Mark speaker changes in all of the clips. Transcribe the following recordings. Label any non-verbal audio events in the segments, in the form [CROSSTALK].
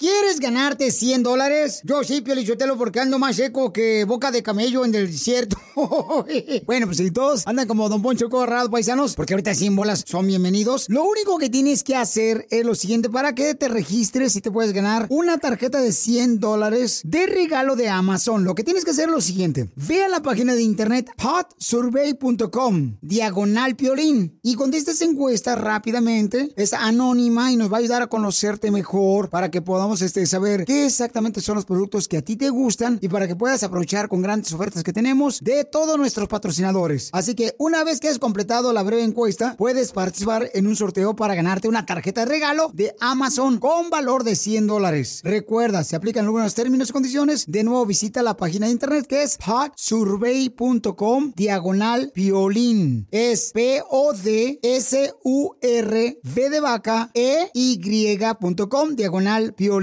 Speaker 1: ¿Quieres ganarte 100 dólares? Yo sí, Piolichotelo, porque ando más seco que boca de camello en el desierto. [LAUGHS] bueno, pues si todos andan como Don Poncho Corrado, paisanos, porque ahorita 100 bolas son bienvenidos. Lo único que tienes que hacer es lo siguiente, para que te registres y te puedes ganar una tarjeta de 100 dólares de regalo de Amazon. Lo que tienes que hacer es lo siguiente. Ve a la página de internet hotsurvey.com, diagonal piolín, y contesta esa encuesta rápidamente. Es anónima y nos va a ayudar a conocerte mejor para que podamos este, saber qué exactamente son los productos que a ti te gustan y para que puedas aprovechar con grandes ofertas que tenemos de todos nuestros patrocinadores. Así que una vez que has completado la breve encuesta, puedes participar en un sorteo para ganarte una tarjeta de regalo de Amazon con valor de 100 dólares. Recuerda, se aplican algunos términos y condiciones. De nuevo, visita la página de internet que es hotsurvey.com diagonal violín. Es P-O-D-S-U-R-V de vaca E-Y.com diagonal violín.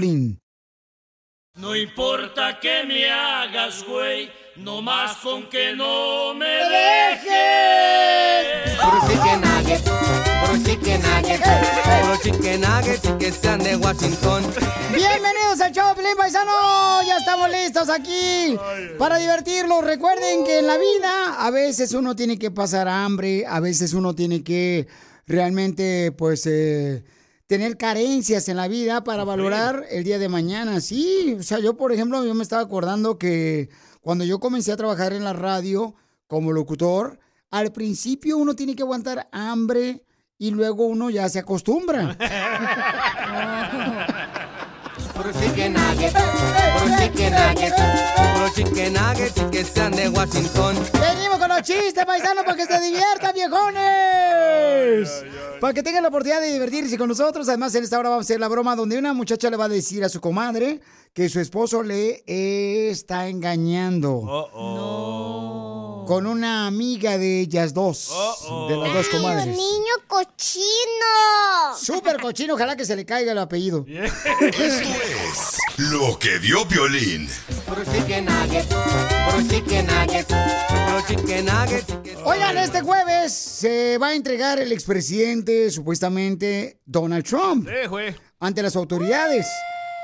Speaker 2: No importa que me hagas, güey, no más con que no me dejes.
Speaker 3: Puro chicken puro chicken puro chicken nugget y que sean de Washington.
Speaker 1: Bienvenidos al show, Pelín Paisano. Ya estamos listos aquí para divertirlos. Recuerden que en la vida a veces uno tiene que pasar hambre, a veces uno tiene que realmente, pues, eh, tener carencias en la vida para valorar el día de mañana. Sí, o sea, yo, por ejemplo, yo me estaba acordando que cuando yo comencé a trabajar en la radio como locutor, al principio uno tiene que aguantar hambre y luego uno ya se acostumbra. [LAUGHS]
Speaker 3: Chicken chicken chicken y que sean de Washington.
Speaker 1: Venimos con los chistes, paisanos, para que se diviertan, viejones. Para que tengan la oportunidad de divertirse con nosotros. Además, en esta hora vamos a hacer la broma donde una muchacha le va a decir a su comadre que su esposo le está engañando. Con una amiga de ellas dos. De las dos comadres.
Speaker 4: niño cochino!
Speaker 1: Súper cochino, ojalá que se le caiga el apellido.
Speaker 5: Esto es lo que dio
Speaker 3: que
Speaker 1: Oigan, este jueves se va a entregar el expresidente, supuestamente, Donald Trump,
Speaker 6: Sí, güey.
Speaker 1: ante las autoridades.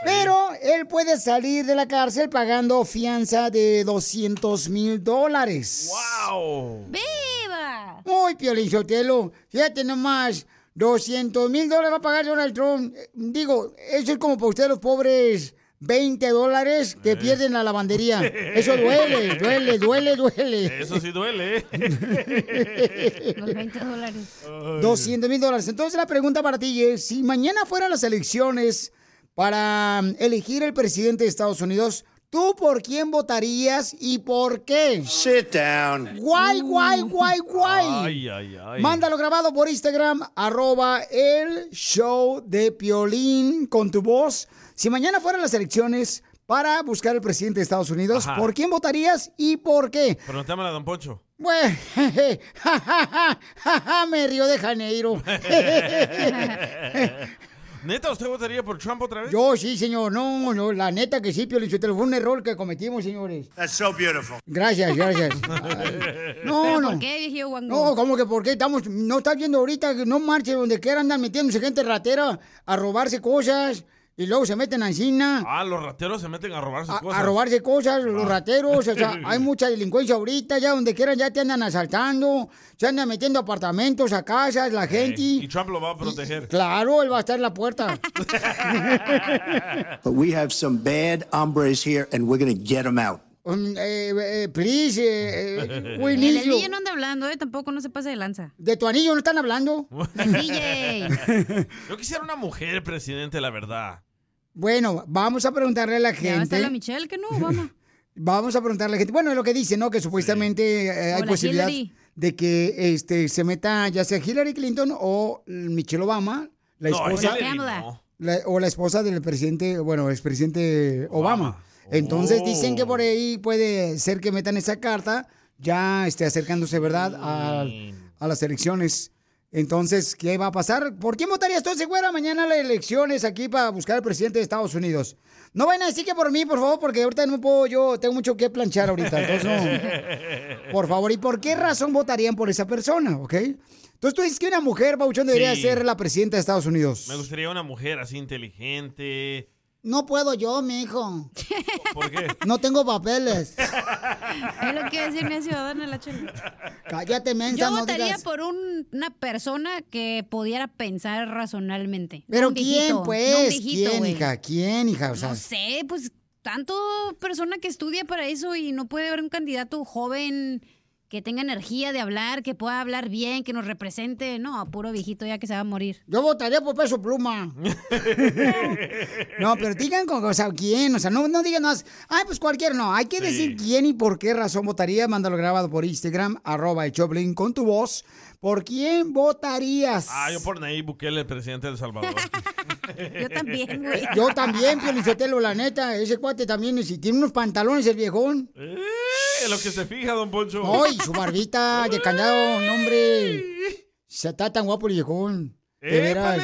Speaker 1: Pero él puede salir de la cárcel pagando fianza de 200 mil dólares.
Speaker 6: ¡Wow!
Speaker 4: ¡Viva!
Speaker 1: Muy Piolín Sotelo. Fíjate nomás, 200 mil dólares va a pagar Donald Trump. Eh, Digo, eso es como para ustedes los pobres 20 dólares que pierden la lavandería. [LAUGHS] Eso duele, duele, duele, duele.
Speaker 6: Eso sí duele. ¿eh? [LAUGHS]
Speaker 4: Los 20 dólares.
Speaker 1: 200 mil dólares. Entonces la pregunta para ti es, si mañana fueran las elecciones para mm, elegir el presidente de Estados Unidos, ¿tú por quién votarías y por qué?
Speaker 7: Sit down.
Speaker 1: Guay, guay, guay, guay.
Speaker 6: Ay, ay, ay.
Speaker 1: Mándalo grabado por Instagram, arroba el show de Piolín con tu voz. Si mañana fueran las elecciones para buscar el presidente de Estados Unidos,
Speaker 6: Ajá.
Speaker 1: ¿por quién votarías y por qué?
Speaker 6: Preguntámosle a Don Poncho.
Speaker 1: Bueno, [LAUGHS] me río de Janeiro. [LAUGHS] [LAUGHS]
Speaker 6: ¿Neta usted votaría por Trump otra vez?
Speaker 1: Yo sí, señor. No, no, la neta que sí, Piolín Sotelo, Fue un error que cometimos, señores.
Speaker 7: That's so beautiful.
Speaker 1: Gracias, gracias. [LAUGHS] Ay, No,
Speaker 4: ¿Pero
Speaker 1: no.
Speaker 4: por qué, guango?
Speaker 1: No, ¿cómo que por qué? Estamos, no estás viendo ahorita que no marche donde quiera andan metiéndose gente ratera a robarse cosas y luego se meten a encina.
Speaker 6: Ah, los rateros se meten a robar sus
Speaker 1: A,
Speaker 6: cosas.
Speaker 1: a robarse cosas, los rateros, o sea, [LAUGHS] hay mucha delincuencia ahorita, ya donde quieran ya te andan asaltando, se andan metiendo apartamentos a casas, la gente.
Speaker 6: Y Trump lo va a proteger.
Speaker 1: Claro, él va a estar en la puerta. [LAUGHS]
Speaker 7: But we have some bad hombres here, and we're going to get them out.
Speaker 1: Um, eh, eh, please, eh, eh, [LAUGHS] we
Speaker 4: El. DJ no anda hablando, ¿eh? Tampoco no se pase de lanza.
Speaker 1: De tu anillo no están hablando.
Speaker 6: Yo quisiera una mujer presidente, la verdad.
Speaker 1: Bueno, vamos a preguntarle a la
Speaker 4: Ya va a estar la
Speaker 1: gente.
Speaker 4: Michelle, que no, vamos. [LAUGHS]
Speaker 1: Vamos a preguntarle a la gente. Bueno, es lo que dice, ¿no? Que supuestamente eh, hay posibilidad
Speaker 4: Hillary.
Speaker 1: de que este se meta ya sea Hillary Clinton o Michelle Obama, la
Speaker 6: No,
Speaker 1: esposa,
Speaker 6: no.
Speaker 1: la- o la esposa del presidente, bueno, expresidente Obama.
Speaker 6: Obama.
Speaker 1: Entonces
Speaker 6: Oh.
Speaker 1: dicen que por ahí puede ser que metan esa carta, ya esté acercándose, ¿verdad?, a, a las elecciones. Entonces, ¿qué va a pasar? ¿Por quién votarías tú, si fuera mañana las elecciones aquí para buscar al presidente de Estados Unidos? No vayan a decir que por mí, por favor, porque ahorita no puedo, yo tengo mucho que planchar ahorita. Entonces, no. Por favor, ¿y por qué razón votarían por esa persona, ok? Entonces tú dices que una mujer, Bauchón, debería
Speaker 6: Sí.
Speaker 1: ser la presidenta de Estados Unidos.
Speaker 6: Me gustaría una mujer así inteligente.
Speaker 1: No puedo yo, mi hijo.
Speaker 6: ¿Por qué?
Speaker 1: No tengo papeles.
Speaker 4: Es lo que decir mi ciudadana la chela.
Speaker 1: Cállate, mensa,
Speaker 4: Yo
Speaker 1: no
Speaker 4: votaría
Speaker 1: digas.
Speaker 4: por un- una persona que pudiera pensar razonalmente.
Speaker 1: Pero
Speaker 4: un
Speaker 1: ¿quién,
Speaker 4: viejito, no un
Speaker 1: pues?
Speaker 4: viejito,
Speaker 1: ¿Quién,
Speaker 4: güey.
Speaker 1: hija? ¿Quién, hija? O sea,
Speaker 4: No sé, pues tanto persona que estudia para eso y no puede haber un candidato joven que tenga energía de hablar, que pueda hablar bien, que nos represente. No, puro viejito ya que se va a morir.
Speaker 1: Yo votaría por peso pluma. [LAUGHS] no, pero digan con, o sea, quién, o sea, no, no digan más, ay, pues cualquiera, no, hay que decir quién y por qué razón votaría, mándalo grabado por Instagram, arroba el Choplin con tu voz, ¿por quién votarías?
Speaker 6: Ah, yo por Nayib Bukele, el presidente de El Salvador. [LAUGHS]
Speaker 4: Yo también, güey.
Speaker 1: Yo también, Piolichotelo, la neta, ese cuate también, si tiene unos pantalones el viejón.
Speaker 6: Eh, lo que se fija, don Poncho.
Speaker 1: Ay, su barbita de candado, no, hombre. Se está tan guapo el viejón. De veras.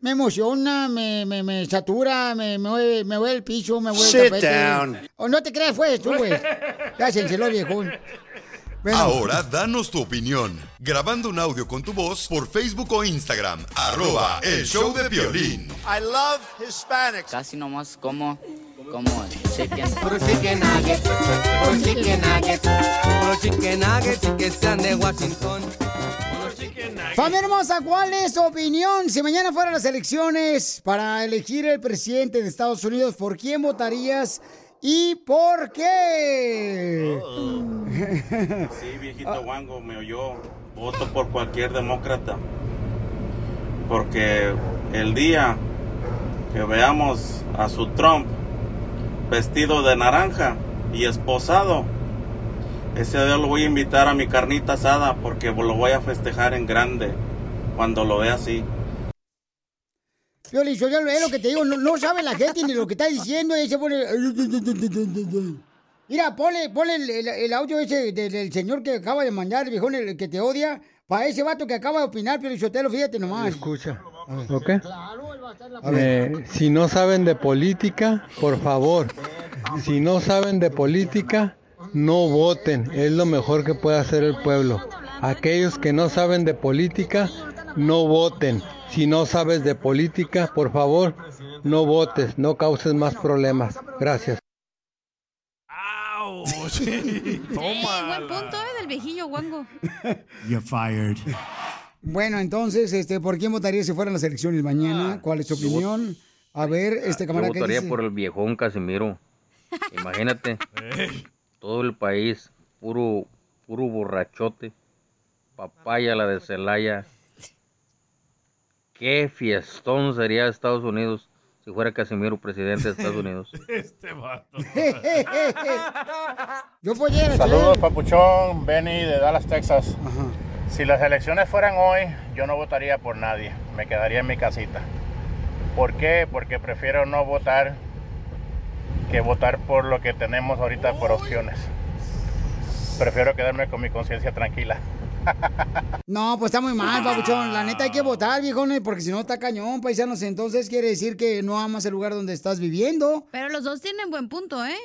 Speaker 1: Me emociona, me, me, me satura, me, me, mueve, me mueve el piso, me mueve el
Speaker 7: Sit
Speaker 1: tapete.
Speaker 7: down.
Speaker 1: O no te creas, pues, tú, güey. El viejón. Bueno.
Speaker 5: Ahora danos tu opinión. Grabando un audio con tu voz por Facebook o Instagram. Arroba el show de violín.
Speaker 7: I love Hispanics.
Speaker 8: Casi nomás como, como chicken.
Speaker 3: Puro chicken nuggets, puro chicken nuggets, puro chicken nuggets y que sean de Washington.
Speaker 1: Familia hermosa, ¿cuál es su opinión? Si mañana fueran las elecciones para elegir el presidente de Estados Unidos, ¿por quién votarías y por qué? [LAUGHS]
Speaker 9: Sí, viejito Wango, me oyó. Voto por cualquier demócrata. Porque el día que veamos a su Trump vestido de naranja y esposado, ese día lo voy a invitar a mi carnita asada porque lo voy a festejar en grande cuando lo vea así.
Speaker 1: Yo ya lo- es lo que te digo, no, no sabe la gente ni lo que está diciendo y se pone... Mira, ponle, ponle el, el- el audio ese del, del señor que acaba de mandar, el viejón, el que te odia, para ese vato que acaba de opinar, Piolín Sotelo, fíjate nomás.
Speaker 10: Escucha, ¿ok? Eh, si no saben de política, por favor, si no saben de política, no voten. Es lo mejor que puede hacer el pueblo. Aquellos que no saben de política, no voten. Si no sabes de política, por favor, no votes. No causes más problemas. Gracias. [LAUGHS] [LAUGHS]
Speaker 4: Ey, buen punto, ¿eh? Del viejillo guango.
Speaker 1: You're fired. Bueno, entonces, este, ¿por quién votaría si fueran las elecciones mañana? ¿Cuál es tu opinión? A ver, este
Speaker 11: Yo
Speaker 1: camarada que
Speaker 11: votaría
Speaker 1: dice.
Speaker 11: por el viejón Casimiro. [LAUGHS] Imagínate, todo el país, puro, puro borrachote, papaya la de Celaya. Qué fiestón sería Estados Unidos si fuera Casimiro presidente de Estados Unidos. [LAUGHS]
Speaker 6: Este vato. [LAUGHS]
Speaker 1: Yo
Speaker 12: Saludos, Papuchón, Benny de Dallas, Texas. Si las elecciones fueran hoy, yo no votaría por nadie, me quedaría en mi casita. ¿Por qué? Porque prefiero no votar que votar por lo que tenemos ahorita por opciones. Prefiero quedarme con mi conciencia tranquila.
Speaker 1: No, pues está muy mal, papuchón. La neta hay que votar, viejones, porque si no está cañón, paisanos. Entonces quiere decir que no amas el lugar donde estás viviendo.
Speaker 4: Pero los dos tienen buen punto, ¿eh?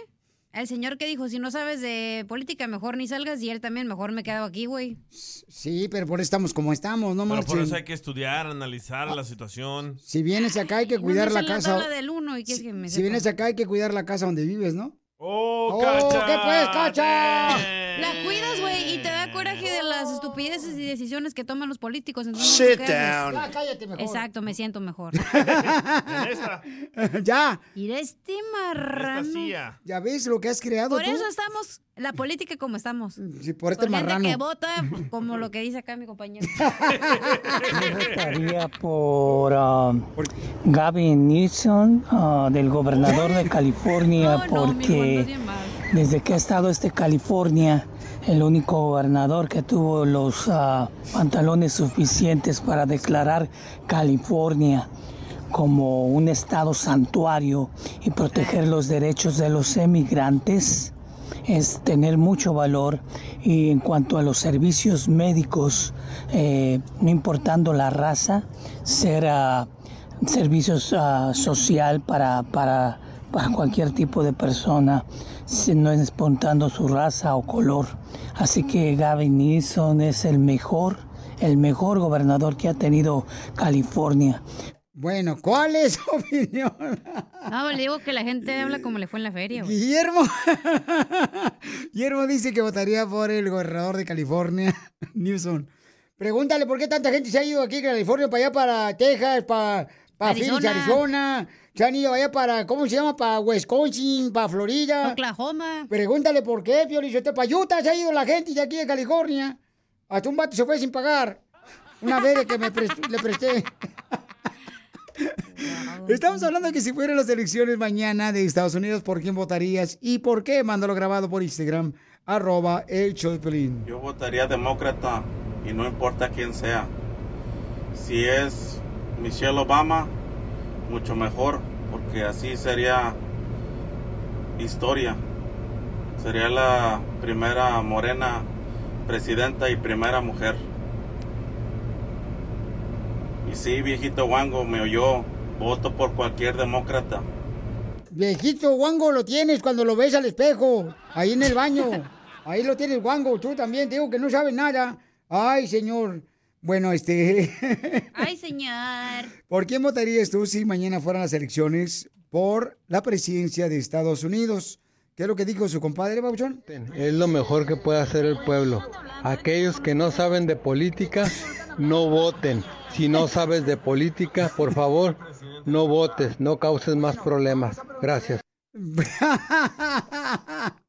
Speaker 4: El señor que dijo, si no sabes de política, mejor ni salgas. Y él también, mejor me quedo aquí, güey.
Speaker 1: Sí, pero por eso estamos como estamos, no
Speaker 6: Pero por
Speaker 1: marchen.
Speaker 6: eso hay que estudiar, analizar la situación.
Speaker 1: Si vienes acá hay que cuidar
Speaker 4: No
Speaker 1: la casa.
Speaker 4: tabla del uno y quieres que me
Speaker 1: Si vienes acá hay que cuidar la casa donde vives, ¿no?
Speaker 6: ¡Oh,
Speaker 1: Cacha! ¿Qué pues, cacha?
Speaker 4: La cuidas, güey, y te da coraje estupideces y decisiones que toman los políticos. Entonces,
Speaker 1: Sit down. Ya, cállate mejor.
Speaker 4: Exacto, me siento mejor. [LAUGHS] [LAUGHS]
Speaker 1: ya.
Speaker 4: Y de este marrano.
Speaker 1: Ya ves lo que has creado
Speaker 4: Por
Speaker 1: tú.
Speaker 4: eso estamos, la política como estamos.
Speaker 1: Sí, por este
Speaker 4: gente
Speaker 1: marrano.
Speaker 4: que vota como lo que dice acá mi compañero. [LAUGHS]
Speaker 13: votaría por ah, Gavin Newsom, ah, del gobernador de California, porque desde que ha estado este California, el único gobernador que tuvo los ah, pantalones suficientes para declarar California como un estado santuario y proteger los derechos de los emigrantes es tener mucho valor y en cuanto a los servicios médicos, eh, no importando la raza, ser ah, servicios ah, social para, para, para cualquier tipo de persona, si no es importando su raza o color. Así que Gavin Newsom es el mejor, el mejor gobernador que ha tenido California.
Speaker 1: Bueno, ¿cuál es su opinión?
Speaker 4: No, le digo que la gente habla como le fue en la feria, güey.
Speaker 1: Guillermo. Guillermo dice que votaría por el gobernador de California, [LAUGHS] Newsom. Pregúntale por qué tanta gente se ha ido aquí a California, para allá, para Texas, para, para Phoenix,
Speaker 4: Arizona.
Speaker 1: Se han ido allá para, ¿cómo se llama? Para Wisconsin, para Florida.
Speaker 4: Oklahoma.
Speaker 1: Pregúntale por qué, Lizotelo. Para Utah se ha ido la gente de aquí de California. Hasta un vato se fue sin pagar. Una vez que me prest- le presté. Estamos hablando de que si fueran las elecciones mañana de Estados Unidos, ¿por quién votarías y por qué? Mándalo grabado por Instagram, arroba el Piolín.
Speaker 9: Yo votaría demócrata y no importa quién sea. Si es Michelle Obama, mucho mejor, porque así sería historia. Sería la primera morena presidenta y primera mujer. Y sí, viejito Wango me oyó, voto por cualquier demócrata.
Speaker 1: Viejito guango lo tienes cuando lo ves al espejo, ahí en el baño. [LAUGHS] Ahí lo tienes guango, tú también, te digo que no sabes nada. Ay, señor. Bueno, este... [LAUGHS]
Speaker 4: Ay, señor.
Speaker 1: ¿Por quién votarías tú si mañana fueran las elecciones por la presidencia de Estados Unidos? ¿Qué es lo que dijo su compadre, Babuchón?
Speaker 10: Es lo mejor que puede hacer el pueblo. Aquellos que no saben de política, no voten. Si no sabes de política, por favor, no votes, no causes más problemas. Gracias. [LAUGHS]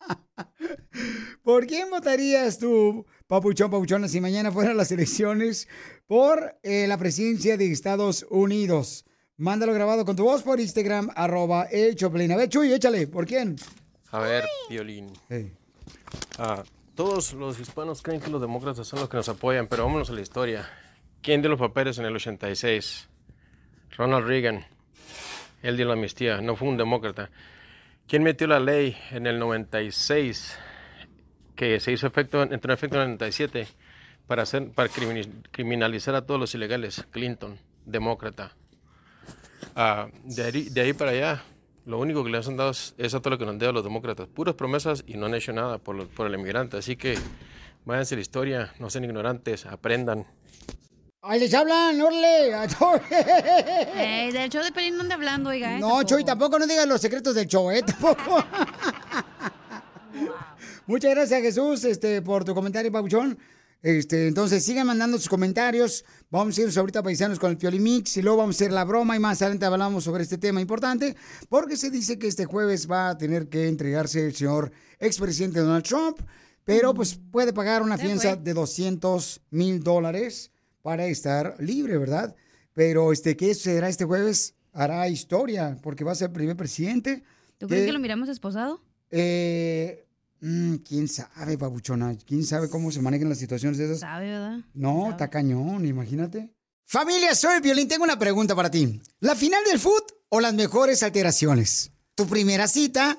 Speaker 1: ¿Por quién votarías tú, Papuchón, Papuchona, si mañana fueran las elecciones por eh, la presidencia de Estados Unidos? Mándalo grabado con tu voz por Instagram, arroba el Choplin. A ver, Chuy, échale. ¿Por quién?
Speaker 14: A ver, violín. Ah, todos los hispanos creen que los demócratas son los que nos apoyan, pero vámonos a la historia. ¿Quién dio los papeles en el 86? Ronald Reagan. Él dio la amnistía, no fue un demócrata. ¿Quién metió la ley en el 96 que se hizo efecto, entró en efecto en el 97 para, hacer, para criminalizar a todos los ilegales? Clinton, demócrata. Ah, de, ahí, de ahí para allá, lo único que les han dado es, es a todo lo que nos han dado los demócratas. Puras promesas y no han hecho nada por, lo- por el inmigrante. Así que váyanse a la historia, no sean ignorantes, aprendan.
Speaker 1: ¡Ahí les hablan, Orle!
Speaker 4: Ey, del show de Pelín no anda hablando, oiga. ¿eh?
Speaker 1: No, Chuy, tampoco no digas los secretos del show, ¿eh? Tampoco. [LAUGHS] Muchas gracias, Jesús, este, por tu comentario, Pabuchón. Este, entonces, sigan mandando sus comentarios. Vamos a irnos ahorita paisanos con el Pioli Mix y luego vamos a hacer la broma y más adelante hablamos sobre este tema importante porque se dice que este jueves va a tener que entregarse el señor expresidente Donald Trump, pero pues puede pagar una fianza de 200 mil dólares para estar libre, ¿verdad? Pero este, ¿qué sucederá este jueves? Hará historia porque va a ser el primer presidente.
Speaker 4: ¿Tú crees que lo miramos esposado?
Speaker 1: Eh, mm, ¿Quién sabe, babuchona? ¿Quién sabe cómo se manejan las situaciones de esas?
Speaker 4: Sabe, ¿verdad?
Speaker 1: No, está cañón, imagínate. Familia, soy Violín. Tengo una pregunta para ti. ¿La final del foot o las mejores alteraciones? ¿Tu primera cita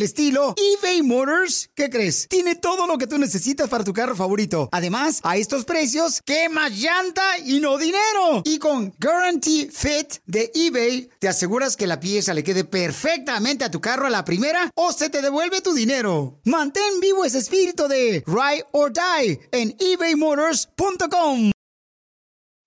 Speaker 1: el estilo, eBay Motors, ¿qué crees? Tiene todo lo que tú necesitas para tu carro favorito. Además, a estos precios, ¿qué más llanta y no dinero? Y con Guarantee Fit de eBay, te aseguras que la pieza le quede perfectamente a tu carro a la primera o se te devuelve tu dinero. Mantén vivo ese espíritu de Ride or Die en ebaymotors.com.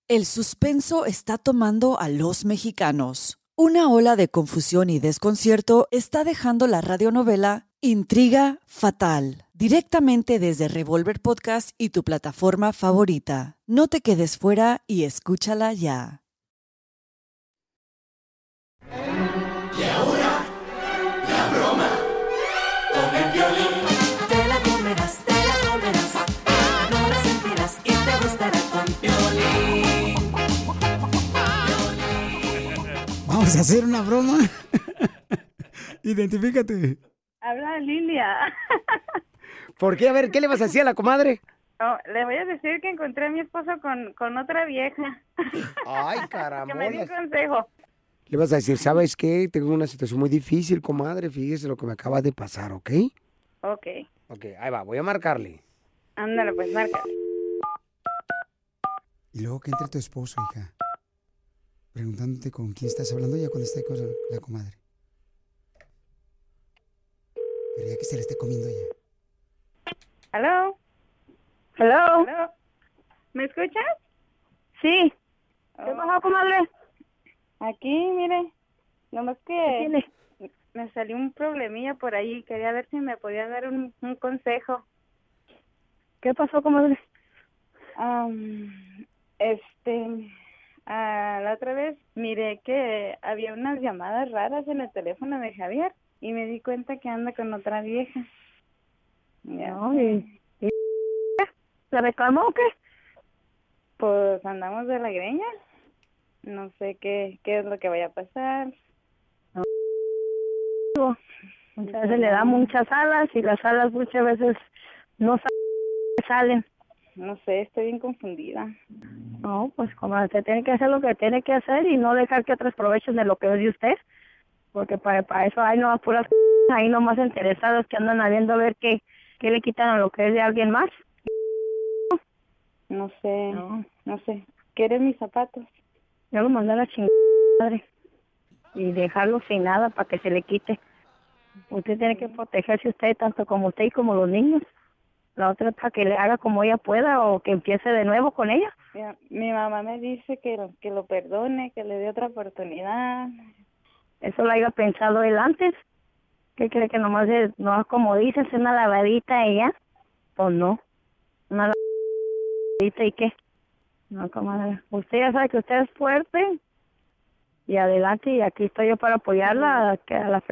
Speaker 15: El suspenso está tomando a los mexicanos. Una ola de confusión y desconcierto está dejando la radionovela Intriga Fatal, directamente desde Revolver Podcast y tu plataforma favorita. No te quedes fuera y escúchala ya.
Speaker 1: Vas a hacer una broma? [LAUGHS] Identifícate.
Speaker 16: Habla Lilia. [LAUGHS]
Speaker 17: ¿Por qué? A ver, ¿qué le vas a decir a la comadre?
Speaker 16: Oh, le voy a decir que encontré a mi esposo con, con otra vieja. [LAUGHS]
Speaker 17: Ay,
Speaker 16: que me dio consejo.
Speaker 17: Le vas a decir, ¿sabes qué? Tengo una situación muy difícil, comadre. Fíjese lo que me acaba de pasar, ¿ok?
Speaker 16: Ok.
Speaker 17: Ok, ahí va, voy a marcarle.
Speaker 16: Ándale, pues, marca.
Speaker 1: Y luego que entre tu esposo, hija. Preguntándote con quién estás hablando ya cuando esté con la comadre. Pero ya que se le esté comiendo ya.
Speaker 16: ¿Aló? ¿Aló? ¿Me escuchas? Sí. ¿Qué pasó, comadre? Aquí, mire. Nomás que me salió un problemilla por ahí. Quería ver si me podía dar un, un consejo. ¿Qué pasó, comadre? este, ah, la otra vez miré que había unas llamadas raras en el teléfono de Javier y me di cuenta que anda con otra vieja. Ya.
Speaker 18: Ay, ¿y ¿Se reclamó o qué?
Speaker 16: Pues andamos de la greña. No sé qué, qué es lo que vaya a pasar.
Speaker 18: Muchas veces le da muchas alas y las alas muchas veces no sa- salen.
Speaker 16: No sé, estoy bien confundida.
Speaker 18: No, pues como usted tiene que hacer lo que tiene que hacer y no dejar que otros aprovechen de lo que es de usted. Porque para, para eso hay no puras [LAUGHS] ahí nomás interesados que andan viendo a ver qué, qué le quitan a lo que es de alguien más.
Speaker 16: No sé, no, sé. ¿Quieres mis zapatos?
Speaker 18: Yo lo mandé a la chingada madre. y dejarlo sin nada para que se le quite. Usted tiene que protegerse usted tanto como usted y como los niños. La otra para que le haga como ella pueda o que empiece de nuevo con ella.
Speaker 16: Mi mamá me dice que, lo- que lo perdone, que le dé otra oportunidad.
Speaker 18: Eso lo haya pensado él antes. ¿Qué cree que nomás es, no como dices, una lavadita ya? Pues no. Una lavadita y qué. No, comadre. Usted ya sabe que usted es fuerte y adelante y aquí estoy yo para apoyarla a, que a la.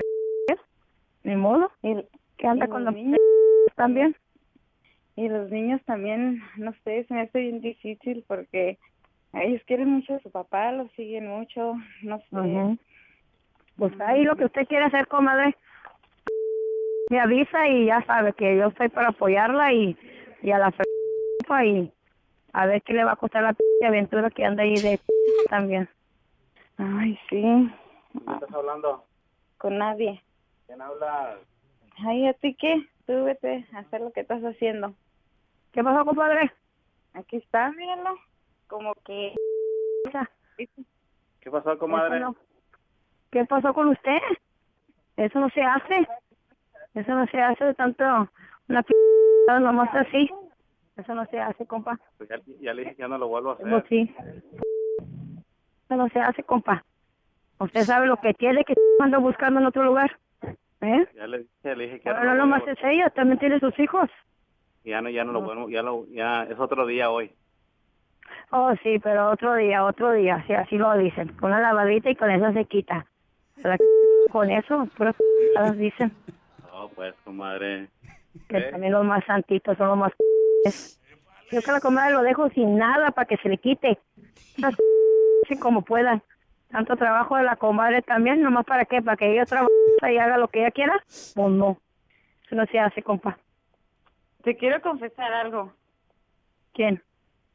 Speaker 18: Ni modo.
Speaker 16: Y,
Speaker 18: que anda
Speaker 16: y
Speaker 18: con
Speaker 16: los niños
Speaker 18: también.
Speaker 16: Y los niños también, no sé, se me hace bien difícil porque ellos quieren mucho a su papá, lo siguen mucho, no sé.
Speaker 18: Pues ahí lo que usted quiere hacer, comadre, me avisa y ya sabe que yo estoy para apoyarla y, y a la fe y a ver qué le va a costar la p aventura que anda ahí de también.
Speaker 16: Ay, sí.
Speaker 9: ¿Estás hablando?
Speaker 16: Con nadie.
Speaker 9: ¿Quién habla?
Speaker 16: Ay, ¿a ti qué? Tú vete a hacer lo que estás haciendo.
Speaker 18: ¿Qué pasó, compadre?
Speaker 16: Aquí está, míralo. Como que...
Speaker 9: ¿Qué pasó, comadre?
Speaker 18: Eso no- ¿Qué pasó con usted? Eso no se hace. Eso no se hace de tanto una p nomás así. Eso no se hace, compa.
Speaker 9: Pues ya, ya le dije que ya no lo vuelvo a hacer.
Speaker 18: Pues sí. Eso no se hace, compa. Usted sabe lo que tiene que anda buscando en otro lugar. ¿Eh?
Speaker 9: Ya le dije, le dije que ya
Speaker 18: Ahora
Speaker 9: no
Speaker 18: nomás es ella, también tiene sus hijos.
Speaker 9: Ya no, ya no lo vuelvo, ya lo, ya es otro día hoy.
Speaker 18: Oh, sí, pero otro día, otro día, sí, así lo dicen. Con una lavadita y con eso se quita. La [LAUGHS] con eso, puras dicen.
Speaker 9: No, pues, comadre.
Speaker 18: Que
Speaker 9: ¿Eh?
Speaker 18: también los más santitos son los más. Yo que la comadre lo dejo sin nada para que se le quite. P***, como puedan. Tanto trabajo de la comadre también, nomás para qué, para que ella trabaje y haga lo que ella quiera. Pues no. Eso no se hace, compa.
Speaker 16: Te quiero confesar algo.
Speaker 18: ¿Quién?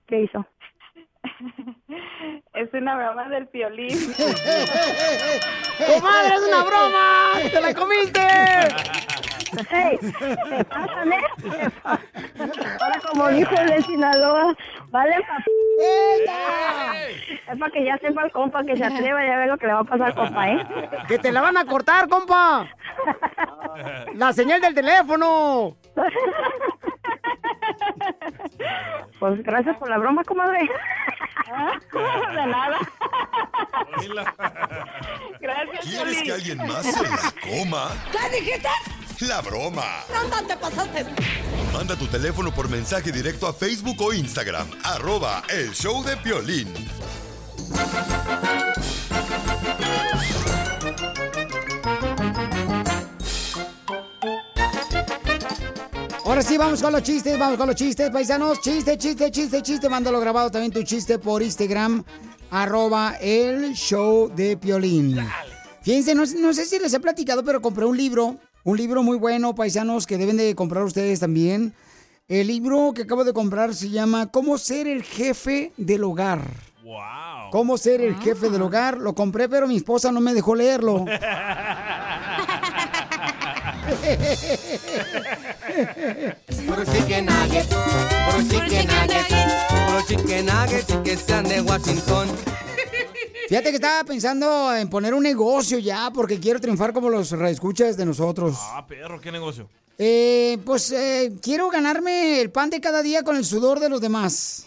Speaker 18: ¿Qué hizo? [LAUGHS]
Speaker 16: es una broma del piolín. [LAUGHS]
Speaker 17: ¡Comadre, es una broma! ¡Te la comiste! [LAUGHS]
Speaker 18: Hey, ¿te pasan, eh? ¿Te pa- Ahora, como dijo el de Sinaloa, vale pa... Es para que ya sepa el compa que se atreva y a ver lo que le va a pasar compa, ¿eh?
Speaker 17: ¡Que te la van a cortar, compa! ¡La señal del teléfono!
Speaker 18: Pues gracias por la broma, comadre.
Speaker 16: De nada. Gracias,
Speaker 5: ¿Quieres que alguien más se la coma?
Speaker 19: ¿Qué dijiste?
Speaker 5: La broma.
Speaker 19: No, te pasaste.
Speaker 5: Manda tu teléfono por mensaje directo a Facebook o Instagram. Arroba el show de Piolín.
Speaker 1: Ahora sí, vamos con los chistes, vamos con los chistes, paisanos. Chiste, chiste, chiste, chiste. Mándalo grabado también tu chiste por Instagram. Arroba el show de Piolín. Fíjense, no, no sé si les he platicado, pero compré un libro, un libro muy bueno, paisanos, que deben de comprar ustedes también. El libro que acabo de comprar se llama ¿Cómo ser el jefe del hogar?
Speaker 6: Wow.
Speaker 1: ¿Cómo ser el jefe del hogar? Lo compré, pero mi esposa no me dejó leerlo. [LAUGHS] [LAUGHS]
Speaker 3: Puro chicken nugget, puro chicken nugget, puro chicken nugget y que sean de Washington.
Speaker 1: Fíjate que estaba pensando en poner un negocio ya, porque quiero triunfar como los escuchas de nosotros.
Speaker 6: Ah, perro, ¿qué negocio?
Speaker 1: Eh, pues eh, quiero ganarme el pan de cada día con el sudor de los demás.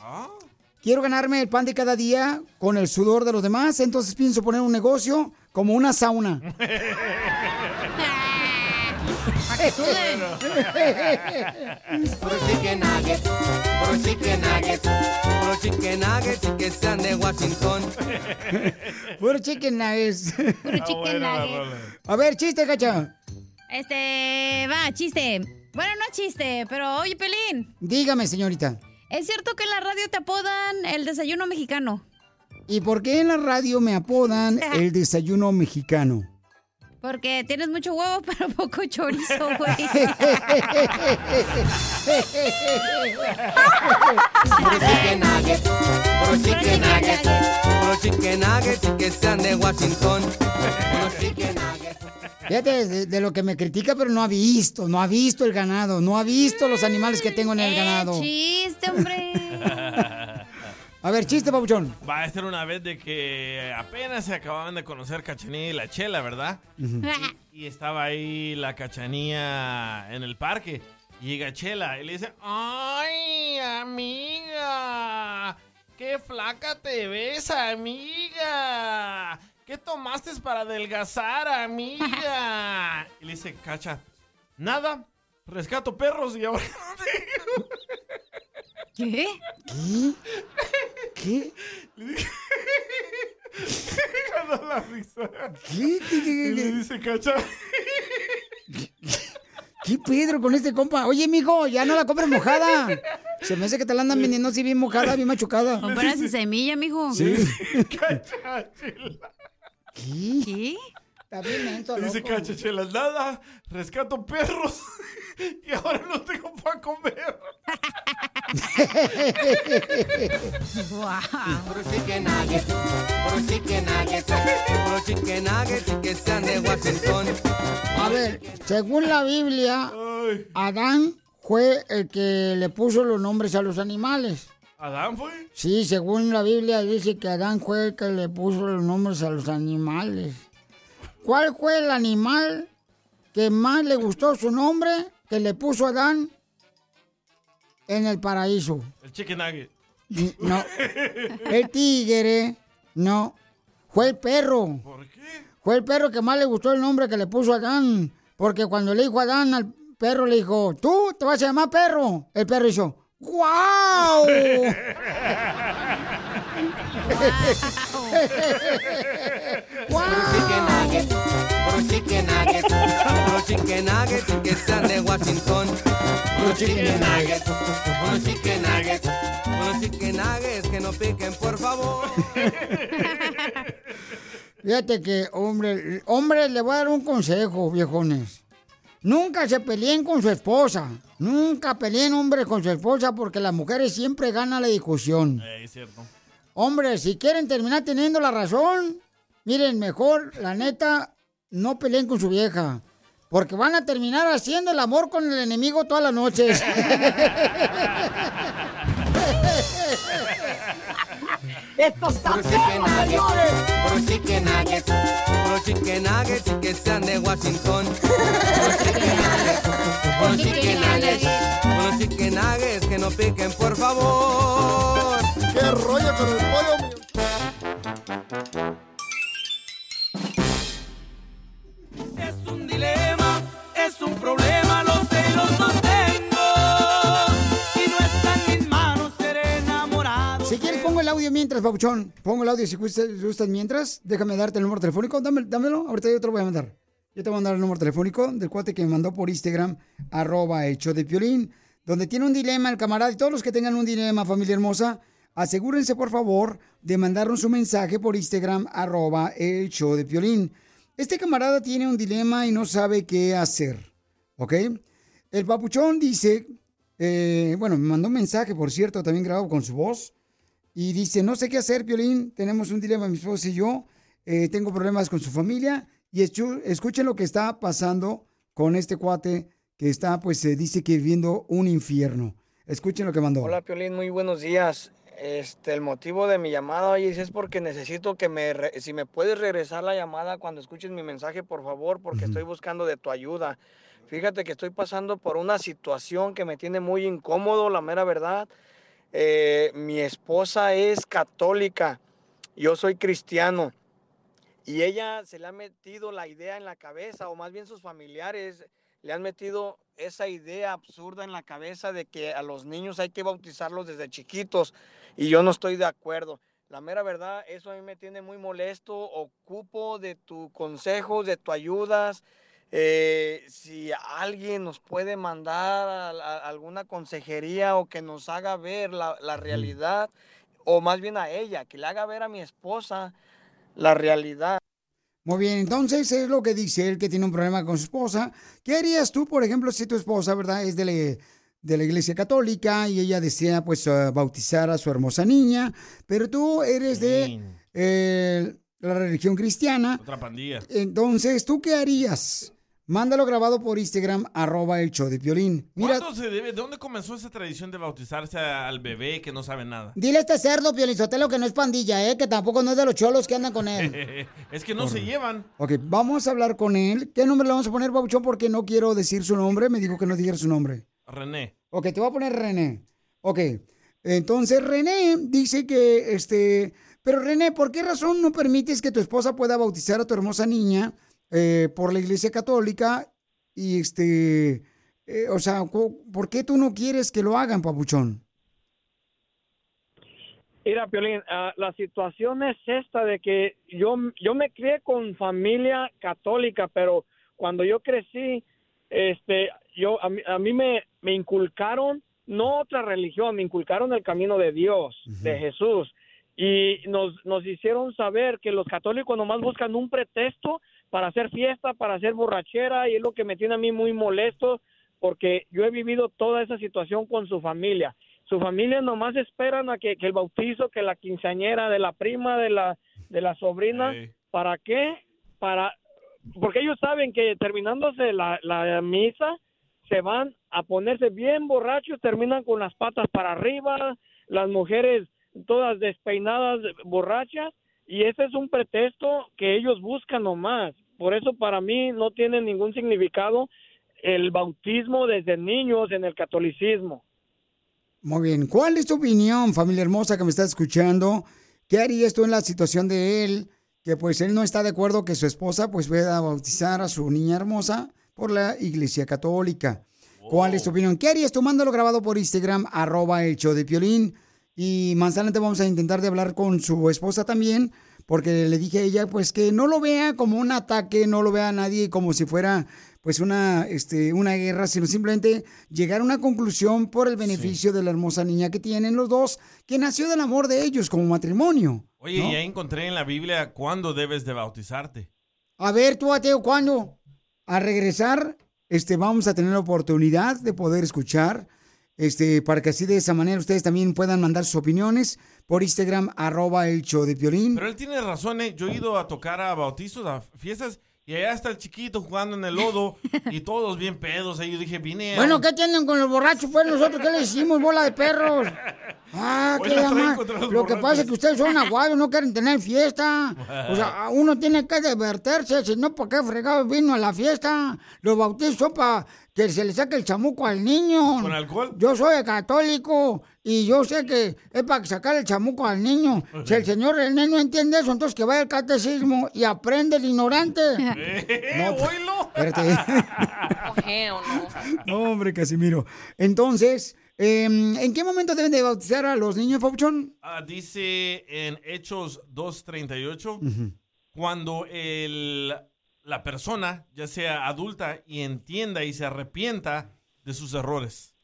Speaker 1: Quiero ganarme el pan de cada día con el sudor de los demás, entonces pienso poner un negocio como una sauna. [LAUGHS]
Speaker 3: Puro chicken nugget, puro chicken nugget, puro chicken nugget y que sean de Washington.
Speaker 1: Puro chicken nuggets.
Speaker 4: Puro chicken nugget.
Speaker 1: A ver, chiste, cacha.
Speaker 4: Este, va, chiste. Bueno, no chiste, pero oye, Pelín.
Speaker 1: Dígame, señorita.
Speaker 4: ¿Es cierto que en la radio te apodan el desayuno mexicano?
Speaker 1: ¿Y por qué en la radio me apodan el [LAUGHS] desayuno mexicano?
Speaker 4: Porque tienes mucho huevo, [LAUGHS] pero poco chorizo, güey.
Speaker 3: Puro chicken nugget, puro chicken nugget, puro chicken nugget y que sean de Washington. Puro chicken.
Speaker 1: Fíjate de, de lo que me critica, pero no ha visto, no ha visto el ganado, no ha visto los animales que tengo en el ganado.
Speaker 4: Eh, chiste, hombre. [LAUGHS]
Speaker 1: A ver, chiste, papuchón.
Speaker 6: Va a ser una vez de que apenas se acababan de conocer Cachanilla y la Chela, ¿verdad? Y estaba ahí la Cachanilla en el parque. Y llega Chela y le dice, ¡Ay, amiga! ¡Qué flaca te ves, amiga! ¿Qué tomaste para adelgazar, amiga? [LAUGHS] Y le dice, Cacha, nada, rescato perros y ahora... [LAUGHS]
Speaker 4: ¿Qué?
Speaker 1: ¿Qué? ¿Qué?
Speaker 6: Ganó [LAUGHS] la risa.
Speaker 1: ¿Qué? ¿Qué, qué,
Speaker 6: Y le
Speaker 1: qué,
Speaker 6: dice, Cacha...
Speaker 1: qué Pedro con este compa? Oye, mijo, ya no la compres mojada. Se me hace que te la andan vendiendo así bien mojada, bien machucada.
Speaker 4: Compras sin semilla, mijo.
Speaker 1: Sí. [LAUGHS]
Speaker 6: Cacha.
Speaker 1: ¿Qué?
Speaker 4: ¿Qué?
Speaker 1: Está bien
Speaker 6: dice
Speaker 1: loco.
Speaker 6: Cacha, Chela, nada, rescato perros [LAUGHS] y ahora no tengo para comer.
Speaker 3: Puro chicken nugget, puro chicken nugget, puro chicken nugget y que sean de Washington.
Speaker 1: A ver, según la Biblia, Adán fue el que le puso los nombres a los animales.
Speaker 6: ¿Adán fue?
Speaker 1: Sí, según la Biblia dice que Adán fue el que le puso los nombres a los animales. ¿Cuál fue el animal que más le gustó su nombre que le puso Adán en el paraíso?
Speaker 6: El chicken nugget.
Speaker 1: No. El tigre, no. Fue el perro.
Speaker 6: ¿Por qué?
Speaker 1: Fue el perro que más le gustó el nombre que le puso Adán. Porque cuando le dijo Adán al perro, le dijo, tú te vas a llamar perro. El perro hizo, ¡guau! [LAUGHS] [LAUGHS]
Speaker 3: Puro chicken nugget, puro chicken nugget, puro chicken nugget y que sean de Washington. Puro chicken nugget, puro chicken nugget, puro chicken nuggets que no piquen, por favor.
Speaker 1: Fíjate que, hombre, hombre, le voy a dar un consejo, viejones. Nunca se peleen con su esposa. Nunca peleen hombres con su esposa porque las mujeres siempre ganan la discusión.
Speaker 6: Eh, es cierto.
Speaker 1: Hombre, si quieren terminar teniendo la razón, miren, mejor, la neta, no peleen con su vieja. Porque van a terminar haciendo el amor con el enemigo todas las noches. [LAUGHS]
Speaker 19: ¡Esto está señores!
Speaker 3: puro chicken nugget, puro chicken nugget y que sean de Washington. Puro chicken nugget, puro chicken nugget, puro chicken nuggets que no piquen, por favor.
Speaker 17: ¡Qué rollo con el pollo!
Speaker 1: Audio mientras, Pabuchón. Pongo el audio si gustas, mientras. Déjame darte el número telefónico. Dámelo. Ahorita yo te voy a mandar. Yo te voy a mandar el número telefónico del cuate que me mandó por Instagram, arroba hecho de piolín, donde tiene un dilema el camarada. Y todos los que tengan un dilema, familia hermosa, asegúrense, por favor, de mandarnos un mensaje por Instagram, arroba show de piolín. Este camarada tiene un dilema y no sabe qué hacer, ¿ok? El papuchón dice, eh, bueno, me mandó un mensaje, por cierto, también grabado con su voz, y dice, no sé qué hacer, Piolín, tenemos un dilema mi esposa y yo, eh, tengo problemas con su familia, y escuchen lo que está pasando con este cuate que está, pues, se dice que viviendo un infierno. Escuchen lo que mandó.
Speaker 20: Hola Piolín, muy buenos días. Este, el motivo de mi llamada hoy es porque necesito que me, re- si me puedes regresar la llamada cuando escuches mi mensaje, por favor, porque estoy buscando de tu ayuda. Fíjate que estoy pasando por una situación que me tiene muy incómodo, la mera verdad. Eh, mi esposa es católica, yo soy cristiano y ella se le ha metido la idea en la cabeza, o más bien sus familiares le han metido esa idea absurda en la cabeza de que a los niños hay que bautizarlos desde chiquitos y yo no estoy de acuerdo. La mera verdad, eso a mí me tiene muy molesto. Ocupo de tus consejos, de tu ayudas. Eh, si alguien nos puede mandar a- a- alguna consejería o que nos haga ver la, la realidad, o más bien a ella, que le haga ver a mi esposa la realidad.
Speaker 1: Muy bien, entonces es lo que dice él que tiene un problema con su esposa. ¿Qué harías tú, por ejemplo, si tu esposa, verdad, es de la, de la iglesia católica y ella desea, pues, eh, bautizar a su hermosa niña, pero tú eres de eh, la religión cristiana?
Speaker 6: Otra pandilla.
Speaker 1: Entonces, ¿tú qué harías? Mándalo grabado por Instagram, arroba el show de Piolín. Mira,
Speaker 6: ¿Cuándo se debe, ¿De dónde comenzó esa tradición de bautizarse al bebé que no sabe nada?
Speaker 1: dile a este cerdo, Piolín Sotelo, que no es pandilla, ¿eh? Que tampoco no es de los cholos que andan con él. [LAUGHS]
Speaker 6: es que no se llevan.
Speaker 1: Ok, vamos a hablar con él. ¿Qué nombre le vamos a poner, Babuchón? Porque no quiero decir su nombre. Me dijo que no dijera su nombre.
Speaker 6: René.
Speaker 1: Ok, te voy a poner René. Ok, entonces René dice que, este... Pero René, ¿por qué razón no permites que tu esposa pueda bautizar a tu hermosa niña eh, por la iglesia católica? Y este... eh, o sea, ¿por qué tú no quieres que lo hagan, Papuchón?
Speaker 20: Mira, Piolín, ah, la situación es esta de que yo, yo me crié con familia católica, pero cuando yo crecí, este, yo, a mí, a mí me, me inculcaron, no otra religión, me inculcaron el camino de Dios, de Jesús. Y nos, nos hicieron saber que los católicos nomás buscan un pretexto para hacer fiesta, para hacer borrachera, y es lo que me tiene a mí muy molesto, porque yo he vivido toda esa situación con su familia su familia nomás esperan a que, que el bautizo, que la quinceañera de la prima, de la, de la sobrina, ¿para qué? Para, porque ellos saben que terminándose la, la misa, se van a ponerse bien borrachos, terminan con las patas para arriba, las mujeres todas despeinadas, borrachas, y ese es un pretexto que ellos buscan nomás. Por eso para mí no tiene ningún significado el bautismo desde niños en el catolicismo.
Speaker 1: Muy bien. ¿Cuál es tu opinión, familia hermosa que me está escuchando? ¿Qué harías tú en la situación de él? Que pues él no está de acuerdo que su esposa pues pueda bautizar a su niña hermosa por la iglesia católica. ¿Cuál es tu opinión? ¿Qué harías tú? Mándalo grabado por Instagram, arroba el show de Piolín. Y más adelante vamos a intentar de hablar con su esposa también, porque le dije a ella pues que no lo vea como un ataque, no lo vea a nadie como si fuera pues una, este, una guerra, sino simplemente llegar a una conclusión por el beneficio de la hermosa niña que tienen los dos, que nació del amor de ellos como matrimonio.
Speaker 6: Oye,
Speaker 1: ¿no?
Speaker 6: ya encontré en la Biblia cuándo debes de bautizarte.
Speaker 1: A ver, tú, Ateo, ¿cuándo? A regresar, este, vamos a tener la oportunidad de poder escuchar, este, para que así de esa manera ustedes también puedan mandar sus opiniones por Instagram, arroba el show de Piolín.
Speaker 6: Pero él tiene razón, ¿eh? Yo he ido a tocar a bautizos, a fiestas, y allá está el chiquito jugando en el lodo, y todos bien pedos. Ahí yo dije, vine a...
Speaker 1: Bueno, ¿qué tienen con los borrachos? Pues nosotros, ¿qué le hicimos? Bola de perros. [LAUGHS] Ah,
Speaker 6: Hoy
Speaker 1: qué llama. Lo que pasa es que ustedes son aguados, no quieren tener fiesta. O sea, [LAUGHS] uno tiene que divertirse, si no, ¿por qué fregado vino a la fiesta? Los bautizos son para que se le saque el chamuco al niño.
Speaker 6: ¿Con alcohol?
Speaker 1: Yo soy católico y yo sé que es para sacar el chamuco al niño. Si el señor René no entiende eso, entonces que vaya al catecismo y aprende el ignorante. [LAUGHS]
Speaker 6: ¡Eh, oílo!
Speaker 1: Espérate. [LAUGHS] No, hombre, Casimiro. Entonces, em, ¿en qué momento deben de bautizar a los niños, Pauchón?
Speaker 6: Ah, dice en Hechos 2.38, cuando el, la persona, ya sea adulta, y entienda y se arrepienta de sus errores.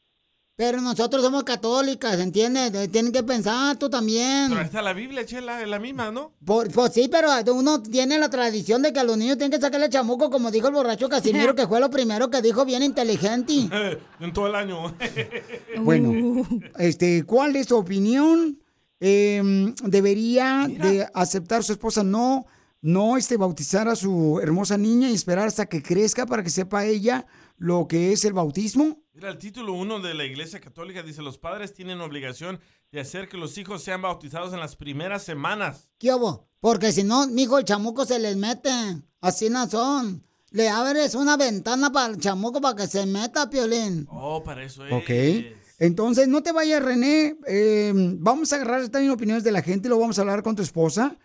Speaker 1: Pero nosotros somos católicas, ¿entiendes? Tienen que pensar tú también.
Speaker 6: Pero está la Biblia, chela, es la misma, ¿no?
Speaker 1: Por- pues sí, pero uno tiene la tradición de que a los niños tienen que sacarle chamuco, como dijo el borracho Casimiro, que fue lo primero que dijo bien inteligente. [LAUGHS]
Speaker 6: en todo el año. [LAUGHS]
Speaker 1: Bueno, este, ¿cuál es tu opinión? Eh, ¿Debería de aceptar su esposa no, no este, bautizar a su hermosa niña y esperar hasta que crezca para que sepa ella lo que es el bautismo?
Speaker 6: Mira, el título 1 de la Iglesia Católica dice, los padres tienen obligación de hacer que los hijos sean bautizados en las primeras semanas.
Speaker 1: ¿Qué hubo? Porque si no, mijo, el chamuco se les mete. Así no son. Le abres una ventana para el chamuco para que se meta, Piolín.
Speaker 6: Oh, para eso es.
Speaker 1: Ok. Entonces, no te vayas, René. Eh, vamos a agarrar también opiniones de la gente y lo vamos a hablar con tu esposa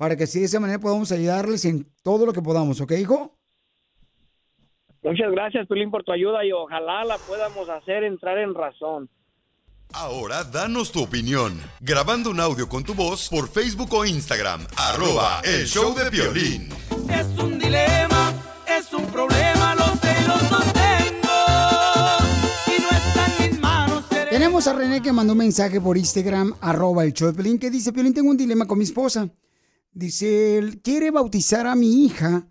Speaker 1: para que así de esa manera podamos ayudarles en todo lo que podamos, ¿ok, hijo?
Speaker 20: Muchas gracias, Pilín, por tu ayuda y ojalá la podamos hacer entrar en razón.
Speaker 5: Ahora danos tu opinión. Grabando un audio con tu voz por Facebook o Instagram. Arroba el show de violín.
Speaker 2: Es un dilema, es un problema, los celos los tengo. Y no están en mis manos.
Speaker 1: Tenemos a René que mandó un mensaje por Instagram, arroba el show de Piolín, que dice, Piolín, tengo un dilema con mi esposa. Dice, él quiere bautizar a mi hija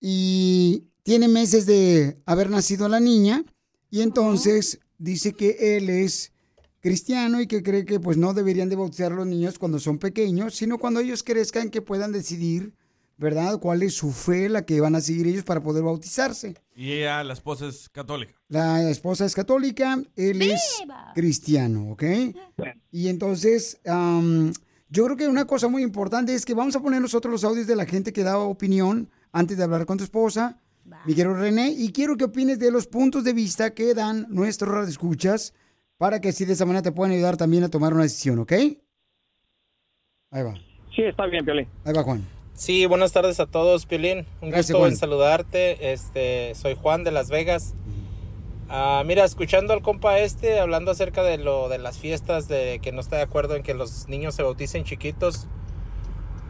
Speaker 1: y tiene meses de haber nacido la niña y entonces dice que él es cristiano y que cree que pues no deberían de bautizar a los niños cuando son pequeños, sino cuando ellos crezcan que puedan decidir, ¿verdad? ¿Cuál es su fe, la que van a seguir ellos para poder bautizarse?
Speaker 6: Y ella, la esposa, es católica.
Speaker 1: La esposa es católica, él es cristiano, ¿ok? Y entonces, yo creo que una cosa muy importante es que vamos a poner nosotros los audios de la gente que da opinión antes de hablar con tu esposa, mi querido René, y quiero que opines de los puntos de vista que dan nuestros radioescuchas para que así de esa manera te puedan ayudar también a tomar una decisión, ¿ok? Ahí va,
Speaker 20: Sí, está bien, Piolín.
Speaker 1: ahí va Juan.
Speaker 21: Sí, buenas tardes a todos, Piolín. Un
Speaker 1: Gracias,
Speaker 21: gusto
Speaker 1: Juan.
Speaker 21: en saludarte. Este, soy Juan de Las Vegas. Ah, mira, escuchando al compa este hablando acerca de lo de las fiestas, de que no está de acuerdo en que los niños se bauticen chiquitos.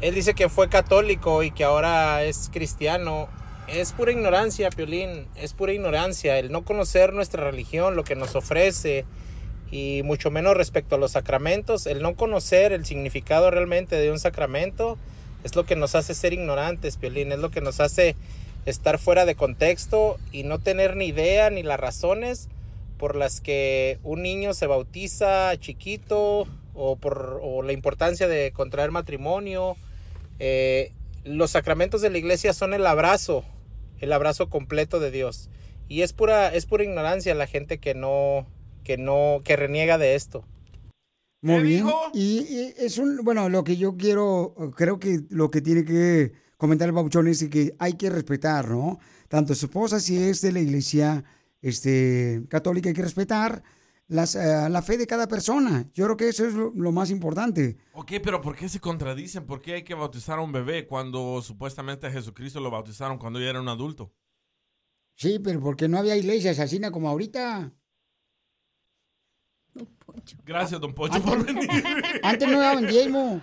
Speaker 21: Él dice que fue católico y que ahora es cristiano. Es pura ignorancia, Piolín. Es pura ignorancia. El no conocer nuestra religión, lo que nos ofrece, y mucho menos respecto a los sacramentos. El no conocer el significado realmente de un sacramento es lo que nos hace ser ignorantes, Piolín. Es lo que nos hace estar fuera de contexto y no tener ni idea ni las razones por las que un niño se bautiza chiquito o por o la importancia de contraer matrimonio. Eh, los sacramentos de la iglesia son el abrazo, el abrazo completo de Dios. Y es pura, es pura ignorancia la gente que no, que no, que reniega de esto.
Speaker 1: Muy bien. Y, y es un, bueno, lo que yo quiero, creo que lo que tiene que comentar el babuchón es que hay que respetar, ¿no? Tanto su esposa, si es de la iglesia este, católica, hay que respetar las, eh, la fe de cada persona. Yo creo que eso es lo, lo más importante.
Speaker 6: Ok, pero ¿por qué se contradicen? ¿Por qué hay que bautizar a un bebé cuando supuestamente a Jesucristo lo bautizaron cuando ya era un adulto?
Speaker 1: Sí, pero porque no había iglesias así como ahorita.
Speaker 6: Gracias, don Pocho, por venir.
Speaker 1: Antes no daban diezmo.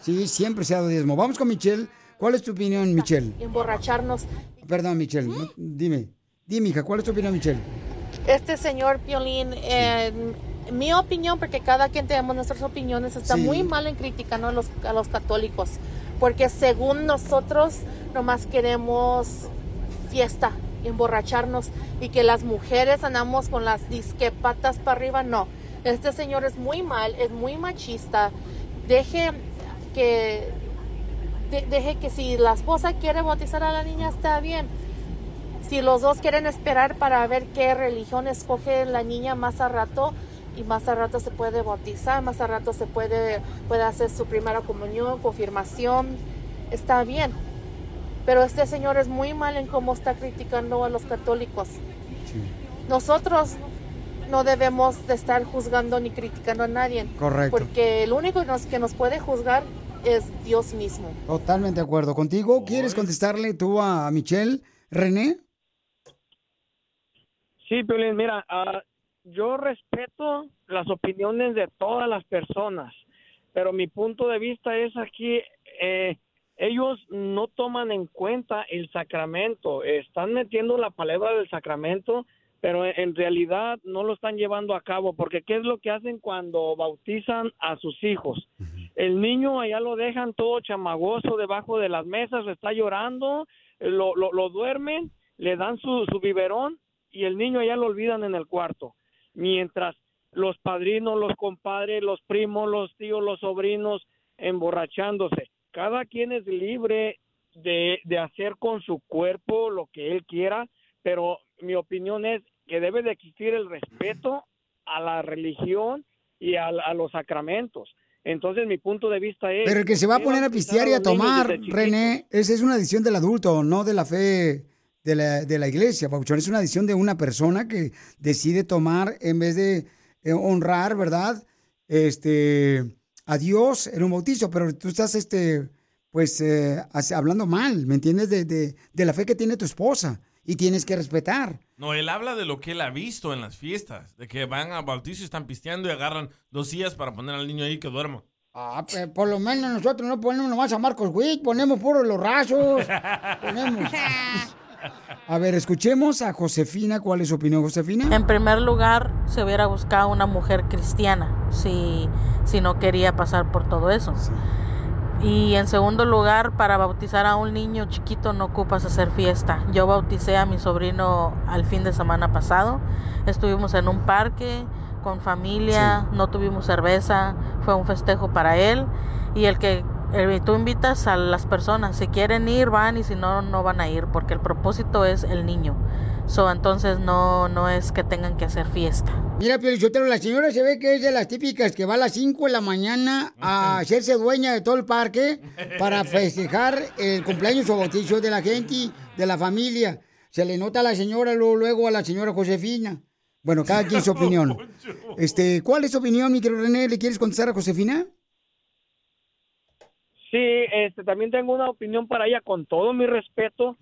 Speaker 1: Sí, siempre se ha dado diezmo. Vamos con Michelle. ¿Cuál es tu opinión, Michelle?
Speaker 22: emborracharnos.
Speaker 1: Perdón, Michelle. dime. Dime, hija, ¿cuál es tu opinión, Michelle?
Speaker 22: Este señor Piolín, en mi opinión, porque cada quien tenemos nuestras opiniones, está
Speaker 1: Sí.
Speaker 22: muy mal en criticando a los, a los católicos, porque según nosotros nomás queremos fiesta, emborracharnos y que las mujeres andamos con las disque patas para arriba, no. Este señor es muy mal, es muy machista. Deje que de- deje que si la esposa quiere bautizar a la niña está bien. Si los dos quieren esperar para ver qué religión escoge la niña más a rato y más a rato se puede bautizar, más a rato se puede, puede hacer su primera comunión, confirmación, está bien. Pero este señor es muy mal en cómo está criticando a los católicos. Nosotros no debemos de estar juzgando ni criticando a nadie.
Speaker 1: Correcto.
Speaker 22: Porque el único que nos, que nos puede juzgar es Dios mismo.
Speaker 1: Totalmente de acuerdo contigo. ¿Quieres contestarle tú a Michelle? René.
Speaker 20: Sí, Piolín, mira, ah, yo respeto las opiniones de todas las personas, pero mi punto de vista es aquí, eh, ellos no toman en cuenta el sacramento, están metiendo la palabra del sacramento, pero en- en realidad no lo están llevando a cabo, porque ¿qué es lo que hacen cuando bautizan a sus hijos? El niño allá lo dejan todo chamagoso debajo de las mesas, está llorando, lo, lo, lo duermen, le dan su, su biberón y el niño ya lo olvidan en el cuarto. Mientras los padrinos, los compadres, los primos, los tíos, los sobrinos emborrachándose. Cada quien es libre de, de hacer con su cuerpo lo que él quiera, pero mi opinión es que debe de existir el respeto a la religión y a, a los sacramentos. Entonces mi punto de vista es...
Speaker 1: Pero el que se va a
Speaker 20: ¿por qué
Speaker 1: poner a pistear y a tomar? René, esa es una decisión del adulto, no de la fe de la, de la iglesia, Papuchón. Es una decisión de una persona que decide tomar en vez de eh, honrar, ¿verdad? Este, a Dios en un bautizo, pero tú estás, este, pues, eh, hablando mal, ¿me entiendes? De, de- de la fe que tiene tu esposa y tienes que respetar.
Speaker 6: No, él habla de lo que él ha visto en las fiestas, de que van a bautizo y están pisteando y agarran dos sillas para poner al niño ahí que duerma.
Speaker 1: Ah, pues, por lo menos nosotros no ponemos nomás a Marcos Witt, ponemos puros los rasos. [LAUGHS] ponemos. A ver, escuchemos a Josefina. ¿Cuál es su opinión, Josefina?
Speaker 23: En primer lugar, se hubiera buscado una mujer cristiana si, si no quería pasar por todo eso. Y en segundo lugar, para bautizar a un niño chiquito no ocupas hacer fiesta. Yo bauticé a mi sobrino al fin de semana pasado. Estuvimos en un parque con familia, no tuvimos cerveza, fue un festejo para él. Y el que el- tú invitas a las personas, si quieren ir, van y si no, no van a ir, porque el propósito es el niño. So, entonces no, no es que tengan que hacer fiesta.
Speaker 1: Mira, Piolichotero, la señora se ve que es de las típicas que va a las 5 de la mañana a [LAUGHS] hacerse dueña de todo el parque para festejar el cumpleaños o bautizo de la gente, de la familia. Se le nota a la señora, luego, luego a la señora Josefina. Bueno, cada quien su [LAUGHS] opinión. Este, ¿Cuál es tu opinión, mi querido René? ¿Le quieres contestar a Josefina?
Speaker 20: Sí, este, también tengo una opinión para ella con todo mi respeto.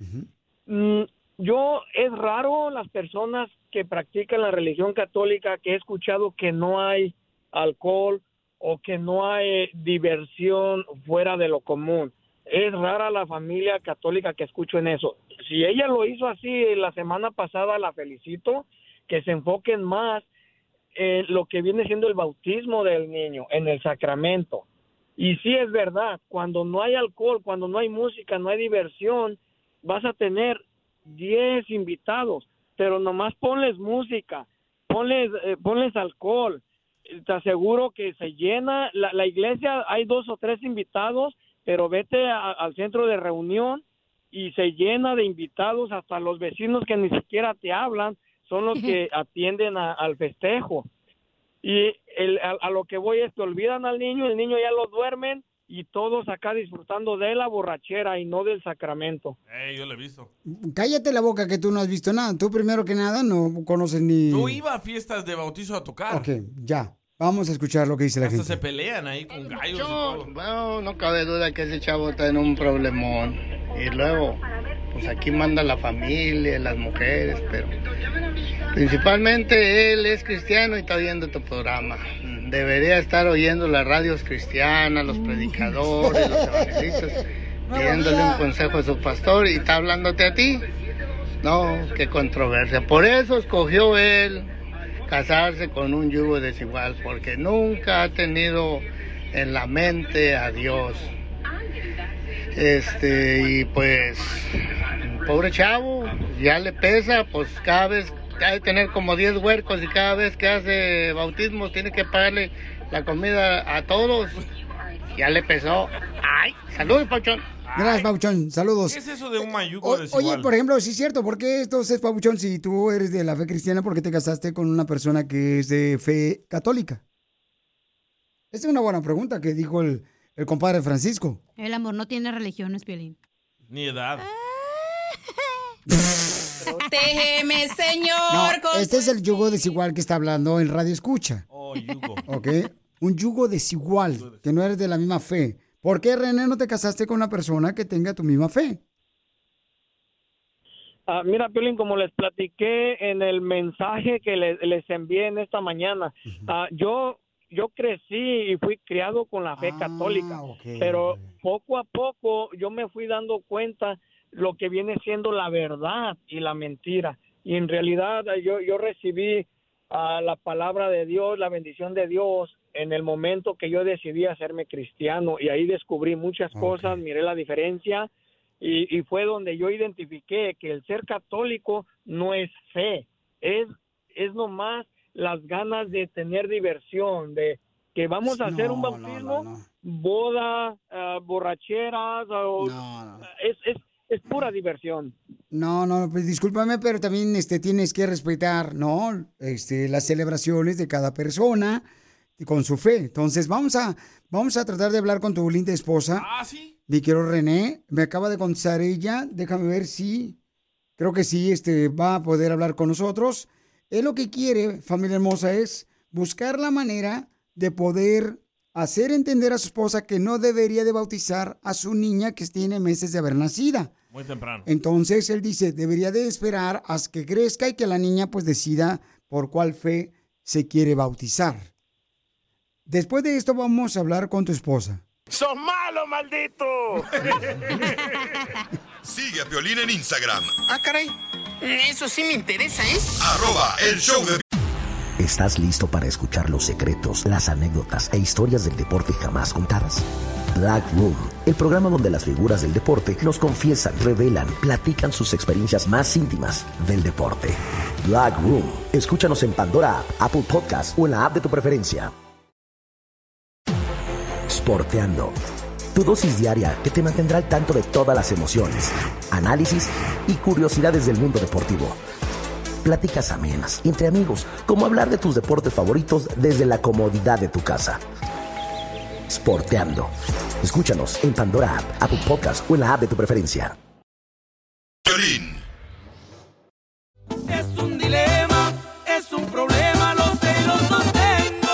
Speaker 20: Mm, yo es raro las personas que practican la religión católica que he escuchado que no hay alcohol o que no hay diversión fuera de lo común. Es rara la familia católica que escucho en eso. Si ella lo hizo así la semana pasada, la felicito, que se enfoquen más en lo que viene siendo el bautismo del niño, en el sacramento. Y sí es verdad, cuando no hay alcohol, cuando no hay música, no hay diversión, vas a tener 10 invitados, pero nomás ponles música, ponles, eh, ponles alcohol. Te aseguro que se llena la, la iglesia, hay dos o tres invitados, pero vete a- al centro de reunión y se llena de invitados, hasta los vecinos que ni siquiera te hablan son los que [LAUGHS] atienden a- al festejo. Y el, a, a lo que voy es que olvidan al niño, el niño ya lo duermen y todos acá disfrutando de la borrachera y no del sacramento.
Speaker 6: Eh, yo lo he visto.
Speaker 1: Cállate la boca que tú no has visto nada. Tú primero que nada no conoces ni...
Speaker 6: Yo iba a fiestas de bautizo a tocar.
Speaker 1: Ok, ya. Vamos a escuchar lo que dice la
Speaker 6: Hasta
Speaker 1: gente.
Speaker 6: se pelean ahí con gallos y todo.
Speaker 24: Bueno, no cabe duda que ese chavo está en un problemón. Y luego, pues aquí manda la familia, las mujeres, pero principalmente él es cristiano y está oyendo tu programa. Debería estar oyendo las radios cristianas, los predicadores, los evangelistas, [LAUGHS] pidiéndole un consejo a su pastor y está hablándote a ti. No, qué controversia. Por eso escogió él casarse con un yugo desigual, porque nunca ha tenido en la mente a Dios. Este, y pues, pobre chavo, ya le pesa, pues cada vez ha de tener como 10 huercos y cada vez que hace bautismos tiene que pagarle la comida a todos. Ya le pesó. Ay, saludos, Pauchón.
Speaker 1: Gracias, Pauchón. Saludos.
Speaker 6: ¿Qué es eso de un mayugo
Speaker 1: O-
Speaker 6: desigual?
Speaker 1: oye, por ejemplo, sí es cierto, ¿por qué entonces, Pabuchón, si tú eres de la fe cristiana, por qué te casaste con una persona que es de fe católica? Esa es una buena pregunta que dijo el, el compadre Francisco.
Speaker 4: El amor no tiene religiones, Piolín.
Speaker 6: Ni edad. [LAUGHS]
Speaker 4: Protégeme,
Speaker 1: No,
Speaker 4: Señor. con
Speaker 1: este es el yugo desigual que está hablando en Radio Escucha.
Speaker 6: Oh, yugo.
Speaker 1: ¿Ok? Un yugo desigual, que no eres de la misma fe. ¿Por qué, René, no te casaste con una persona que tenga tu misma fe?
Speaker 20: Ah, mira, Piolín, como les platiqué en el mensaje que les, les envié en esta mañana, ah, yo yo crecí y fui criado con la fe católica, pero poco a poco yo me fui dando cuenta lo que viene siendo la verdad y la mentira. y en realidad eh, yo, yo recibí ah, la palabra de Dios, la bendición de Dios en el momento que yo decidí hacerme cristiano. Y ahí descubrí muchas cosas, miré la diferencia y, y fue donde yo identifiqué que el ser católico no es fe, es, es nomás las ganas de tener diversión, de que vamos a hacer un
Speaker 1: No, no,
Speaker 20: bautismo, boda, ah, borracheras, o- Es, es, es pura diversión.
Speaker 1: No, no, pues discúlpame, pero también este, tienes que respetar, ¿no? Este, las celebraciones de cada persona y con su fe. Entonces, vamos a, vamos a tratar de hablar con tu linda esposa.
Speaker 6: Ah, sí.
Speaker 1: Mi quiero René, me acaba de contestar ella. Déjame ver si, creo que sí, este, va a poder hablar con nosotros. Él lo que quiere, familia hermosa, es buscar la manera de poder hacer entender a su esposa que no debería de bautizar a su niña que tiene meses de haber nacida.
Speaker 6: Muy temprano.
Speaker 1: Entonces él dice, debería de esperar hasta que crezca y que la niña pues decida por cuál fe se quiere bautizar. Después de esto vamos a hablar con tu esposa.
Speaker 2: ¡Sos malo, maldito! [LAUGHS]
Speaker 5: Sigue a Piolín en Instagram,
Speaker 25: Ah, caray. Eso sí me interesa, ¿eh?
Speaker 5: arroba el show de
Speaker 26: ¿Estás listo para escuchar los secretos, las anécdotas e historias del deporte jamás contadas? Black Room, el programa donde las figuras del deporte nos confiesan, revelan, platican sus experiencias más íntimas del deporte. Black Room, escúchanos en Pandora App, Apple Podcast o en la app de tu preferencia. Sporteando. Tu dosis diaria que te mantendrá al tanto de todas las emociones, análisis y curiosidades del mundo deportivo. Pláticas amenas entre amigos, como hablar de tus deportes favoritos desde la comodidad de tu casa. Sporteando. Escúchanos en Pandora App, Apple Podcast o en la app de tu preferencia.
Speaker 2: Es un dilema, es un problema, los celos los tengo.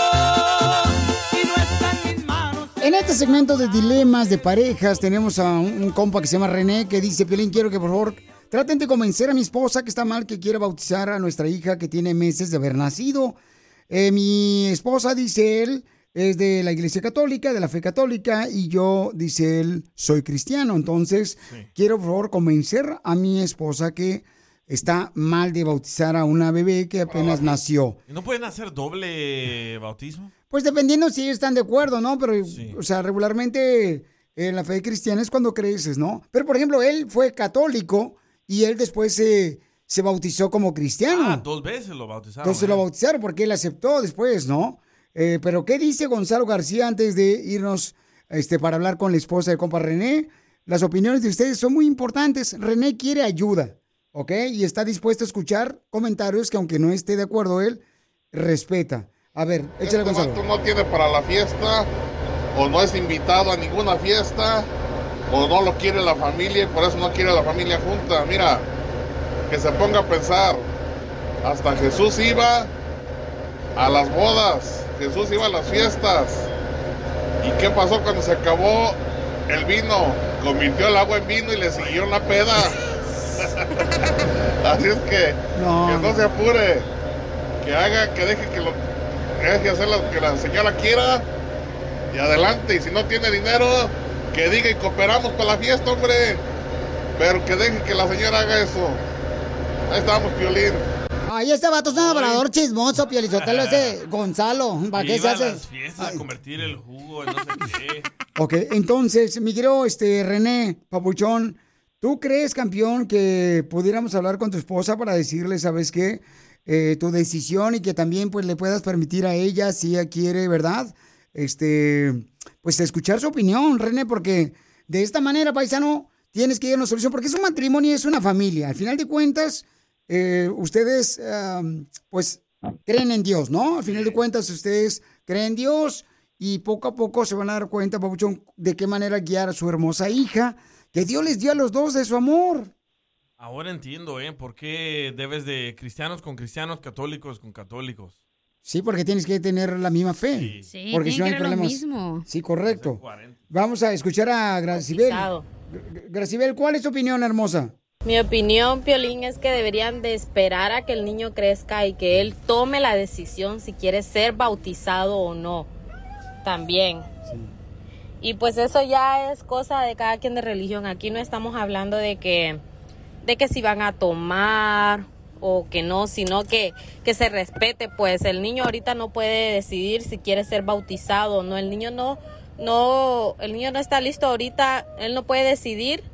Speaker 2: Y no están en mis manos.
Speaker 1: En este segmento de dilemas de parejas tenemos a un, un compa que se llama René que dice, Piolín, quiero que por favor traten de convencer a mi esposa que está mal que quiere bautizar a nuestra hija que tiene meses de haber nacido. Eh, mi esposa, dice él, es de la iglesia católica, de la fe católica, y yo, dice él, soy cristiano. Entonces, quiero por favor convencer a mi esposa que está mal de bautizar a una bebé que apenas nació.
Speaker 6: ¿Y no pueden hacer doble bautismo?
Speaker 1: Pues dependiendo si ellos están de acuerdo, ¿no? Pero, o sea, regularmente en la fe cristiana es cuando creces, ¿no? Pero, por ejemplo, él fue católico y él después se, se bautizó como cristiano.
Speaker 6: Ah, dos veces lo bautizaron.
Speaker 1: Entonces
Speaker 6: ¿eh?
Speaker 1: lo bautizaron porque él aceptó después, ¿no? Eh, pero, ¿qué dice Gonzalo García antes de irnos este, para hablar con la esposa de compa René? Las opiniones de ustedes son muy importantes. René quiere ayuda, ¿ok? Y está dispuesto a escuchar comentarios que, aunque no esté de acuerdo él, respeta. A ver, échale
Speaker 27: Este
Speaker 1: Gonzalo.
Speaker 27: no tiene para la fiesta, o no es invitado a ninguna fiesta, o no lo quiere la familia y por eso no quiere la familia junta. Mira, que se ponga a pensar, hasta Jesús iba a las bodas, Jesús iba a las fiestas. ¿Y qué pasó cuando se acabó el vino? Convirtió el agua en vino y le siguió la peda. [LAUGHS] Así es que
Speaker 1: no,
Speaker 27: que no se apure, que haga, que deje que lo deje hacer lo que la señora quiera y adelante. Y si no tiene dinero, que diga y cooperamos para la fiesta, hombre. Pero que deje que la señora haga eso. Ahí estamos, Piolín.
Speaker 1: Ay, este vato es un hablador chismoso, Pielizotelo, ese [LAUGHS] Gonzalo. ¿Para qué se hace?
Speaker 6: las fiestas convertir el jugo en no sé qué. [LAUGHS]
Speaker 1: Ok, entonces, mi querido este, René, papuchón, ¿tú crees, campeón, que pudiéramos hablar con tu esposa para decirle, sabes qué, Eh, tu decisión y que también pues le puedas permitir a ella, si ella quiere, ¿verdad? Este, pues escuchar su opinión, René, porque de esta manera, paisano, tienes que ir a una solución, porque es un matrimonio y es una familia. Al final de cuentas, eh, ustedes, pues, creen en Dios, ¿no? Al final de cuentas, ustedes creen en Dios y poco a poco se van a dar cuenta, Papuchón, de qué manera guiar a su hermosa hija, que Dios les dio a los dos de su amor.
Speaker 6: Ahora entiendo, ¿eh? ¿Por qué debes de cristianos con cristianos, católicos con católicos?
Speaker 1: Sí, porque tienes que tener la misma fe.
Speaker 4: Sí,
Speaker 1: porque si no hay
Speaker 4: lo
Speaker 1: problemas.
Speaker 4: mismo.
Speaker 1: Sí, correcto. Vamos a escuchar a Gracibel. Gracibel, ¿cuál es tu opinión, hermosa?
Speaker 22: Mi opinión, Piolín, es que deberían de esperar a que el niño crezca y que él tome la decisión si quiere ser bautizado o no. También. Y pues eso ya es cosa de cada quien de religión. Aquí no estamos hablando de que, de que si van a tomar
Speaker 28: o que no, sino que, que se respete, pues el niño ahorita no puede decidir si quiere ser bautizado o no, el niño no, no, el niño no está listo ahorita, él no puede decidir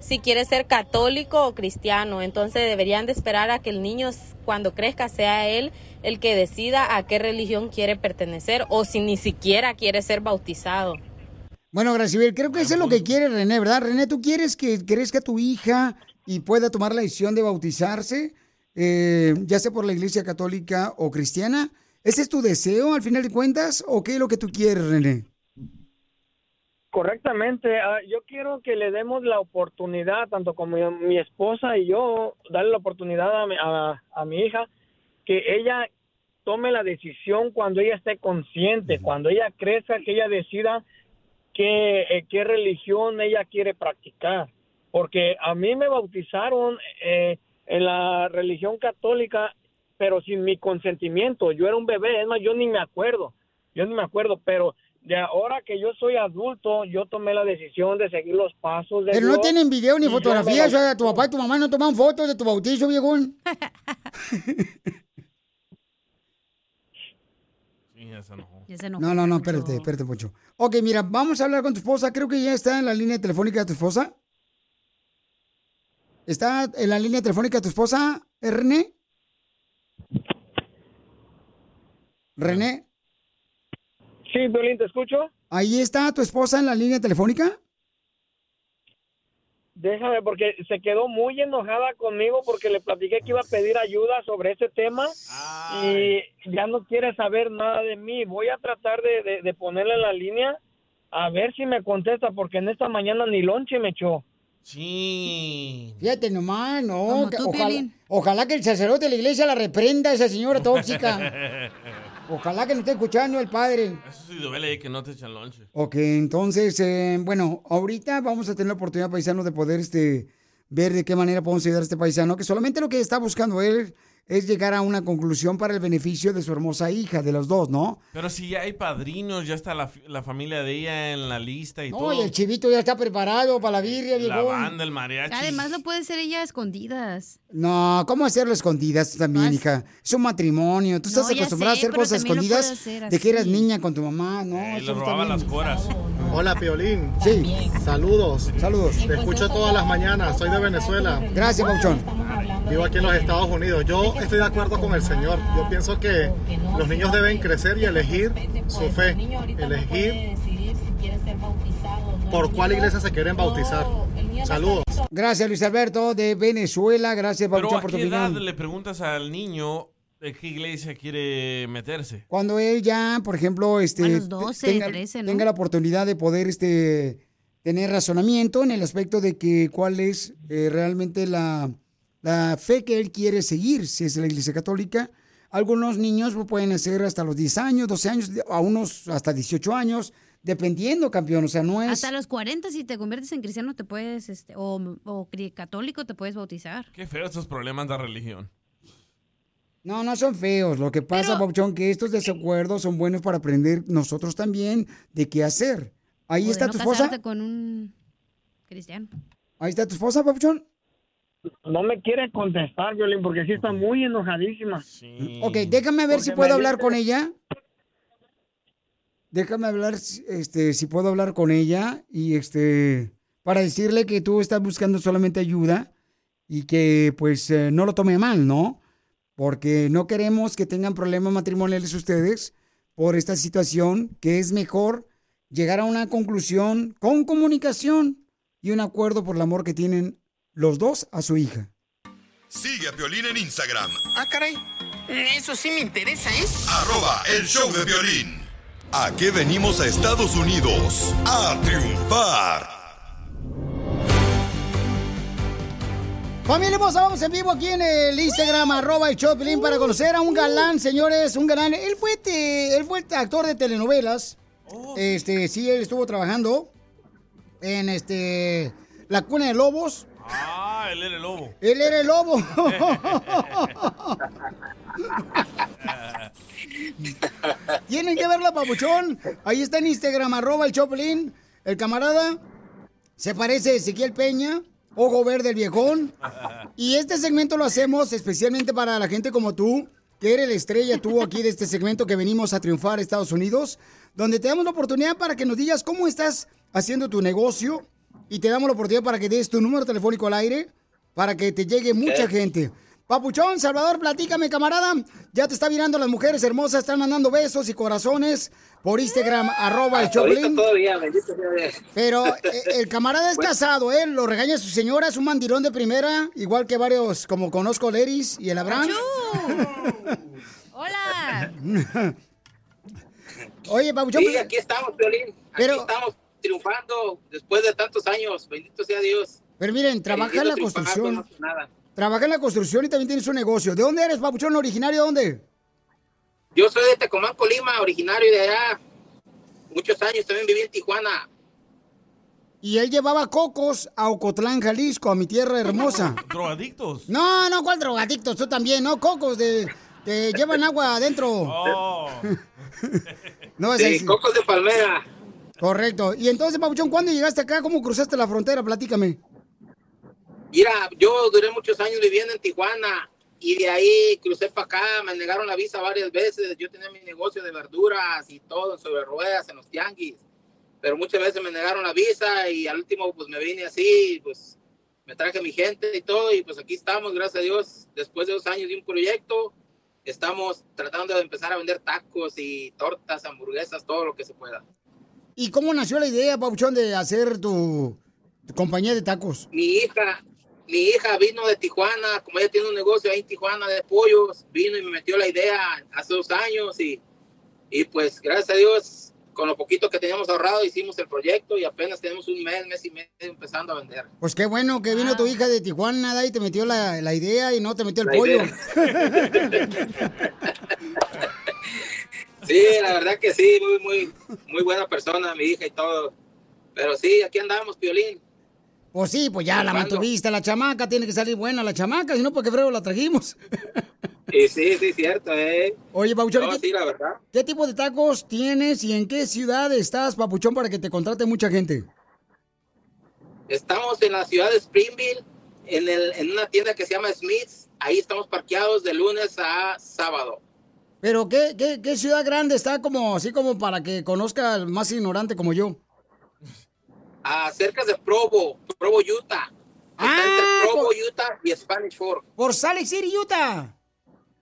Speaker 28: si quiere ser católico o cristiano, entonces deberían de esperar a que el niño cuando crezca sea él el que decida a qué religión quiere pertenecer o si ni siquiera quiere ser bautizado.
Speaker 1: Bueno, Gracibel, creo que eso es lo que quiere René, ¿verdad? René, ¿tú quieres que crezca tu hija y pueda tomar la decisión de bautizarse, eh, ya sea por la iglesia católica o cristiana? ¿Ese es tu deseo al final de cuentas o qué es lo que tú quieres, René?
Speaker 20: Correctamente, ah, yo quiero que le demos la oportunidad, tanto como mi, mi esposa y yo, darle la oportunidad a mi, a- a mi hija, que ella tome la decisión cuando ella esté consciente, cuando ella crezca, que ella decida qué, eh, qué religión ella quiere practicar. Porque a mí me bautizaron eh, en la religión católica, pero sin mi consentimiento. Yo era un bebé, es más, yo ni me acuerdo, yo ni me acuerdo, pero de ahora que yo soy adulto, yo tomé la decisión de seguir los pasos de
Speaker 1: Pero no tienen video ni fotografías, o
Speaker 20: bauticé.
Speaker 1: sea, tu papá y tu mamá no toman fotos de tu bautizo, viejón. [LAUGHS]
Speaker 6: Sí, ya se enojó.
Speaker 1: No, no, no, espérate, espérate, Pocho. Ok, mira, vamos a hablar con tu esposa. Creo que ya está en la línea telefónica tu esposa. ¿Está en la línea telefónica tu esposa, René? René,
Speaker 20: Sí, Violín, ¿te escucho?
Speaker 1: ¿ahí está tu esposa en la línea telefónica?
Speaker 20: Déjame, porque se quedó muy enojada conmigo porque le platiqué que iba a pedir ayuda sobre ese tema y ya no quiere saber nada de mí. Voy a tratar de, de, de ponerle en la línea a ver si me contesta porque en esta mañana ni lonche me echó.
Speaker 6: Sí.
Speaker 1: Fíjate nomás, no.
Speaker 20: Tú,
Speaker 1: ojalá, ojalá que el sacerdote de la iglesia la reprenda a esa señora tóxica. [LAUGHS] Ojalá que no esté escuchando el padre.
Speaker 6: Eso sí duele que no te echan lonche.
Speaker 1: Ok, entonces, eh, bueno, ahorita vamos a tener la oportunidad, paisano, de poder este, ver de qué manera podemos ayudar a este paisano, que solamente lo que está buscando él es llegar a una conclusión para el beneficio de su hermosa hija, de los dos, ¿no?
Speaker 6: Pero si ya hay padrinos, ya está la, la familia de ella en la lista y
Speaker 1: No,
Speaker 6: todo.
Speaker 1: y el chivito ya está preparado para la birria,
Speaker 6: la banda, el mariachi.
Speaker 4: Además lo puede hacer ella a escondidas.
Speaker 1: No, ¿cómo hacerlo escondidas también, hija? Es un matrimonio. Tú estás
Speaker 4: No,
Speaker 1: acostumbrada
Speaker 4: sé,
Speaker 1: a hacer cosas escondidas
Speaker 4: hacer
Speaker 1: de que eras niña con tu mamá, ¿no?
Speaker 6: Y
Speaker 1: Eso
Speaker 6: le robaba las coras.
Speaker 29: Hola, Piolín.
Speaker 1: Sí.
Speaker 29: Saludos.
Speaker 1: Saludos.
Speaker 29: Te escucho todas las mañanas. Soy de Venezuela.
Speaker 1: Gracias, Pauchón.
Speaker 29: Vivo aquí en los Estados Unidos. Yo estoy de acuerdo con el señor. Yo pienso que los niños deben crecer y elegir su fe. Elegir por cuál iglesia se quieren bautizar. Saludos.
Speaker 1: Gracias, Luis Alberto, de Venezuela. Gracias,
Speaker 6: Pero
Speaker 1: Pauchón,
Speaker 6: ¿a
Speaker 1: por tu
Speaker 6: qué edad
Speaker 1: opinión.
Speaker 6: le preguntas al niño de qué iglesia quiere meterse?
Speaker 1: Cuando él ya, por ejemplo, este,
Speaker 6: A los
Speaker 1: te-
Speaker 6: 12,
Speaker 1: tenga,
Speaker 6: 13, ¿no?
Speaker 1: tenga la oportunidad de poder este, tener razonamiento en el aspecto de que cuál es eh, realmente la, la fe que él quiere seguir, si es la Iglesia Católica. Algunos niños pueden hacer hasta los 10 años, 12 años, a unos hasta 18 años, dependiendo, campeón. O sea, no es...
Speaker 4: Hasta los 40, si te conviertes en cristiano, te puedes, este, o, o católico, te puedes bautizar.
Speaker 6: Qué feo estos problemas de religión.
Speaker 1: No, no son feos. Lo que pasa, Pauchón, que estos desacuerdos son buenos para aprender nosotros también de qué hacer. Ahí
Speaker 4: O de
Speaker 1: está
Speaker 4: no
Speaker 1: tu esposa.
Speaker 4: con un cristiano.
Speaker 1: Ahí está tu esposa, Pauchón.
Speaker 20: No me quiere contestar, Violín, porque sí está muy enojadísima.
Speaker 1: Ok, déjame ver si puedo hablar
Speaker 20: dice-
Speaker 1: con ella. Déjame hablar, este, si puedo hablar con ella y este, para decirle que tú estás buscando solamente ayuda y que pues eh, no lo tome mal, ¿no? Porque no queremos que tengan problemas matrimoniales ustedes por esta situación, que es mejor llegar a una conclusión con comunicación y un acuerdo por el amor que tienen los dos a su hija.
Speaker 5: Sigue a Piolín en Instagram,
Speaker 25: Ah, caray. Eso sí me interesa, ¿eh?
Speaker 5: arroba el show de violín. ¿A qué venimos a Estados Unidos? A triunfar.
Speaker 1: Familia hermosa, vamos en vivo aquí en el Instagram, arroba el Choplin, para conocer a un galán, señores, un galán. Él fue, te- él fue actor de telenovelas. Este, sí, él estuvo trabajando en este La Cuna de Lobos.
Speaker 6: Ah, él era el lobo.
Speaker 1: Él era el lobo. Tienen que verla, papuchón. Ahí está en Instagram, arroba el Choplin. El camarada se parece a Ezequiel Peña. Ojo Verde el Viejón. Y este segmento lo hacemos especialmente para la gente como tú, que eres la estrella tú aquí de este segmento que venimos a triunfar a Estados Unidos, donde te damos la oportunidad para que nos digas cómo estás haciendo tu negocio y te damos la oportunidad para que des tu número telefónico al aire para que te llegue mucha gente. Papuchón, Salvador, platícame, camarada. Ya te está mirando las mujeres hermosas, están mandando besos y corazones por Instagram, arroba el Choplin.
Speaker 30: todavía, bendito.
Speaker 1: Pero [LAUGHS] eh, el camarada es
Speaker 30: Bueno.
Speaker 1: casado, ¿eh? Lo regaña su señora, es un mandilón de primera, igual que varios, como conozco a Leris y el Abraham.
Speaker 4: ¡Hola! [LAUGHS]
Speaker 1: Oye, Papuchón,
Speaker 30: Sí,
Speaker 1: pues-
Speaker 30: aquí estamos, Violín. Aquí
Speaker 1: Pero-
Speaker 30: estamos triunfando después de tantos años. Bendito sea Dios.
Speaker 1: pero miren, trabaja en la construcción. Trabaja en la construcción y también tienes un negocio. ¿De dónde eres, Papuchón? ¿Originario de dónde?
Speaker 30: Yo soy de Tecomán, Colima, originario de allá. Muchos años también viví en Tijuana.
Speaker 1: Y él llevaba cocos a Ocotlán, Jalisco, a mi tierra hermosa. [LAUGHS]
Speaker 6: ¿Drogadictos?
Speaker 1: No, no, ¿cuál drogadicto? Tú también, ¿no? Cocos de... Te llevan agua adentro.
Speaker 6: Oh. [LAUGHS]
Speaker 1: No,
Speaker 30: Sí,
Speaker 1: es-
Speaker 30: cocos de palmera.
Speaker 1: Correcto. Y entonces, Papuchón, ¿cuándo llegaste acá? ¿Cómo cruzaste la frontera? Platícame.
Speaker 30: Mira, yo duré muchos años viviendo en Tijuana y de ahí crucé para acá, me negaron la visa varias veces. Yo tenía mi negocio de verduras y todo sobre ruedas en los tianguis, pero muchas veces me negaron la visa y al último pues me vine así, pues me traje mi gente y todo y pues aquí estamos, gracias a Dios, después de dos años de un proyecto, estamos tratando de empezar a vender tacos y tortas, hamburguesas, todo lo que se pueda.
Speaker 1: ¿Y cómo nació la idea, Papuchón, de hacer tu, tu compañía de tacos?
Speaker 30: mi hija, mi hija vino de Tijuana, como ella tiene un negocio ahí en Tijuana de pollos, vino y me metió la idea hace dos años y, y pues gracias a Dios, con lo poquito que teníamos ahorrado hicimos el proyecto y apenas tenemos un mes, mes y medio empezando a vender.
Speaker 1: Pues qué bueno que vino tu hija de Tijuana y te metió la, la idea y no te metió el
Speaker 30: La
Speaker 1: pollo. [LAUGHS] [LAUGHS]
Speaker 30: Sí, la verdad que sí, muy, muy, muy buena persona, mi hija y todo. Pero sí, aquí andamos, Piolín.
Speaker 1: Pues sí, pues ya la mantuviste, la chamaca, tiene que salir buena la chamaca, si no, ¿por qué frego la trajimos? [LAUGHS]
Speaker 30: Y sí, sí, cierto, eh.
Speaker 1: Oye, Papuchón,
Speaker 30: No,
Speaker 1: ¿qué,
Speaker 30: sí, la verdad.
Speaker 1: qué tipo de tacos tienes y en qué ciudad estás, Papuchón, para que te contrate mucha gente?
Speaker 30: Estamos en la ciudad de Springville, en, el, en una tienda que se llama Smith's. Ahí estamos parqueados de lunes a sábado.
Speaker 1: Pero ¿qué, qué, qué ciudad grande está como así como para que conozca al más ignorante como yo?
Speaker 30: Ah, cerca de Provo, Provo, Utah. Está entre Provo, Utah y Spanish Fork.
Speaker 1: Por Salt City, Utah.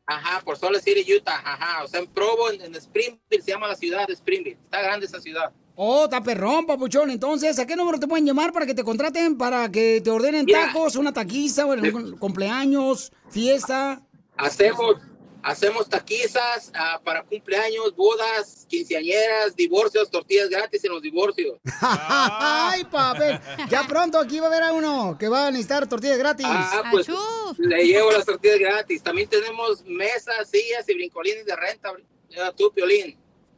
Speaker 30: Ajá, por Salt City, Utah. Ajá, o sea, en Provo, en, en Springville, se llama la ciudad de Springville. Está grande esa ciudad.
Speaker 1: Oh, está perrón, papuchón. Entonces, ¿a qué número te pueden llamar para que te contraten, para que te ordenen tacos, una taquiza, un cumpleaños, fiesta?
Speaker 30: Hacemos, hacemos taquizas ah, para cumpleaños, bodas, quinceañeras, divorcios, tortillas gratis en los divorcios. [LAUGHS]
Speaker 1: Ay, papel. Ya pronto aquí va a haber a uno que va a necesitar tortillas gratis.
Speaker 30: Ah, pues le llevo las tortillas gratis. También tenemos mesas, sillas y brincolines de renta. Ya tú, Piolín.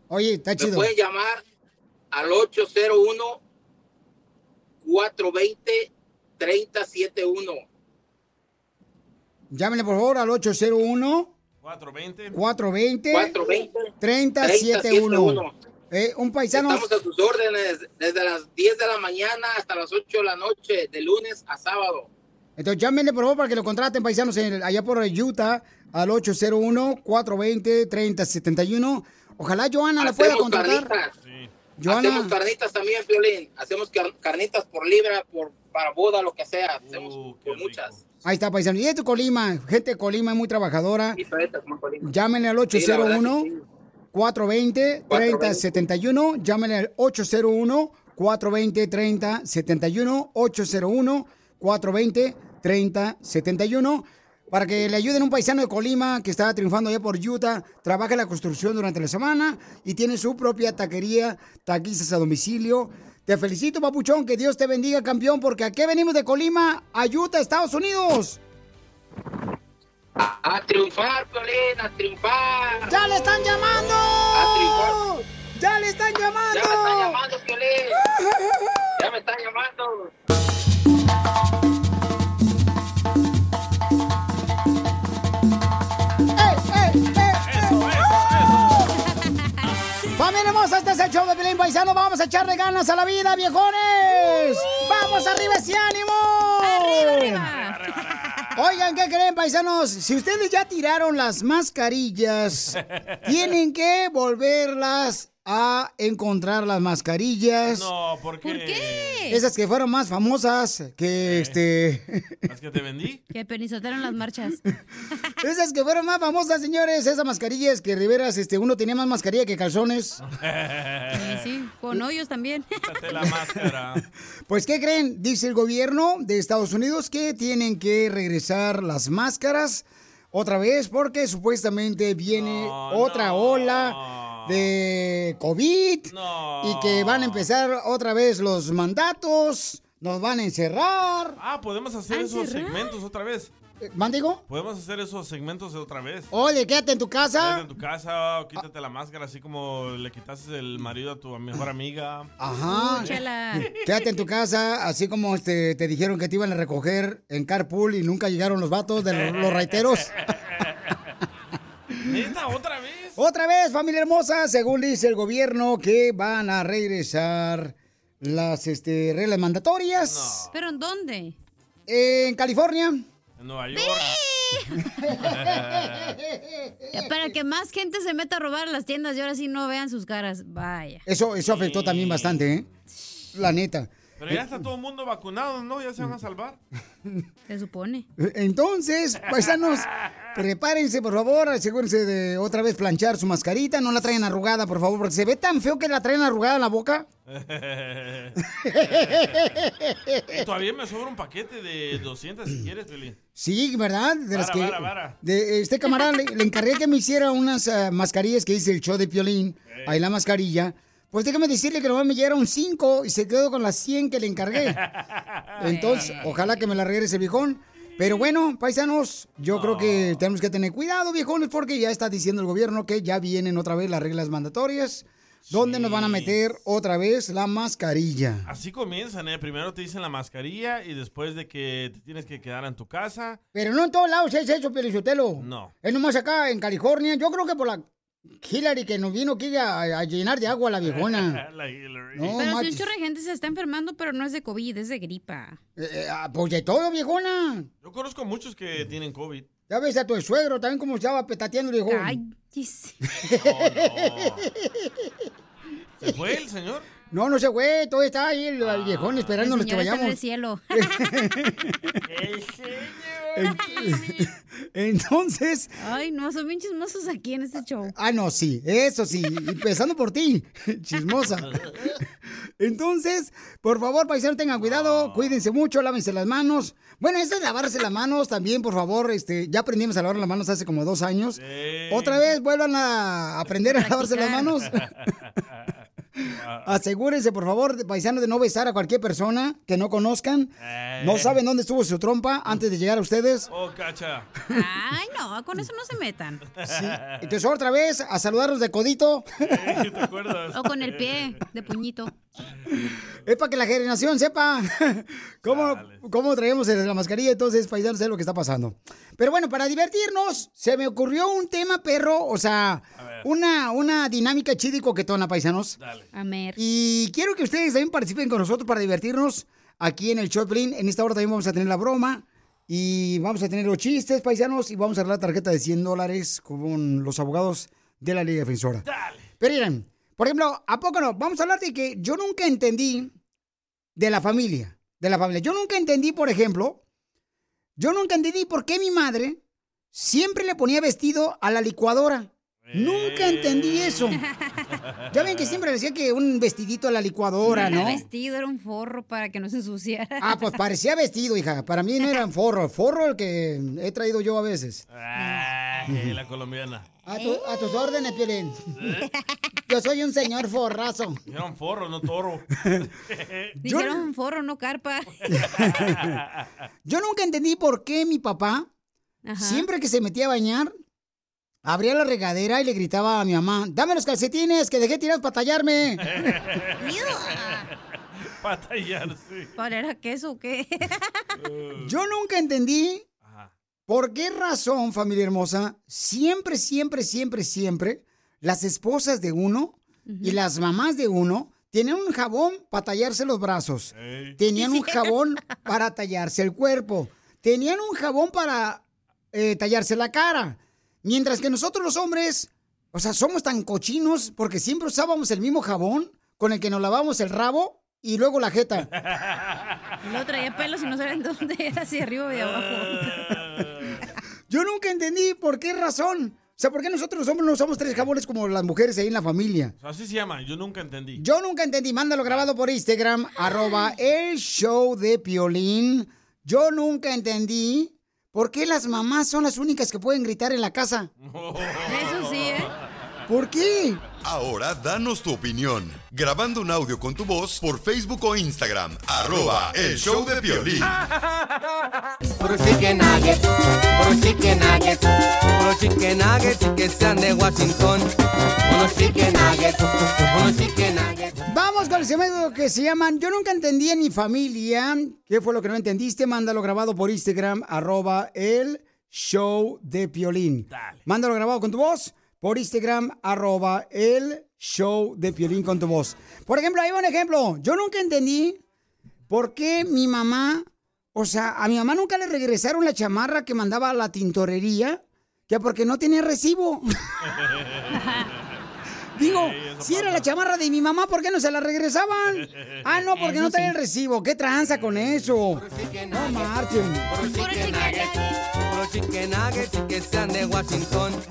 Speaker 1: Oye, está
Speaker 30: Me
Speaker 1: chido.
Speaker 30: pueden llamar al 801 420 3071.
Speaker 1: Llámenle, por favor, al 801
Speaker 6: 420
Speaker 1: 420
Speaker 30: 420
Speaker 1: 3071. Eh, un paisano.
Speaker 30: Estamos a sus órdenes desde las 10 de la mañana hasta las 8 de la noche, de lunes a sábado.
Speaker 1: Entonces llámenle por favor para que lo contraten paisanos en- allá por Utah al 801-420-3071. Ojalá Joana la pueda contratar.
Speaker 30: carnitas.
Speaker 1: Joana.
Speaker 30: Hacemos carnitas también, Violín. Hacemos car- carnitas por libra, por para boda, lo que sea. Hacemos por muchas.
Speaker 1: Ahí está paisano. Y es de Colima, gente de Colima muy trabajadora. Llámenle al
Speaker 30: Sí, la verdad que
Speaker 1: 801
Speaker 30: sí.
Speaker 1: 420 3071. Llámenle al 801 420 3071. 801 420 3071. Para que le ayuden a un paisano de Colima que está triunfando allá por Utah, trabaja en la construcción durante la semana y tiene su propia taquería, taquizas a domicilio. Te felicito, papuchón, que Dios te bendiga, campeón, porque aquí venimos de Colima a Utah, Estados Unidos.
Speaker 30: A triunfar, Violín, a triunfar.
Speaker 1: ¡Ya le están llamando!
Speaker 30: A triunfar.
Speaker 1: ¡Ya le están llamando!
Speaker 30: Ya me están llamando, Violín. [LAUGHS] Ya me están llamando.
Speaker 1: Es el show de Pelín Paisano. Vamos a echarle ganas a la vida, viejones. ¡Vamos arriba ese ánimo! Oigan, ¿qué creen, paisanos? Si ustedes ya tiraron las mascarillas, [LAUGHS] tienen que volverlas a encontrar las mascarillas.
Speaker 6: No, ¿por qué?
Speaker 1: Esas que fueron más famosas que este. [LAUGHS]
Speaker 6: ¿Las que te vendí?
Speaker 4: Que penizotearon las marchas. [LAUGHS]
Speaker 1: Esas que fueron más famosas, señores. Esas mascarillas que Riveras, este, uno tenía más mascarilla que calzones. [LAUGHS]
Speaker 4: Sí, sí, con hoyos también.
Speaker 6: Quítate la máscara.
Speaker 1: Pues, ¿qué creen? Dice el gobierno de Estados Unidos que tienen que regresar las máscaras otra vez porque supuestamente viene otra ola de COVID y que van a empezar otra vez los mandatos, nos van a encerrar.
Speaker 6: Ah, podemos hacer
Speaker 1: ¿A
Speaker 6: esos
Speaker 1: encerrar?
Speaker 6: segmentos otra vez.
Speaker 1: ¿Mandigo?
Speaker 6: Podemos hacer esos segmentos otra vez.
Speaker 1: Oye, quédate en tu
Speaker 6: Quédate
Speaker 1: casa.
Speaker 6: en tu casa, o quítate la máscara, así como le quitaste el marido a tu mejor amiga.
Speaker 1: Ajá. [LAUGHS] Quédate en tu casa, así como este, te dijeron que te iban a recoger en carpool y nunca llegaron los vatos de los, los raiteros. [LAUGHS]
Speaker 6: ¿Neta, otra vez?
Speaker 1: Otra vez, familia hermosa, según dice el gobierno que van a regresar las este, reglas mandatorias.
Speaker 4: ¿Pero en dónde?
Speaker 1: En California.
Speaker 6: En Nueva York. [LAUGHS]
Speaker 4: Para que más gente se meta a robar las tiendas y ahora sí no vean sus caras. Vaya.
Speaker 1: Eso, eso afectó también bastante, ¿eh? La neta.
Speaker 6: Pero ya está todo el mundo vacunado, ¿no? Ya se van a salvar. [LAUGHS]
Speaker 4: Se supone.
Speaker 1: Entonces, paisanos, prepárense, por favor, asegúrense de otra vez planchar su mascarita, no la traen arrugada, por favor, porque se ve tan feo que la traen arrugada en la boca. [LAUGHS]
Speaker 6: Todavía me sobra un paquete de 200 si quieres, Feli.
Speaker 1: Sí, ¿verdad? De las que,
Speaker 6: vara, vara.
Speaker 1: De este camarada le, le encargué que me hiciera unas ah, mascarillas que dice el show de Piolín, ahí la mascarilla. Pues déjame decirle que nomás me llegaron 5 y se quedó con las 100 que le encargué. [LAUGHS] Entonces, ojalá que me la regrese, viejón. Pero bueno, paisanos, yo creo que tenemos que tener cuidado, viejones, porque ya está diciendo el gobierno que ya vienen otra vez las reglas mandatorias, donde nos van a meter otra vez la mascarilla.
Speaker 6: Así comienzan, ¿eh? Primero te dicen la mascarilla y después de que te tienes que quedar en tu casa.
Speaker 1: Pero no en todos lados es eso, Pelichotelo.
Speaker 6: No.
Speaker 1: Es nomás acá en California. Yo creo que por la Hillary que nos vino aquí a, a llenar de agua a [LAUGHS] la viejona.
Speaker 6: La Hillary.
Speaker 1: No,
Speaker 4: pero si un chorro de gente se está enfermando, pero no es de COVID, es de gripa.
Speaker 1: Eh, ah, pues de todo, viejona.
Speaker 6: Yo conozco muchos que tienen COVID.
Speaker 1: Ya ves a tu suegro también como estaba petateando, viejón.
Speaker 4: Ay, dice.
Speaker 6: ¿Se fue el señor?
Speaker 1: No, no se fue, todo está ahí el, el viejón esperándonos
Speaker 4: El
Speaker 1: que
Speaker 4: señor está en
Speaker 1: vayamos.
Speaker 4: el cielo. [LAUGHS] [LAUGHS]
Speaker 1: Entonces,
Speaker 4: Ay, no, son bien chismosos aquí en este show.
Speaker 1: ah, no, sí, eso sí, empezando por ti, [LAUGHS] chismosa. Entonces, por favor, paisanos, tengan cuidado, cuídense mucho, lávense las manos. Bueno, eso es lavarse las manos también, por favor, este, ya aprendimos a lavar las manos hace como dos años. Otra vez vuelvan a aprender a lavarse las manos. [LAUGHS] Asegúrense, por favor, paisanos, de no besar a cualquier persona que no conozcan. No saben dónde estuvo su trompa antes de llegar a ustedes.
Speaker 6: Oh, cacha.
Speaker 4: Ay, no, con eso no se metan.
Speaker 1: Entonces, otra vez, a saludarlos de codito.
Speaker 6: ¿Te acuerdas?
Speaker 4: O con el pie de puñito.
Speaker 1: Es para que la generación sepa [LAUGHS] cómo, cómo traemos la mascarilla. Entonces, paisanos, sé lo que está pasando. Pero bueno, para divertirnos, se me ocurrió un tema, perro. O sea, una, una dinámica chida y coquetona, paisanos.
Speaker 4: A ver.
Speaker 1: Y quiero que ustedes también participen con nosotros para divertirnos aquí en el Choplin. En esta hora también vamos a tener la broma. Y vamos a tener los chistes, paisanos. Y vamos a dar la tarjeta de 100 dólares con los abogados de la Liga Defensora. Pero miren, por ejemplo, ¿a poco no? Vamos a hablar de que yo nunca entendí de la familia. De la familia. Yo nunca entendí, por ejemplo, yo nunca entendí por qué mi madre siempre le ponía vestido a la licuadora. Nunca entendí eso. [LAUGHS] Ya ven que siempre decía que un vestidito a la licuadora,
Speaker 4: No
Speaker 1: ¿no?
Speaker 4: era vestido, era un forro para que no se ensuciara.
Speaker 1: Ah, pues parecía vestido, hija. Para mí no era un forro. Forro el que he traído yo a veces.
Speaker 6: Ay, la colombiana.
Speaker 1: A, tu- a tus órdenes, Piolín. Yo soy un señor forrazo.
Speaker 6: Era un forro, no toro. [LAUGHS]
Speaker 4: Dijeron un forro, no carpa. [LAUGHS]
Speaker 1: Yo nunca entendí por qué mi papá, siempre que se metía a bañar, abría la regadera y le gritaba a mi mamá, dame los calcetines que dejé tirados para tallarme. [LAUGHS]
Speaker 6: Batallarse.
Speaker 4: ¿Cuál era queso o qué?
Speaker 1: Yo nunca entendí por qué razón, familia hermosa, siempre, siempre, siempre, siempre, las esposas de uno y las mamás de uno Tenían un jabón para tallarse los brazos. Tenían un jabón para tallarse el cuerpo. Tenían un jabón para eh, tallarse la cara. Mientras que nosotros los hombres, o sea, somos tan cochinos porque siempre usábamos el mismo jabón con el que nos lavamos el rabo y luego la jeta. [LAUGHS]
Speaker 4: Lo traía pelos y no sabían [LAUGHS] dónde era, si arriba o de abajo. [LAUGHS]
Speaker 1: Yo nunca entendí por qué razón. O sea, ¿por qué nosotros los hombres no usamos tres jabones como las mujeres ahí en la familia?
Speaker 6: Así se llama, yo nunca entendí.
Speaker 1: Yo nunca entendí. Mándalo grabado por Instagram, arroba el show de Piolín. Yo nunca entendí por qué las mamás son las únicas que pueden gritar en la casa.
Speaker 4: Eso sí, ¿eh?
Speaker 1: ¿Por qué?
Speaker 5: Ahora danos tu opinión. Grabando un audio con tu voz por Facebook o Instagram. Arroba el show de violín.
Speaker 3: Puro chicken nuggets, puro chicken nuggets, puro chicken nuggets y que sean de Washington. Unos chicken nuggets, unos chicken nuggets.
Speaker 1: Vamos con el segmento que se llaman Yo nunca entendí en mi familia. ¿Qué fue lo que no entendiste? Mándalo grabado por Instagram, arroba el show de Piolín. Mándalo grabado con tu voz por Instagram, arroba el show de Piolín con tu voz. Por ejemplo, ahí va un ejemplo. Yo nunca entendí por qué mi mamá, o sea, a mi mamá nunca le regresaron la chamarra que mandaba a la tintorería, que porque no tenía recibo. [LAUGHS] Digo, si era la chamarra de mi mamá, ¿por qué no se la regresaban? Ah, no, porque no traía el recibo. ¿Qué tranza con eso? No marchen.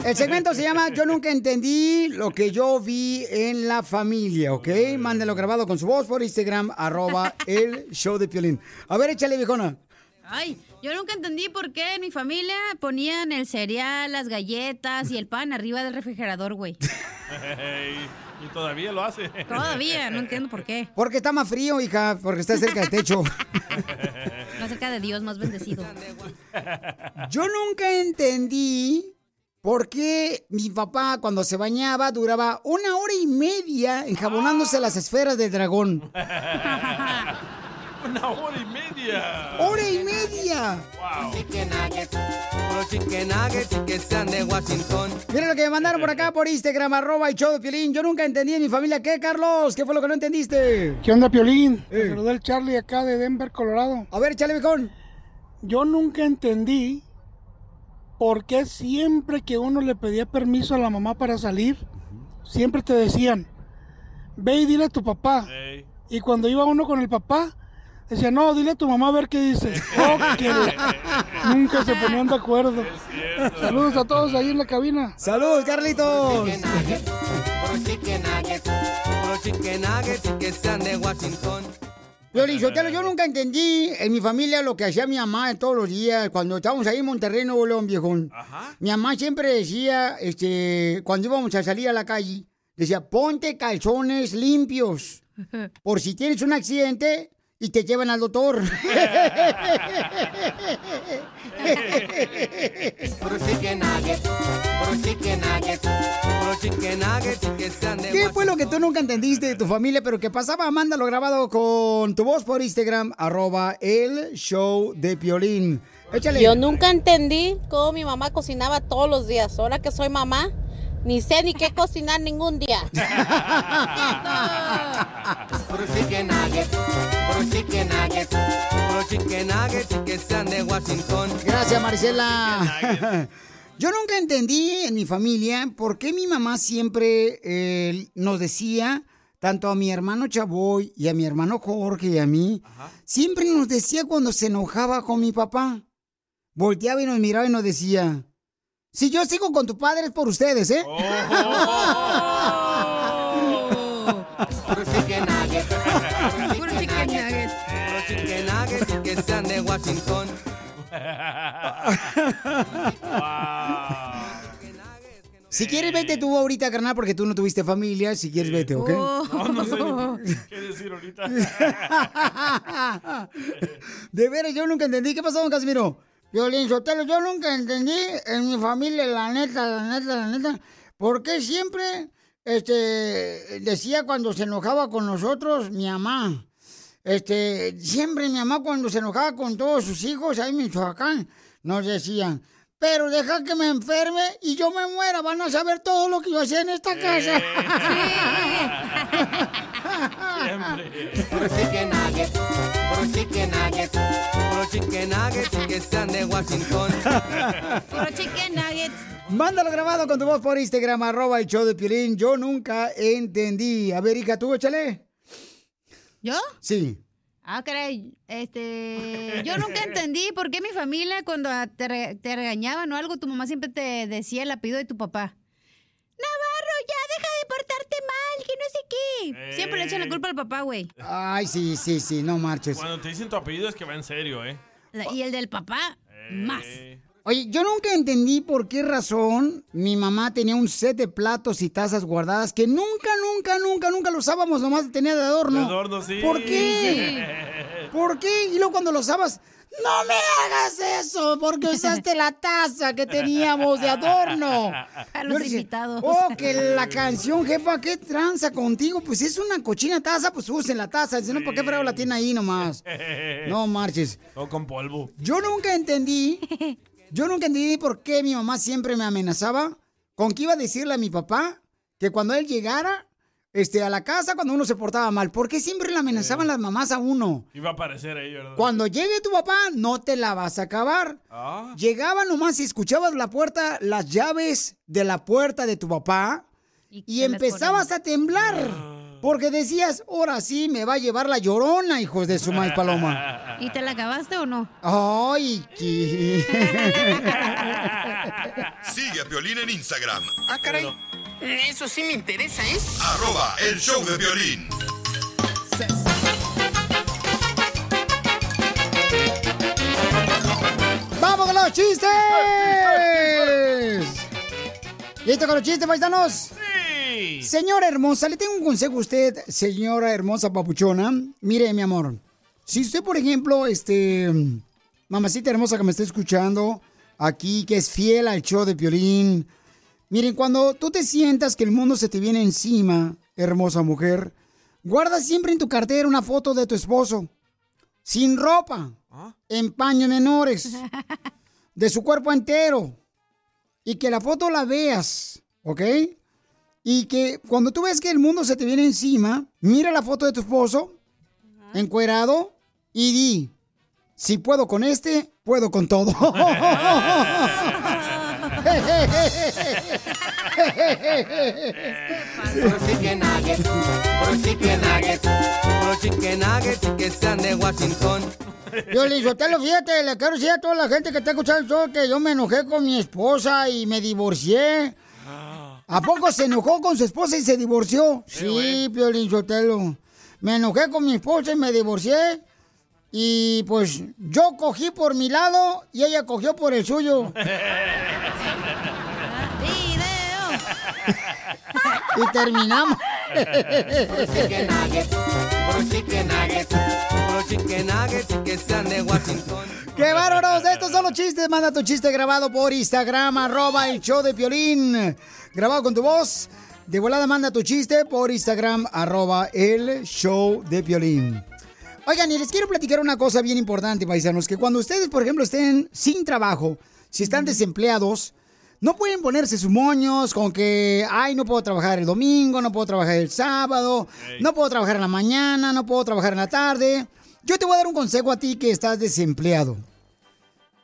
Speaker 1: El segmento se llama Yo nunca entendí lo que yo vi en la familia, ¿ok? Mándenlo grabado con su voz por Instagram, arroba el show de Piolín. A ver, échale, viejona.
Speaker 4: Ay, yo nunca entendí por qué en mi familia ponían el cereal, las galletas y el pan arriba del refrigerador, güey.
Speaker 6: y todavía lo hace.
Speaker 4: Todavía, no entiendo por qué.
Speaker 1: Porque está más frío, hija, porque está cerca del techo.
Speaker 4: Más cerca de Dios, más bendecido.
Speaker 1: Yo nunca entendí por qué mi papá cuando se bañaba duraba una hora y media enjabonándose las esferas del dragón. [LAUGHS]
Speaker 6: Una hora y media.
Speaker 1: ¡Hora y media!
Speaker 6: Wow.
Speaker 3: Chicken nuggets, puro chicken nuggets y que sean de Washington.
Speaker 1: Miren lo que me mandaron por acá por Instagram, arroba el show de Piolín. Yo nunca entendí en mi familia. ¿Qué, Carlos? ¿Qué fue lo que no entendiste?
Speaker 31: ¿Qué onda, Piolín? Me saludó el Charlie acá de Denver, Colorado.
Speaker 1: A ver, chale, viejón.
Speaker 31: Yo nunca entendí por qué siempre que uno le pedía permiso a la mamá para salir, siempre te decían, ve y dile a tu papá. Y cuando iba uno con el papá, decía, no, dile a tu mamá a ver qué dice. Oh, nunca se ponían de acuerdo. Saludos a todos ahí en la cabina.
Speaker 1: ¡Saludos, Carlitos!
Speaker 3: Puro chicken nuggets, puro chicken nuggets y que sean de Washington.
Speaker 1: Piolín Sotelo, yo nunca entendí en mi familia lo que hacía mi mamá todos los días cuando estábamos ahí en Monterrey, Nuevo León, viejón. Mi mamá siempre decía, este, cuando íbamos a salir a la calle, decía, ponte calzones limpios por si tienes un accidente y te llevan al doctor. ¿Qué fue lo que tú nunca entendiste de tu familia, pero que pasaba? Mándalo grabado con tu voz por Instagram, arroba el show de Piolín. Échale.
Speaker 28: Yo nunca entendí cómo mi mamá cocinaba todos los días. Ahora que soy mamá, ni sé ni qué cocinar ningún día. [LAUGHS]
Speaker 3: Puro chicken nuggets, puro chicken nuggets, puro chicken nuggets y que sean de Washington.
Speaker 1: Gracias, Marcela. Yo nunca entendí en mi familia por qué mi mamá siempre eh, nos decía, tanto a mi hermano Chavoy y a mi hermano Jorge y a mí, siempre nos decía cuando se enojaba con mi papá. Volteaba y nos miraba y nos decía, si yo sigo con tu padre es por ustedes, ¿eh?
Speaker 3: Puro chicken nuggets,
Speaker 4: Puro chicken nuggets.
Speaker 3: puro chicken nuggets y que sean de Washington.
Speaker 1: Si quieres, vete tú ahorita, carnal, porque tú no tuviste familia. Si quieres, vete, ¿ok?
Speaker 6: No, no sé ni qué decir ahorita. [LAUGHS]
Speaker 1: De veras, yo nunca entendí. ¿Qué pasó, don Casimiro? Violín Sotelo, yo nunca entendí en mi familia, la neta, la neta, la neta, por qué siempre este, decía cuando se enojaba con nosotros mi mamá. Este, siempre mi mamá cuando se enojaba con todos sus hijos ahí en Michoacán, nos decían, pero deja que me enferme y yo me muera, van a saber todo lo que yo hacía en esta casa.
Speaker 3: Nuggets, [LAUGHS] puro chicken nuggets, nuggets que sean de Washington. [LAUGHS]
Speaker 4: Puro chicken nuggets.
Speaker 1: Mándalo grabado con tu voz por Instagram, arroba el show de Piolín. Yo nunca entendí. A ver, hija, tú échale.
Speaker 4: ¿Yo?
Speaker 1: Sí.
Speaker 4: Ah, caray, este, yo nunca entendí por qué mi familia cuando te, re- te regañaban o algo, tu mamá siempre te decía el apellido de tu papá. Ya deja de portarte mal, que no sé qué. Siempre le echan la culpa al papá, güey.
Speaker 1: Ay, sí, sí, sí, no marches.
Speaker 6: Cuando te dicen tu apellido es que va en serio, ¿eh?
Speaker 4: La- Y el del papá, más.
Speaker 1: Oye, yo nunca entendí por qué razón mi mamá tenía un set de platos y tazas guardadas que nunca, nunca, nunca, nunca lo usábamos, nomás tenía de adorno.
Speaker 6: De adorno, sí.
Speaker 1: ¿Por qué? ¿Por qué? Y luego cuando lo usabas, no me hagas eso, porque usaste la taza que teníamos de adorno. [LAUGHS]
Speaker 4: A los invitados.
Speaker 1: Oh, que la canción, jefa, ¿qué tranza contigo? Pues es una cochina taza, pues usen la taza. Si no, ¿por qué frego la tiene ahí nomás? [LAUGHS] No marches.
Speaker 6: O con polvo.
Speaker 1: Yo nunca entendí, [LAUGHS] yo nunca entendí por qué mi mamá siempre me amenazaba con que iba a decirle a mi papá que cuando él llegara este, a la casa, cuando uno se portaba mal, ¿por qué siempre le amenazaban las mamás a uno?
Speaker 6: Iba a aparecer ahí, ¿verdad?
Speaker 1: Cuando llegue tu papá, no te la vas a acabar.
Speaker 6: Ah.
Speaker 1: Llegaba nomás y escuchabas la puerta, las llaves de la puerta de tu papá y,
Speaker 4: les
Speaker 1: empezabas a temblar. Porque decías, ahora sí me va a llevar la llorona, hijos de su maíz paloma.
Speaker 4: ¿Y te la acabaste o no?
Speaker 1: Ay, qué... [LAUGHS]
Speaker 5: Sigue a Piolín en Instagram,
Speaker 25: Ah, caray. Eso sí me interesa, ¿eh?
Speaker 5: arroba el show de violín.
Speaker 1: ¡Vamos con los chistes! [LAUGHS] ¿Listo con los chistes, paisanos? Señora hermosa, le tengo un consejo a usted, señora hermosa papuchona. Mire, mi amor, si usted, por ejemplo, este, mamacita hermosa que me está escuchando aquí, que es fiel al show de Piolín, miren, cuando tú te sientas que el mundo se te viene encima, hermosa mujer, guarda siempre en tu cartera una foto de tu esposo, sin ropa, en paños menores, [LAUGHS] de su cuerpo entero, y que la foto la veas, ¿ok? Y que cuando tú ves que el mundo se te viene encima, mira la foto de tu esposo, encuerado, y di, si puedo con este, puedo con todo.
Speaker 3: Puro chicken nuggets, chicken chicken nuggets que sean de Washington.
Speaker 1: Yo le lo fíjate, le quiero decir a toda la gente que está escuchando el show que yo me enojé con mi esposa y me divorcié. ¿A poco se enojó con su esposa y se divorció? Sí, Piolín Sotelo. Me enojé con mi esposa y me divorcié. Y pues yo cogí por mi lado y ella cogió por el suyo. [LAUGHS] y terminamos.
Speaker 3: Puro chicken nuggets, puro chicken nuggets, puro chicken nuggets que sean de Washington.
Speaker 1: ¡Qué [LAUGHS] bárbaros! Estos son los chistes. Manda tu chiste grabado por Instagram, arroba el show de Piolín. Grabado con tu voz. De volada manda tu chiste por Instagram, arroba el show de Piolín. Oigan, y les quiero platicar una cosa bien importante, paisanos, que cuando ustedes, por ejemplo, estén sin trabajo, si están desempleados, no pueden ponerse sus moños con que, ay, no puedo trabajar el domingo, no puedo trabajar el sábado, no puedo trabajar en la mañana, no puedo trabajar en la tarde. Yo te voy a dar un consejo a ti que estás desempleado.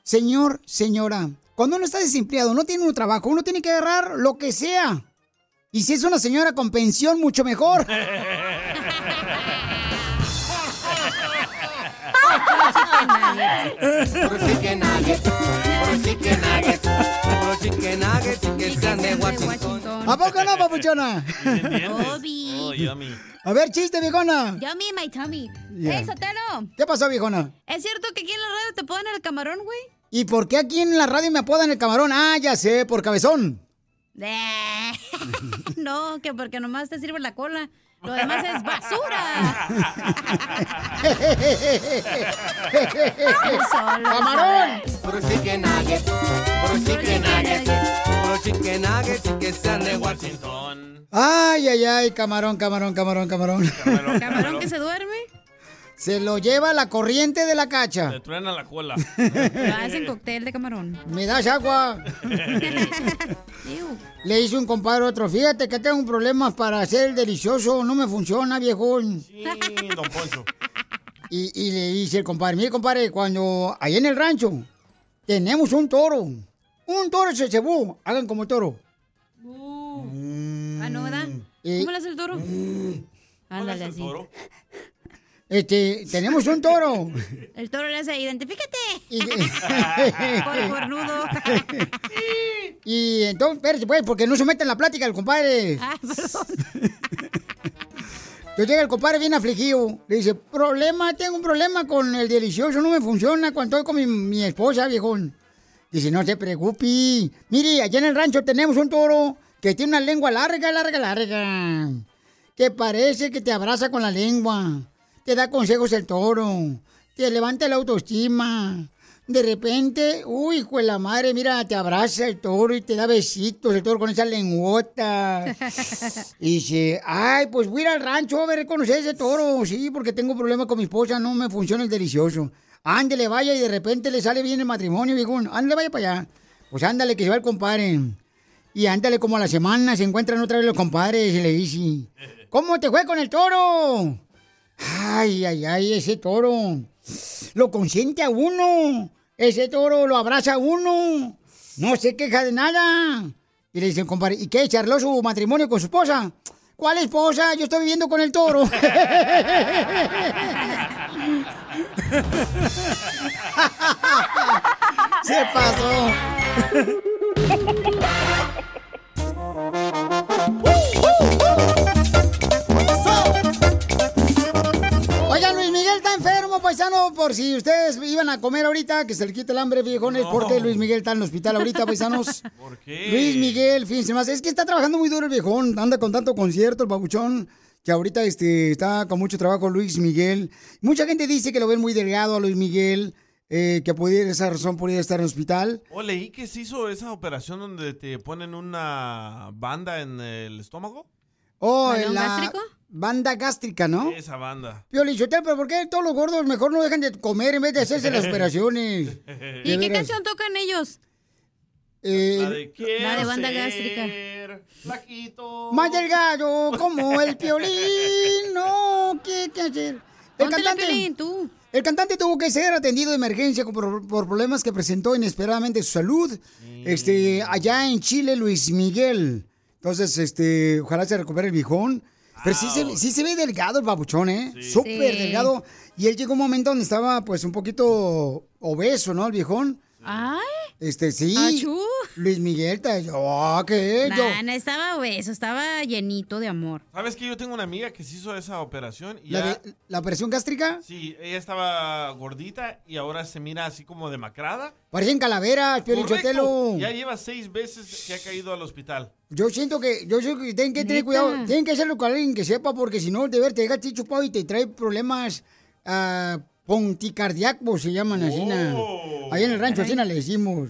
Speaker 1: Señor, señora, cuando uno está desempleado, no tiene un trabajo, uno tiene que agarrar lo que sea. Y si es una señora con pensión, mucho mejor. [LAUGHS] ¿A poco no, papuchona?
Speaker 6: Oh, yummy.
Speaker 1: A ver, chiste, viejona.
Speaker 4: Yummy my tummy.
Speaker 1: Yeah.
Speaker 4: Hey, Sotelo.
Speaker 1: ¿Qué pasó, viejona?
Speaker 4: ¿Es cierto que aquí en la radio te ponen el camarón, güey?
Speaker 1: ¿Y por qué aquí en la radio me apodan el camarón? Ah, ya sé, por cabezón.
Speaker 4: Eh, [LAUGHS] no, que porque nomás te sirve la cola. Lo demás es basura.
Speaker 1: ¡Camarón!
Speaker 3: Puro chicken nuggets, puro chicken nuggets, puro chicken nuggets que sean de Washington.
Speaker 1: Ay, ay, ay, camarón, camarón, camarón, camarón.
Speaker 4: ¿Camarón que se duerme?
Speaker 1: Se lo lleva la corriente de la cacha.
Speaker 6: Le truena la cola. [LAUGHS]
Speaker 4: Hacen cóctel de camarón.
Speaker 1: ¿Me das agua? [LAUGHS] Le hice un compadre otro, fíjate que tengo un problema para hacer el delicioso, no me funciona, viejón.
Speaker 6: Sí, don Poncho.
Speaker 1: Y, y le dice el compadre, mire compadre, cuando ahí en el rancho tenemos un toro, un toro se cebú, hagan como el toro.
Speaker 4: Ah, ¿no, verdad?
Speaker 1: Eh,
Speaker 4: ¿Cómo le hace el toro? Ándale así.
Speaker 1: Este, tenemos un toro.
Speaker 4: El toro le hace, identifícate. [LAUGHS] Por cornudo. [LAUGHS]
Speaker 1: Y entonces, espérate, pues, porque no se mete en la plática el compadre.
Speaker 4: Ah, perdón.
Speaker 1: Entonces llega el compadre bien afligido. Le dice, problema, tengo un problema con el delicioso, no me funciona cuando estoy con mi, mi esposa, viejón. Dice, no se preocupe. Mire, allá en el rancho tenemos un toro que tiene una lengua larga, larga, larga. Que parece que te abraza con la lengua. Te da consejos el toro. Te levanta la autoestima. De repente, uy, hijo de la madre, mira, te abraza el toro y te da besitos el toro con esa lengüota. [LAUGHS] Y dice, ay, pues voy a ir al rancho a ver, reconocer ese toro. Sí, porque tengo problemas con mi esposa, no me funciona el delicioso. Ándele, vaya, y de repente le sale bien el matrimonio, viejón. Ándale, vaya para allá. Pues ándale, que se va el compadre. Y ándale, como a la semana se encuentran otra vez los compadres y le dice, ¿cómo te fue con el toro? Ay, ay, ay, ese toro. Lo consiente a uno. Ese toro lo abraza a uno. No se queja de nada. Y le dicen, compadre, ¿y qué? ¿Charló su matrimonio con su esposa? ¿Cuál esposa? Yo estoy viviendo con el toro. [LAUGHS] [LAUGHS] Se pasó. Paisano, por si ustedes iban a comer ahorita, que se le quite el hambre, viejones,
Speaker 6: No.
Speaker 1: porque Luis Miguel está en el hospital ahorita, paisanos. [LAUGHS]
Speaker 6: ¿Por qué?
Speaker 1: Luis Miguel, fíjense más, es que está trabajando muy duro el viejón, anda con tanto concierto, el babuchón, que ahorita este, está con mucho trabajo Luis Miguel. Mucha gente dice que lo ven muy delgado a Luis Miguel, eh, que pudiera, esa razón podría estar en el hospital.
Speaker 6: O leí que se hizo esa operación donde te ponen una banda en el estómago.
Speaker 1: Oh,
Speaker 4: ¿Balón
Speaker 1: en la
Speaker 4: gástrico?
Speaker 1: Banda gástrica, ¿no?
Speaker 6: Esa banda.
Speaker 1: Pio Lichotel, pero ¿por qué todos los gordos mejor no dejan de comer en vez de hacerse las operaciones?
Speaker 4: ¿Y qué
Speaker 1: veras.
Speaker 4: canción tocan ellos?
Speaker 1: Eh,
Speaker 6: La de,
Speaker 4: La de banda
Speaker 6: ser
Speaker 4: gástrica.
Speaker 6: flaquito.
Speaker 1: Más delgado como el piolín, no, ¿qué, qué hacer? El cantante,
Speaker 4: Piolín, tú.
Speaker 1: el cantante tuvo que ser atendido de emergencia por, por problemas que presentó inesperadamente su salud. Este, allá en Chile, Luis Miguel. Entonces, este, ojalá se recupere el viejón. Pero sí se, sí se ve delgado el babuchón, ¿eh? Súper
Speaker 4: Sí.
Speaker 1: delgado. Y él llegó un momento donde estaba, pues, un poquito obeso, ¿no? El viejón.
Speaker 4: Ay,
Speaker 1: Este, sí.
Speaker 4: Achú.
Speaker 1: Luis Miguel, te, yo, ¿qué? Yo,
Speaker 4: nah, no estaba obeso, estaba llenito de amor.
Speaker 6: ¿Sabes que yo tengo una amiga que se hizo esa operación? Y
Speaker 1: ¿La,
Speaker 6: ya-
Speaker 1: de- ¿La operación gástrica?
Speaker 6: Sí, ella estaba gordita y ahora se mira así como demacrada.
Speaker 1: Parecen calaveras, Pio
Speaker 6: Correcto.
Speaker 1: Lichotelo.
Speaker 6: Ya lleva seis veces que ha caído al hospital.
Speaker 1: Yo siento que, yo siento que tienen que tener
Speaker 6: Neta.
Speaker 1: cuidado, tienen que hacerlo con alguien que sepa, porque si no, de ver, te deja así chupado y te trae problemas ponticardíacos, se llaman así.
Speaker 6: Oh.
Speaker 1: Ahí en el rancho, así le decimos.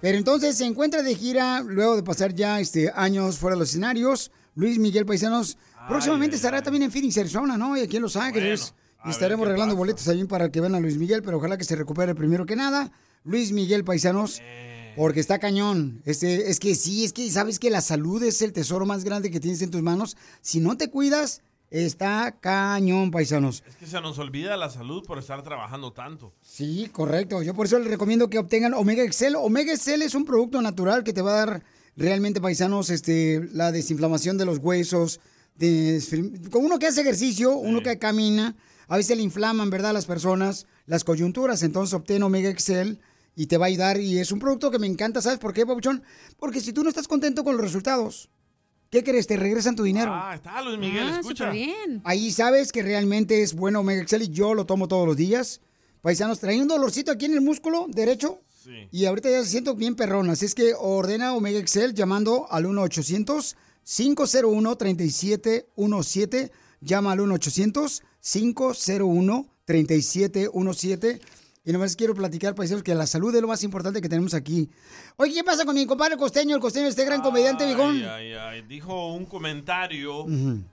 Speaker 1: Pero entonces se encuentra de gira, luego de pasar ya este, años fuera de los escenarios, Luis Miguel Paisanos, próximamente estará también en Phoenix, Arizona, ¿no? Y aquí en Los Ángeles. y estaremos regalando boletos ahí para que vean a Luis Miguel, pero ojalá que se recupere primero que nada. Luis Miguel Paisanos. Porque está cañón. Este, es que sí, es que sabes que la salud es el tesoro más grande que tienes en tus manos. Si no te cuidas, está cañón, paisanos.
Speaker 6: Es que se nos olvida la salud por estar trabajando tanto.
Speaker 1: Sí, correcto. Yo por eso les recomiendo que obtengan Omega Excel. Omega Excel es un producto natural que te va a dar realmente, paisanos, este, la desinflamación de los huesos. Con uno que hace ejercicio, uno que camina, a veces le inflaman, ¿verdad?, las personas, las coyunturas. Entonces obtén Omega Excel y te va a ayudar. Y es un producto que me encanta, ¿sabes por qué, Pabuchón? Porque si tú no estás contento con los resultados, ¿qué crees? Te regresan tu dinero.
Speaker 6: Ah, está Luis Miguel,
Speaker 4: Ah,
Speaker 6: escucha.
Speaker 4: bien.
Speaker 1: Ahí sabes que realmente es bueno Omega Excel y yo lo tomo todos los días. Paisanos, trae un dolorcito aquí en el músculo derecho. Y ahorita ya se siento bien perrón. Así es que ordena Omega Excel llamando al 1-800-501-3717. Llama al 1-800-501-3717. Y nomás quiero platicar, paisanos, que la salud es lo más importante que tenemos aquí. Oye, ¿qué pasa con mi compadre Costeño? El Costeño, este gran comediante, viejón.
Speaker 6: Ay, ay, ay. Dijo un comentario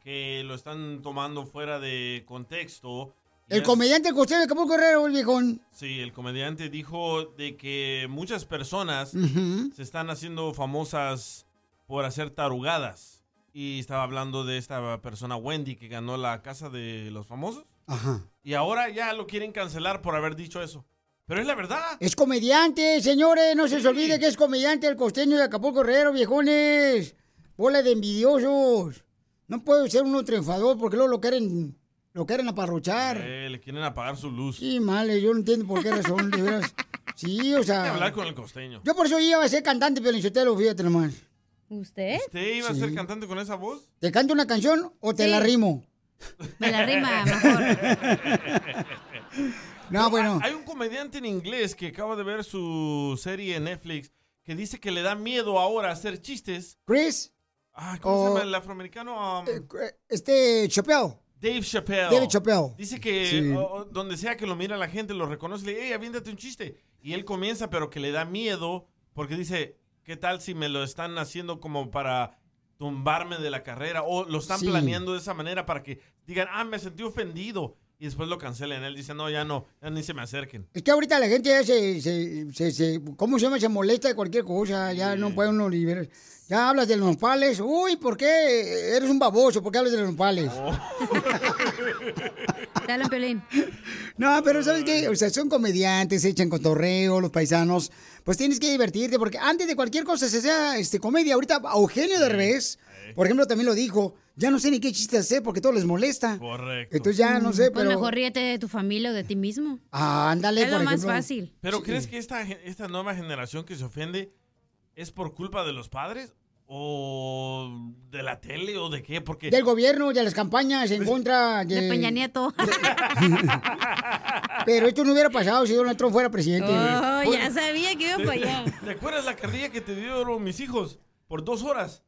Speaker 6: que lo están tomando fuera de contexto
Speaker 1: El comediante costeño de Acapulco Guerrero, el viejón.
Speaker 6: Sí, el comediante dijo de que muchas personas
Speaker 1: Ujú.
Speaker 6: se están haciendo famosas por hacer tarugadas. Y estaba hablando de esta persona Wendy que ganó la casa de los famosos.
Speaker 1: Ajá.
Speaker 6: Y ahora ya lo quieren cancelar por haber dicho eso. Pero es la verdad.
Speaker 1: Es comediante, señores. No se les olvide que es comediante el costeño de Acapulco Guerrero, viejones. Bola de envidiosos. No puede ser uno triunfador porque luego lo quieren, lo quieren aparrochar.
Speaker 6: Eh, le quieren apagar su luz.
Speaker 1: Sí, male, yo no entiendo por qué razón, de veras. Sí, o
Speaker 6: Hay que
Speaker 1: sea.
Speaker 6: hablar con el costeño.
Speaker 1: Yo por eso iba a ser cantante, pero fíjate nomás.
Speaker 4: ¿Usted?
Speaker 6: ¿Usted iba a ser cantante con esa voz?
Speaker 1: ¿Te canto una canción o te
Speaker 4: Sí.
Speaker 1: la rimo?
Speaker 4: Me la rima mejor.
Speaker 1: No, bueno.
Speaker 6: Hay un comediante en inglés que acaba de ver su serie en Netflix que dice que le da miedo ahora hacer chistes.
Speaker 1: Chris.
Speaker 6: Ah, ¿Cómo se llama el afroamericano? Um,
Speaker 1: Este, Chappelle.
Speaker 6: Dave Chappelle.
Speaker 1: David Chappelle.
Speaker 6: Dice que
Speaker 1: Sí.
Speaker 6: o- o donde sea que lo mira la gente, lo reconoce, le dice, hey, aviéntate un chiste. Y él comienza, pero que le da miedo porque dice, ¿qué tal si me lo están haciendo como para tumbarme de la carrera? O lo están
Speaker 1: Sí.
Speaker 6: planeando de esa manera para que digan, ah, me sentí ofendido. Y después lo cancelen. Él dice, no, ya no, ya ni se me acerquen.
Speaker 1: Es que ahorita la gente ya se, se, se, se- ¿cómo se llama? Se molesta de cualquier cosa, ya no puede uno liberar. Ya hablas de los nopales, uy, ¿por qué eres un baboso? ¿Por qué hablas de los nopales?
Speaker 6: Oh. [LAUGHS]
Speaker 4: Dale, Pelín. [LAUGHS]
Speaker 1: No, pero ¿sabes qué? O sea, son comediantes, echan cotorreo, los paisanos. Pues tienes que divertirte, porque antes de cualquier cosa se sea este, comedia. Ahorita Eugenio de Revés, por ejemplo, también lo dijo. Ya no sé ni qué chiste hacer porque todo les molesta.
Speaker 6: Correcto.
Speaker 1: Entonces ya no sé,
Speaker 4: Pues
Speaker 1: pero...
Speaker 4: mejor ríete de tu familia o de ti mismo.
Speaker 1: Ah, ándale,
Speaker 4: Es lo más fácil.
Speaker 6: ¿Pero crees que esta nueva generación que se ofende es por culpa de los padres? ¿O de la tele? ¿O de qué? Porque...
Speaker 1: Del gobierno, de las campañas en contra de...
Speaker 4: De Peña Nieto.
Speaker 1: Pero esto no hubiera pasado si Donald Trump fuera presidente.
Speaker 4: Oh, ya sabía que iba para allá. [LAUGHS]
Speaker 6: ¿Te acuerdas la carrilla que te dieron mis hijos por dos horas?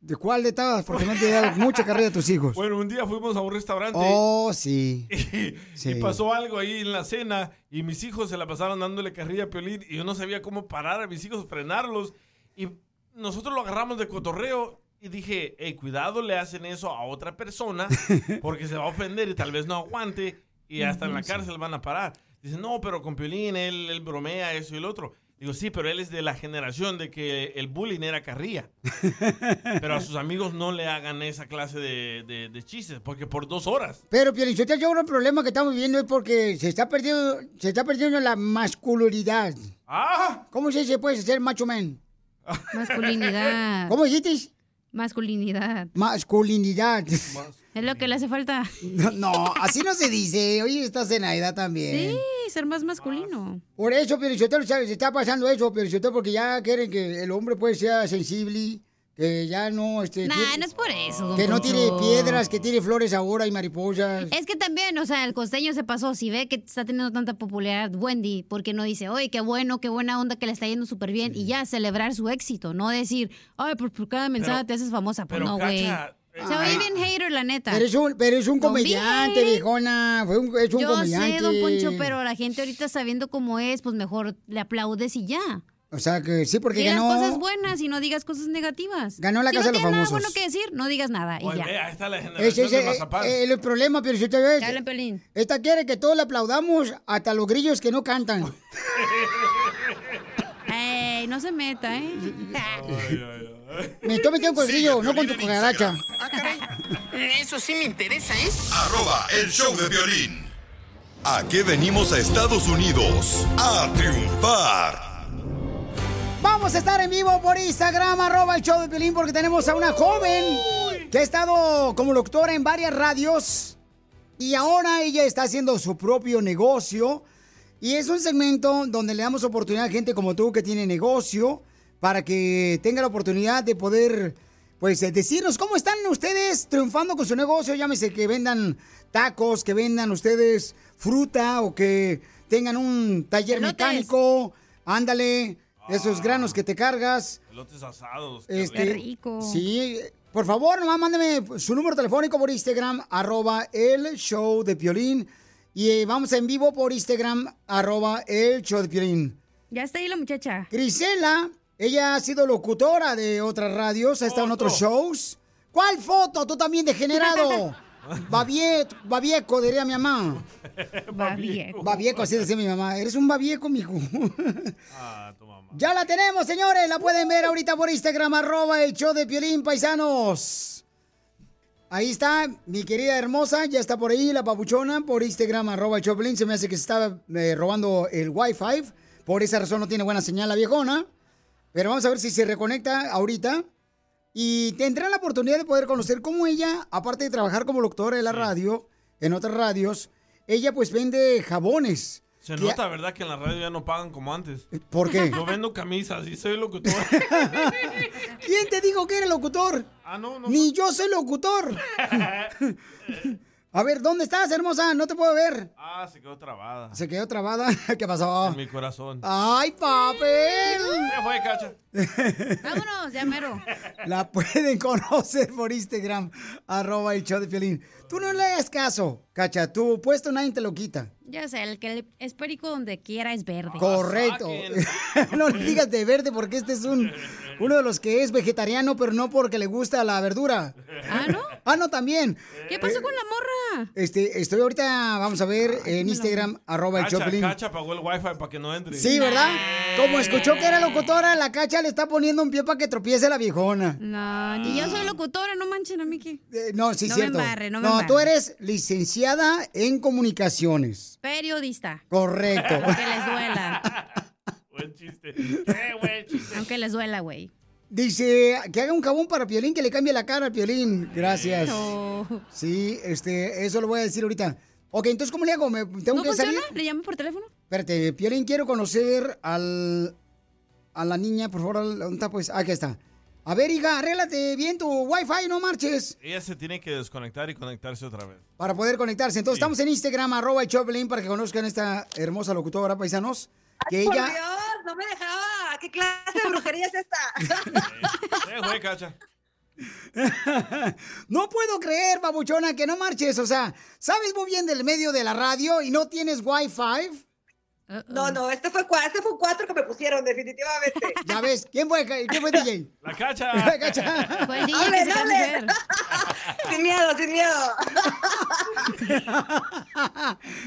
Speaker 1: ¿De cuál de todas? Porque no te da mucha carrera a tus hijos.
Speaker 6: Bueno, un día fuimos a un restaurante
Speaker 1: Oh, sí. [LAUGHS] Sí.
Speaker 6: y pasó algo ahí en la cena y mis hijos se la pasaron dándole carrilla a Piolín y yo no sabía cómo parar a mis hijos, frenarlos. Y nosotros lo agarramos de cotorreo y dije, hey, cuidado, le hacen eso a otra persona [LAUGHS] porque se va a ofender y tal vez no aguante y hasta en la cárcel van a parar. Dice, no, pero con Piolín él, él bromea eso y el otro. Digo, sí, pero él es de la generación de que el bullying era carrilla. [LAUGHS] Pero a sus amigos no le hagan esa clase de, de- de chistes, porque por dos horas.
Speaker 1: Pero, Piolichotelo, yo creo que el problema que estamos viviendo es porque se está perdiendo, se está perdiendo la masculinidad.
Speaker 6: ¡Ah!
Speaker 1: ¿Cómo se dice, pues, ser macho man?
Speaker 4: Masculinidad.
Speaker 1: ¿Cómo dijiste?
Speaker 4: Masculinidad.
Speaker 1: Masculinidad.
Speaker 4: Es lo que le hace falta.
Speaker 1: No, no, así no se dice. Oye, estás en la edad también.
Speaker 4: Sí, ser más masculino.
Speaker 1: Por eso, Piolichotelo, ¿sabes? se está pasando eso, Piolichotelo, porque ya quieren que el hombre pues sea sensible, que ya no... Este,
Speaker 4: Nah,
Speaker 1: tiene-
Speaker 4: no es por eso. don
Speaker 1: Que no tire piedras, que tire flores ahora y mariposas.
Speaker 4: Es que también, o sea, el costeño se pasó. Si ve que está teniendo tanta popularidad Wendy, porque no dice, oye, qué bueno, qué buena onda que le está yendo súper bien, y ya celebrar su éxito, no decir, ay, por, por cada mensaje
Speaker 1: Pero-
Speaker 4: te haces famosa. Pues
Speaker 1: pero,
Speaker 4: no, güey. Se
Speaker 1: ay.
Speaker 4: oye bien hater, la neta.
Speaker 1: Pero es un, pero es un comediante, viejona. Fue un, es un
Speaker 4: Yo
Speaker 1: comediante.
Speaker 4: sé, don Poncho, pero la gente ahorita sabiendo cómo es, pues mejor le aplaudes y ya.
Speaker 1: O sea, que sí, porque
Speaker 4: Digas
Speaker 1: ganó...
Speaker 4: cosas buenas y no digas cosas negativas.
Speaker 1: Ganó la
Speaker 4: si
Speaker 1: Casa
Speaker 4: no
Speaker 1: de los
Speaker 4: tienes nada
Speaker 1: Famosos.
Speaker 4: bueno que decir, no digas nada y
Speaker 6: Oye,
Speaker 4: ya.
Speaker 6: ve, ahí está la
Speaker 1: Ese
Speaker 6: generación
Speaker 1: es
Speaker 6: de
Speaker 1: eh, el problema, pero si te ves...
Speaker 4: Dale, Pelín.
Speaker 1: Esta quiere que todos le aplaudamos hasta los grillos que no cantan. [LAUGHS]
Speaker 4: Ey, no se meta, ¿eh?
Speaker 1: Me estoy metiendo con el grillo, no con tu cucaracha.
Speaker 25: Eso sí me interesa, ¿eh?
Speaker 5: Arroba el show de violín. ¿A qué venimos a Estados Unidos? A triunfar.
Speaker 1: Vamos a estar en vivo por Instagram, arroba el show de Pelín, porque tenemos a una joven que ha estado como doctora en varias radios y ahora ella está haciendo su propio negocio. Y es un segmento donde le damos oportunidad a gente como tú que tiene negocio para que tenga la oportunidad de poder, pues, eh, decirnos cómo están ustedes triunfando con su negocio. Llámese que vendan tacos, que vendan ustedes fruta o que tengan un taller
Speaker 4: Elotes.
Speaker 1: mecánico. Ándale, esos granos que te cargas.
Speaker 6: Elotes asados. qué
Speaker 1: Este,
Speaker 6: rico.
Speaker 1: Sí, por favor, nomás mándeme su número telefónico por Instagram, arroba el show de Piolín. Y eh, vamos en vivo por Instagram, arroba el show de Piolín.
Speaker 4: Ya está ahí la muchacha.
Speaker 1: Grisela, ella ha sido locutora de otras radios, ha estado en otros shows. ¿Cuál foto? Tú también degenerado. [LAUGHS] [LAUGHS] Babie, babieco, diría mi mamá. [LAUGHS]
Speaker 4: Babieco.
Speaker 1: Babieco, así decía mi mamá. Eres un babieco, mijo. [LAUGHS] Ya la tenemos, señores. La pueden ver ahorita por Instagram, arroba el show de Piolín, paisanos. Ahí está, mi querida hermosa, ya está por ahí la papuchona, por Instagram, arroba el show de Piolín. Se me hace que se estaba eh, robando el Wi-Fi. Por esa razón no tiene buena señal la viejona. Pero vamos a ver si se reconecta ahorita. Y tendrá la oportunidad de poder conocer cómo ella, aparte de trabajar como locutora de la radio, en otras radios, ella pues vende jabones.
Speaker 6: Se
Speaker 1: Que-
Speaker 6: nota, ¿verdad? Que en la radio ya no pagan como antes.
Speaker 1: ¿Por qué?
Speaker 6: Yo vendo camisas y soy locutor. [LAUGHS]
Speaker 1: ¿Quién te dijo que eres locutor?
Speaker 6: Ah, no, no.
Speaker 1: Ni yo soy locutor. [LAUGHS] A ver, ¿dónde estás, hermosa? No te puedo ver.
Speaker 6: Ah, se quedó trabada.
Speaker 1: Se quedó trabada. [LAUGHS] ¿Qué pasó?
Speaker 6: En mi corazón.
Speaker 1: ¡Ay, papel!
Speaker 6: Ya fue, cacha. [LAUGHS]
Speaker 4: Vámonos, ya mero.
Speaker 1: La pueden conocer por Instagram, arroba el show de Piolín. Tú no le hagas caso, cacha. Tu puesto nadie te lo quita.
Speaker 4: Ya sé, el que es perico donde quiera es verde.
Speaker 1: Correcto. [LAUGHS] no le digas de verde porque este es un uno de los que es vegetariano, pero no porque le gusta la verdura.
Speaker 4: Ah, ¿no?
Speaker 1: Ah, no, también.
Speaker 4: ¿Qué pasó
Speaker 1: Eh,
Speaker 4: con la morra?
Speaker 1: Este, estoy ahorita, vamos a ver, en Instagram, arroba el de
Speaker 6: Cacha, el wifi para que no entre.
Speaker 1: Sí, ¿verdad? Como escuchó que era locutora, la cacha le está poniendo un pie para que tropiece la viejona.
Speaker 4: No, ni yo soy locutora, no manchen a mí que.
Speaker 1: Eh, no, sí,
Speaker 4: no
Speaker 1: cierto.
Speaker 4: Me embarre, no, me
Speaker 1: no, tú eres licenciada en comunicaciones.
Speaker 4: Periodista.
Speaker 1: Correcto.
Speaker 4: Aunque les duela. [LAUGHS]
Speaker 6: Buen chiste. Qué buen chiste.
Speaker 4: Aunque les duela, güey.
Speaker 1: Dice que haga un jabón para Piolín, que le cambie la cara al Piolín. Gracias.
Speaker 4: No.
Speaker 1: Sí, este, eso lo voy a decir ahorita. Ok, entonces, ¿cómo le hago? ¿Me, ¿Tengo
Speaker 4: ¿No
Speaker 1: que
Speaker 4: funciona?
Speaker 1: salir?
Speaker 4: ¿Le llamo por teléfono?
Speaker 1: Espérate, Piolín, quiero conocer al, a la niña, por favor. ¿Dónde está? Pues, aquí está. A ver, hija, arréglate bien tu wifi, no marches.
Speaker 6: Ella se tiene que desconectar y conectarse otra vez.
Speaker 1: Para poder conectarse. Entonces, estamos en Instagram, arroba el Choplin, para que conozcan esta hermosa locutora, paisanos. Que
Speaker 32: Por
Speaker 1: ella...
Speaker 32: Dios, no me dejaba. ¿Qué clase de brujería es esta?
Speaker 6: Fue, cacha. [LAUGHS]
Speaker 1: no puedo creer, babuchona, que no marches. O sea, sabes muy bien del medio de la radio y no tienes wifi.
Speaker 32: No, no, este fue, cua- este fue cuatro que me pusieron, definitivamente. [LAUGHS]
Speaker 1: Ya ves, ¿quién fue, quién fue DJ?
Speaker 6: La cacha. [LAUGHS]
Speaker 1: La cacha.
Speaker 4: Fue el DJ
Speaker 32: Hable,
Speaker 4: que se
Speaker 32: hable.
Speaker 4: cambió. [LAUGHS]
Speaker 32: sin miedo, sin miedo.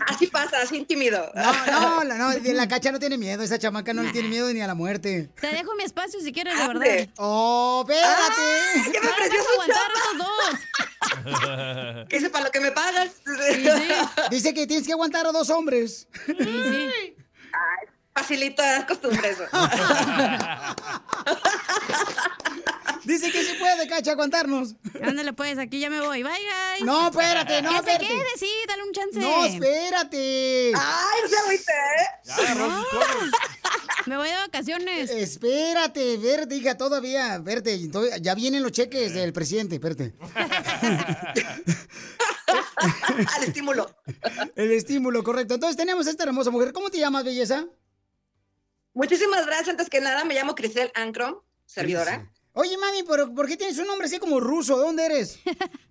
Speaker 32: Así pasa, así intimido.
Speaker 1: No, no, no, no, la cacha no tiene miedo. Esa chamaca no le tiene miedo ni a la muerte.
Speaker 4: Te dejo mi espacio si quieres, de verdad.
Speaker 1: ¡Oh, espérate!
Speaker 32: ya me ofreció
Speaker 4: Vas a
Speaker 32: su
Speaker 4: aguantar los dos.
Speaker 32: Que sepa lo que me pagas.
Speaker 1: Dice que tienes que aguantar a dos hombres.
Speaker 4: Sí, sí.
Speaker 32: Ay, facilito, es costumbre eso. [LAUGHS]
Speaker 1: Dice que sí puede, cacha, aguantarnos.
Speaker 4: Ándale, pues, aquí ya me voy. Bye, guys.
Speaker 1: No, espérate, no,
Speaker 4: Que
Speaker 1: espérate.
Speaker 4: se quede, sí, dale un chance.
Speaker 1: No, espérate.
Speaker 32: Ay, no se agüite, ¿eh?
Speaker 6: Ya cosas. [LAUGHS]
Speaker 4: Me voy de vacaciones.
Speaker 1: Espérate, verte, hija, todavía, verte. entonces, Ya vienen los cheques del presidente, espérate. [LAUGHS] [LAUGHS]
Speaker 32: Al estímulo.
Speaker 1: El estímulo, correcto. Entonces tenemos a esta hermosa mujer. ¿Cómo te llamas, belleza?
Speaker 32: Muchísimas gracias. Antes que nada, me llamo Crisel Ancrom, servidora.
Speaker 1: Oye, mami, pero ¿por qué tienes un nombre así como ruso? ¿De dónde eres? [LAUGHS]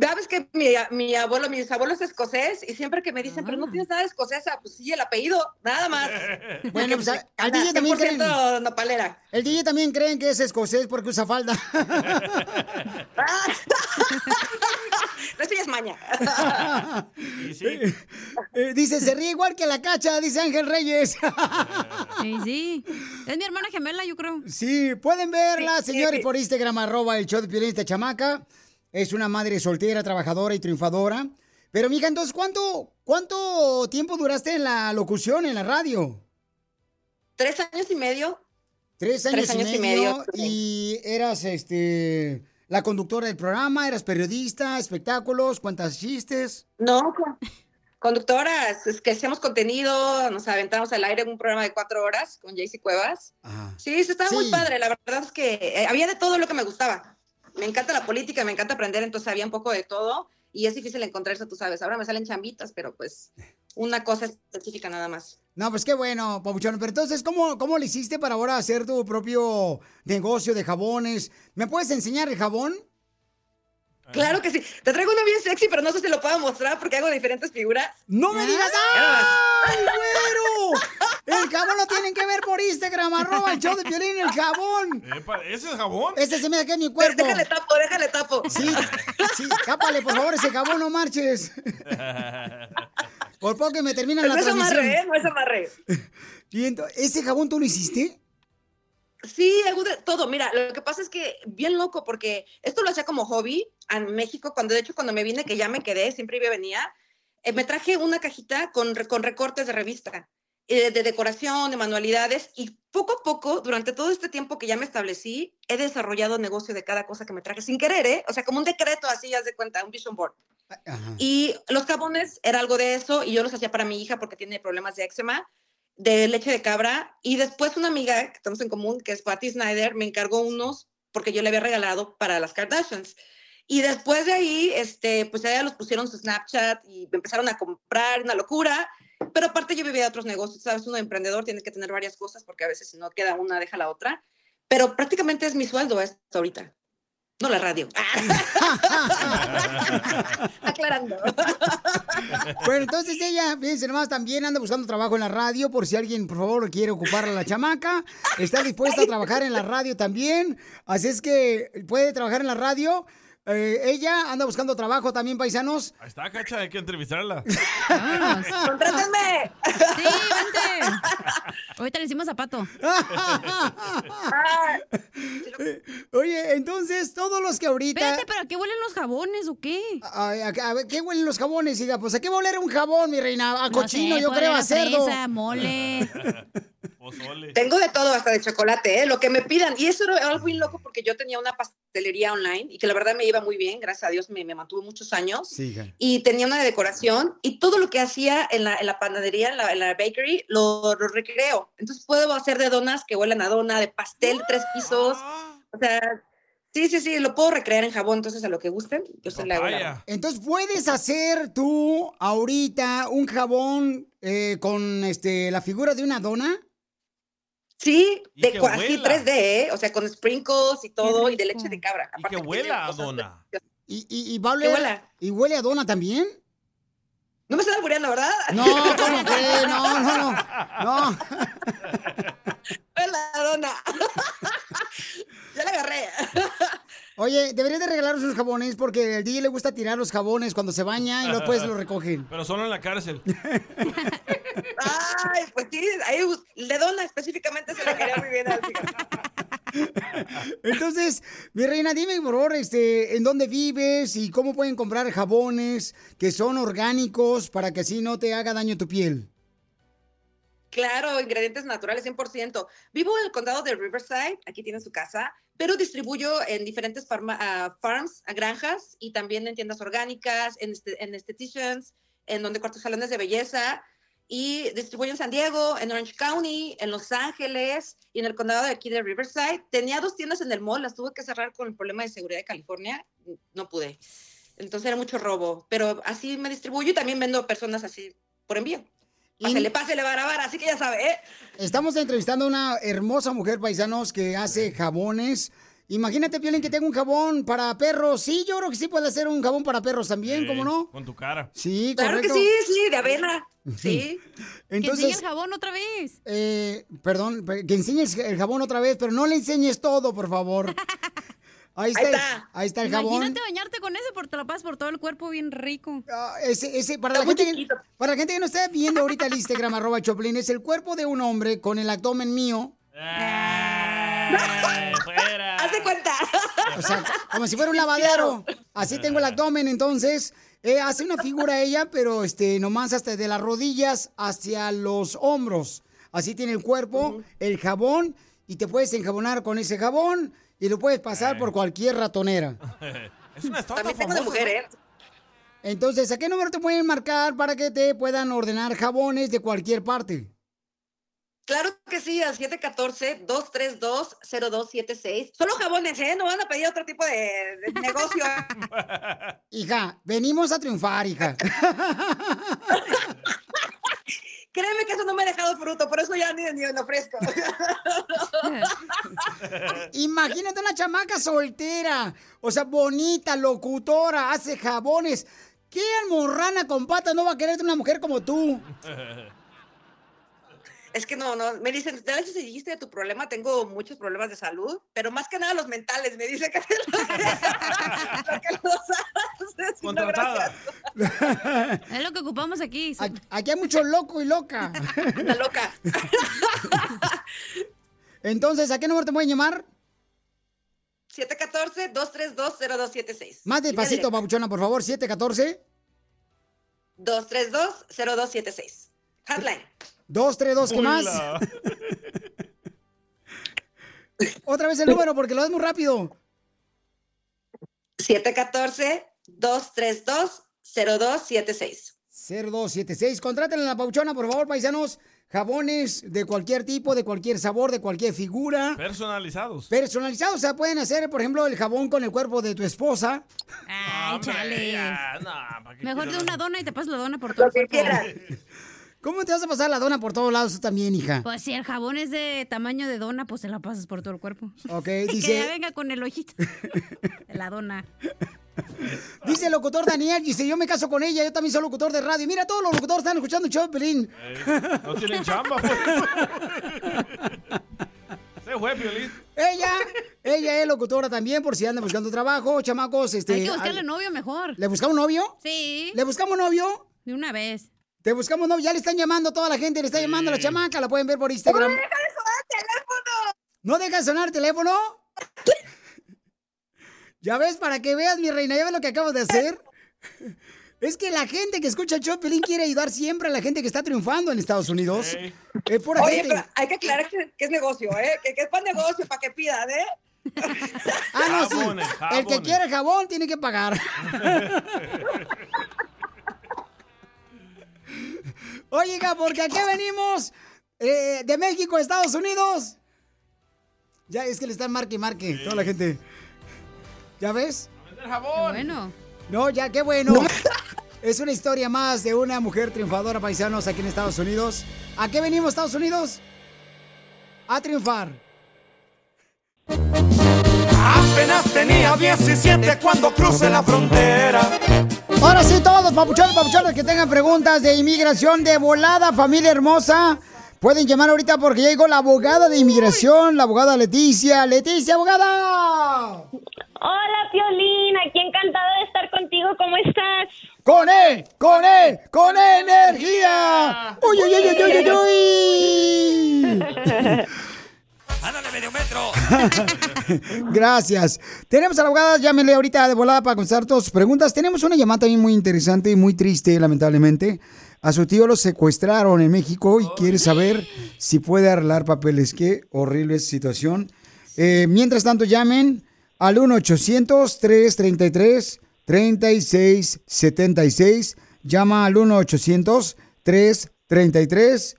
Speaker 32: Sabes que mi, mi abuelo, mis abuelos es escocés y siempre que me dicen, pero no tienes nada de escocesa, pues sí, el apellido, nada más. [LAUGHS]
Speaker 1: Bueno, pues a- al DJ también
Speaker 32: 100%
Speaker 1: creen.
Speaker 32: nopalera.
Speaker 1: El DJ también creen que es escocés porque usa falda. [LAUGHS]
Speaker 32: No, eso ya es maña.
Speaker 6: Y [LAUGHS] sí.
Speaker 1: Eh, dice, se ríe igual que la cacha, dice Ángel Reyes.
Speaker 4: Sí, sí. Es mi hermana gemela, yo creo.
Speaker 1: Sí, pueden verla,
Speaker 32: Sí,
Speaker 1: señores,
Speaker 32: sí.
Speaker 1: por Instagram, arroba el show de Piolín, esta chamaca. Es una madre soltera, trabajadora y triunfadora. Pero, mija, entonces, ¿cuánto, ¿cuánto tiempo duraste en la locución, en la radio?
Speaker 32: Tres años y medio.
Speaker 1: Tres años,
Speaker 32: Tres años
Speaker 1: y
Speaker 32: y
Speaker 1: medio. Y eras, este, la conductora del programa, eras periodista, espectáculos, cuentas chistes.
Speaker 32: No, con- conductoras, es que hacemos contenido, nos aventamos al aire en un programa de cuatro horas con Jaycee Cuevas.
Speaker 1: Ajá.
Speaker 32: Sí, eso estaba muy padre, la verdad es que eh, había de todo lo que me gustaba. Me encanta la política, me encanta aprender, entonces había un poco de todo y es difícil encontrarse, tú sabes. Ahora me salen chambitas, pero pues una cosa específica nada más.
Speaker 1: No, pues qué bueno, Pabuchón. Pero entonces, ¿cómo, ¿cómo le hiciste para ahora hacer tu propio negocio de jabones? ¿Me puedes enseñar el jabón?
Speaker 32: Claro que sí. Te traigo uno bien sexy, pero no sé si lo puedo mostrar porque hago diferentes figuras.
Speaker 1: ¡No me digas! ¡Ay, güero! [LAUGHS] El jabón lo tienen que ver por Instagram, arroba el show de Piolín, el jabón.
Speaker 6: Epa, ¿Ese es jabón?
Speaker 1: Este se me da que en mi cuerpo.
Speaker 32: Déjale tapo, déjale tapo.
Speaker 1: Sí, sí, cápale, por favor, ese jabón, no marches. Por poco que me terminan la
Speaker 32: No es
Speaker 1: transmisión.
Speaker 32: amarre, ¿eh? No es amarre.
Speaker 1: Y ¿Ese jabón tú lo hiciste?
Speaker 32: Sí, todo. Mira, lo que pasa es que bien loco, porque esto lo hacía como hobby en México, cuando de hecho cuando me vine, que ya me quedé, siempre iba y venía, eh, me traje una cajita con, con recortes de revista, eh, de decoración, de manualidades, y poco a poco, durante todo este tiempo que ya me establecí, he desarrollado negocio de cada cosa que me traje, sin querer, ¿eh? O sea, como un decreto así, haz de cuenta, un vision board. Y los jabones era algo de eso, y yo los hacía para mi hija porque tiene problemas de eczema, de leche de cabra. Y después una amiga que estamos en común, que es Patty Snyder, me encargó unos porque yo le había regalado para las Kardashians. Y después de ahí, este, pues a ella los pusieron su Snapchat y me empezaron a comprar, una locura. Pero aparte yo vivía de otros negocios, ¿sabes? Uno emprendedor tiene que tener varias cosas porque a veces si no queda una, deja la otra. Pero prácticamente es mi sueldo esto ahorita. No la radio. [LAUGHS] Aclarando.
Speaker 1: Bueno, entonces ella, fíjense nomás, también anda buscando trabajo en la radio, por si alguien, por favor, quiere ocupar a la chamaca. Está dispuesta a trabajar en la radio también. Así es que puede trabajar en la radio. Eh, ella anda buscando trabajo también, paisanos.
Speaker 6: Ahí está, cacha, hay que entrevistarla. [LAUGHS] [LAUGHS]
Speaker 32: ¡Contrátenme!
Speaker 4: Sí, vente. Ahorita le hicimos zapato. [LAUGHS]
Speaker 1: Oye, entonces, todos los que ahorita...
Speaker 4: Espérate, ¿pero a qué huelen los jabones o qué?
Speaker 1: A, a- a ver, ¿qué huelen los jabones? Diga, pues, ¿a qué va a oler un jabón, mi reina? A
Speaker 4: No
Speaker 1: cochino,
Speaker 4: sé,
Speaker 1: yo
Speaker 4: puede
Speaker 1: creo, a cerdo.
Speaker 4: fresa, mole.
Speaker 32: Tengo de todo, hasta de chocolate, ¿eh? lo que me pidan. Y eso era algo bien loco porque yo tenía una pastelería online y que la verdad me iba muy bien, gracias a Dios me, me mantuvo muchos años.
Speaker 1: Sí.
Speaker 32: Y tenía una de decoración y todo lo que hacía en la, en la panadería, en la, en la bakery, lo, lo recreo. Entonces puedo hacer de donas que huelan a dona, de pastel, tres pisos. O sea, sí, sí, sí, lo puedo recrear en jabón, entonces a lo que gusten, yo se le hago la-
Speaker 1: Entonces, ¿puedes hacer tú ahorita un jabón eh, con este, la figura de una dona?
Speaker 32: Sí, de
Speaker 6: que
Speaker 32: cua- así
Speaker 6: huela.
Speaker 32: 3D, ¿eh? O sea, con sprinkles y todo, y de leche de cabra.
Speaker 6: Y que huela a dona.
Speaker 1: ¿Y, y, y va a
Speaker 32: ¿Qué
Speaker 1: oler-
Speaker 32: huela?
Speaker 1: ¿Y huele a dona también?
Speaker 32: No me estás albureando, ¿verdad?
Speaker 1: No, ¿cómo que? No, no, no. No. [LAUGHS]
Speaker 32: Huela a dona. [LAUGHS] ya la agarré. [LAUGHS]
Speaker 1: Oye, deberías de regalarnos unos jabones porque al DJ le gusta tirar los jabones cuando se baña y después los [LAUGHS] recogen.
Speaker 6: Pero solo en la cárcel. [LAUGHS]
Speaker 32: Ay, pues sí, ahí el de dona específicamente se la quería muy bien así.
Speaker 1: Entonces, mi reina, dime por favor, este, en dónde vives y cómo pueden comprar jabones que son orgánicos para que así no te haga daño tu piel.
Speaker 32: Claro, ingredientes naturales 100%. Vivo en el condado de Riverside, aquí tiene su casa, pero distribuyo en diferentes farma- ah, farms, granjas y también en tiendas orgánicas, en, este, en estheticians, en donde corto salones de belleza. Y distribuyo en San Diego, en Orange County, en Los Ángeles y en el condado de aquí de Riverside. Tenía dos tiendas en el mall, las tuve que cerrar con el problema de seguridad de California. No pude. Entonces era mucho robo. Pero así me distribuyo y también vendo personas así por envío. Pásele, pásele, barabara, así que ya sabe, ¿eh?
Speaker 1: Estamos entrevistando a una hermosa mujer, paisanos, que hace jabones. Imagínate, Piolín, que tengo un jabón para perros. Sí, yo creo que sí puede hacer un jabón para perros también, ¿cómo no?
Speaker 6: Con tu cara.
Speaker 1: Sí,
Speaker 32: Claro que
Speaker 1: correcto.
Speaker 32: sí, sí, de avena. Sí.
Speaker 1: Entonces, [LAUGHS]
Speaker 4: que enseñe el jabón otra vez.
Speaker 1: Eh, perdón, pe- que enseñes el jabón otra vez, pero no le enseñes todo, por favor. [LAUGHS] Ahí está, el- ahí está el jabón.
Speaker 4: Imagínate bañarte con ese porque te lo pasas por todo el cuerpo bien rico.
Speaker 1: Ese, ese, para, la gente que, para la gente que no está viendo ahorita el Instagram, [LAUGHS] arroba Choplin, es el cuerpo de un hombre con el abdomen mío. [LAUGHS]
Speaker 32: Haz de cuenta.
Speaker 1: O sea, como si fuera un lavadero. Así tengo el abdomen, entonces. eh, hace una figura ella, pero este, nomás hasta de las rodillas hacia los hombros. Así tiene el cuerpo, el jabón, y te puedes enjabonar con ese jabón y lo puedes pasar por cualquier ratonera. [LAUGHS]
Speaker 6: Es una estatua
Speaker 32: También tengo de mujer. ¿eh?
Speaker 1: Entonces, ¿a qué número te pueden marcar para que te puedan ordenar jabones de cualquier parte?
Speaker 32: Claro que sí, al 714-232-0276. Solo jabones, ¿eh? No van a pedir otro tipo de, de negocio. [LAUGHS]
Speaker 1: Hija, venimos a triunfar, hija. [LAUGHS]
Speaker 32: Créeme que eso no me ha dejado fruto, por eso ya ni, ni lo ofrezco. [LAUGHS]
Speaker 1: Imagínate una chamaca soltera, o sea, bonita, locutora, hace jabones. ¿Qué almorrana con patas no va a querer una mujer como tú? [LAUGHS]
Speaker 32: Es que no, no, me dicen, de hecho, si dijiste de tu problema, tengo muchos problemas de salud, pero más que nada los mentales, me dice que [LAUGHS] lo que, lo que los haces.
Speaker 6: Contratada.
Speaker 4: Es lo que ocupamos aquí.
Speaker 1: Aquí, aquí hay mucho loco y loca.
Speaker 32: Una loca. [LAUGHS]
Speaker 1: Entonces, ¿a qué número te pueden llamar?
Speaker 32: 714-232-0276.
Speaker 1: Más despacito, babuchona, por favor. 714
Speaker 32: 232-0276. Hotline.
Speaker 1: 232, ¿qué más? [LAUGHS] Otra vez el número porque lo das muy rápido.
Speaker 32: 714-232-0276.
Speaker 1: 0276. Contrátenle a la pauchona, por favor, paisanos. Jabones de cualquier tipo, de cualquier sabor, de cualquier figura.
Speaker 6: Personalizados.
Speaker 1: Personalizados, o sea, pueden hacer, por ejemplo, el jabón con el cuerpo de tu esposa.
Speaker 4: Ay,
Speaker 6: Hombre,
Speaker 4: chale.
Speaker 6: ya, no, ¿para qué
Speaker 4: Mejor de una dona y te pasas la dona por todo el cuerpo.
Speaker 1: ¿Cómo te vas a pasar la dona por todos lados tú también, hija?
Speaker 4: Pues si el jabón es de tamaño de dona, pues te la pasas por todo el cuerpo.
Speaker 1: Ok, [LAUGHS]
Speaker 4: Y que ya
Speaker 1: dice,
Speaker 4: venga con el ojito. la dona. [LAUGHS]
Speaker 1: dice el locutor Daniel, dice, yo me caso con ella, yo también soy locutor de radio. Mira, todos los locutores están escuchando el show de Pelín.
Speaker 6: Ey, no tienen chamba, pues. [LAUGHS] Se fue, Piolín.
Speaker 1: Ella, ella es locutora también, por si andan buscando trabajo, chamacos. Este,
Speaker 4: Hay que buscarle
Speaker 1: al-
Speaker 4: novio mejor.
Speaker 1: ¿Le buscamos novio?
Speaker 4: Sí.
Speaker 1: ¿Le buscamos novio?
Speaker 4: De una vez.
Speaker 1: Te buscamos novio, ya le están llamando toda la gente, le está llamando a la chamaca, la pueden ver por Instagram. ¿No deja de sonar el teléfono? [LAUGHS] Ya ves, para que veas, mi reina, ya ves lo que acabo de hacer. [LAUGHS] Es que la gente que escucha el show de Pelín quiere ayudar siempre a la gente que está triunfando en Estados Unidos. Es pura
Speaker 32: Oye,
Speaker 1: gente.
Speaker 32: pero hay que aclarar que, que es negocio, ¿eh? Que, que es para negocio, para que pidan, ¿eh?
Speaker 1: Ah, no, sí.
Speaker 6: Jabones,
Speaker 1: El que quiere jabón tiene que pagar. [LAUGHS] Oiga, porque aquí venimos eh, de México a Estados Unidos. Ya es que le están marque y marque toda la gente. ¿Ya ves?
Speaker 6: Vender jabón.
Speaker 4: Bueno.
Speaker 1: No, ya, qué bueno. Es una historia más de una mujer triunfadora, paisanos, aquí en Estados Unidos. ¿A qué venimos, Estados Unidos? A triunfar.
Speaker 2: Apenas tenía 17 cuando crucé la frontera.
Speaker 1: Ahora sí, todos papuchones, papuchones que tengan preguntas de inmigración de volada, familia hermosa, pueden llamar ahorita porque ya llegó la abogada de inmigración, la abogada Leticia. Leticia, abogada.
Speaker 33: Hola, Piolín, aquí encantada de estar contigo. ¿Cómo estás?
Speaker 1: ¡Con E! ¡Con E! ¡Con energía! ¡Uy, uy, uy, uy, uy, uy! [LAUGHS]
Speaker 2: ¡Ándale, medio metro! [LAUGHS]
Speaker 1: Gracias. Tenemos a la abogada, llámenle ahorita de volada para contestar todas sus preguntas. Tenemos una llamada también muy interesante y muy triste, lamentablemente. A su tío lo secuestraron en México y quiere saber si puede arreglar papeles. Qué horrible situación. Eh, mientras tanto, llamen al 1-800-333-3676. Llama al 1-800-333-3676.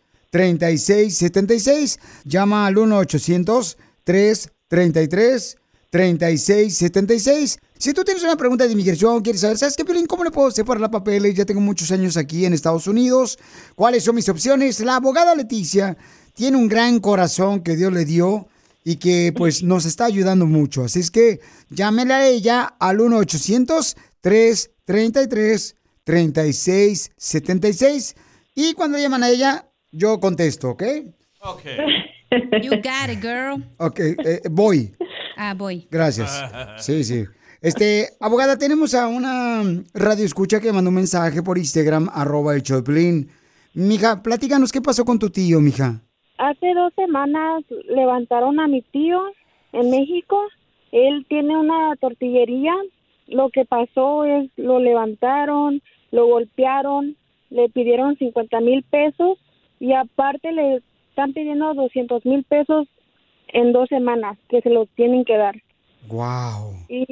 Speaker 1: Llama al 1-800-333-3676. Si tú tienes una pregunta de inmigración, quieres saber, ¿sabes qué, Piolín? ¿Cómo le puedo separar la papeles? Ya tengo muchos años aquí en Estados Unidos. ¿Cuáles son mis opciones? La abogada Leticia tiene un gran corazón que Dios le dio y que pues nos está ayudando mucho. Así es que llámele a ella al 1-800-333-3676 y cuando llaman a ella, yo contesto, ¿ok?
Speaker 6: Ok. [LAUGHS]
Speaker 4: You got it, girl.
Speaker 1: Ok, eh, voy.
Speaker 4: Ah, voy.
Speaker 1: Gracias. [LAUGHS] Sí, sí. Este, abogada, tenemos a una radio escucha que mandó un mensaje por Instagram, arroba el Choplin. Mija, platícanos qué pasó con tu tío, mija.
Speaker 33: Hace dos semanas levantaron a mi tío en México. Él tiene una tortillería. Lo que pasó es lo levantaron, lo golpearon, le pidieron 50 mil pesos y aparte le están pidiendo 200 mil pesos en dos semanas que se los tienen que dar.
Speaker 1: Wow.
Speaker 33: Y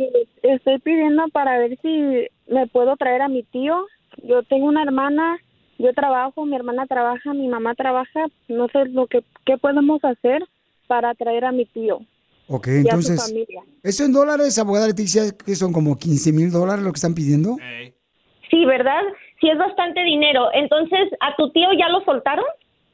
Speaker 33: estoy pidiendo para ver si me puedo traer a mi tío. Yo tengo una hermana, yo trabajo, mi hermana trabaja, mi mamá trabaja. No sé lo que qué podemos hacer para traer a mi tío
Speaker 1: Ok,
Speaker 33: y a su
Speaker 1: entonces,
Speaker 33: familia.
Speaker 1: ¿eso en dólares, abogada Leticia, que son como 15 mil dólares lo que están pidiendo?
Speaker 33: Sí, ¿verdad? Sí, es bastante dinero. Entonces, ¿a tu tío ya lo soltaron?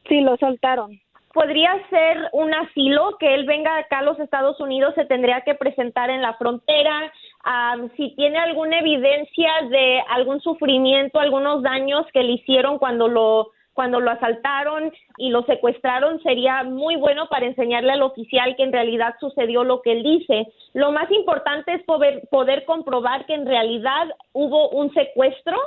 Speaker 33: Sí, lo soltaron. Podría ser un asilo que él venga acá a los Estados Unidos, se tendría que presentar en la frontera. Am, si tiene alguna evidencia de algún sufrimiento, algunos daños que le hicieron cuando lo
Speaker 34: cuando lo asaltaron y lo secuestraron sería muy bueno para enseñarle al oficial que en realidad sucedió lo que él dice. Lo más importante es poder, poder comprobar que en realidad hubo un secuestro.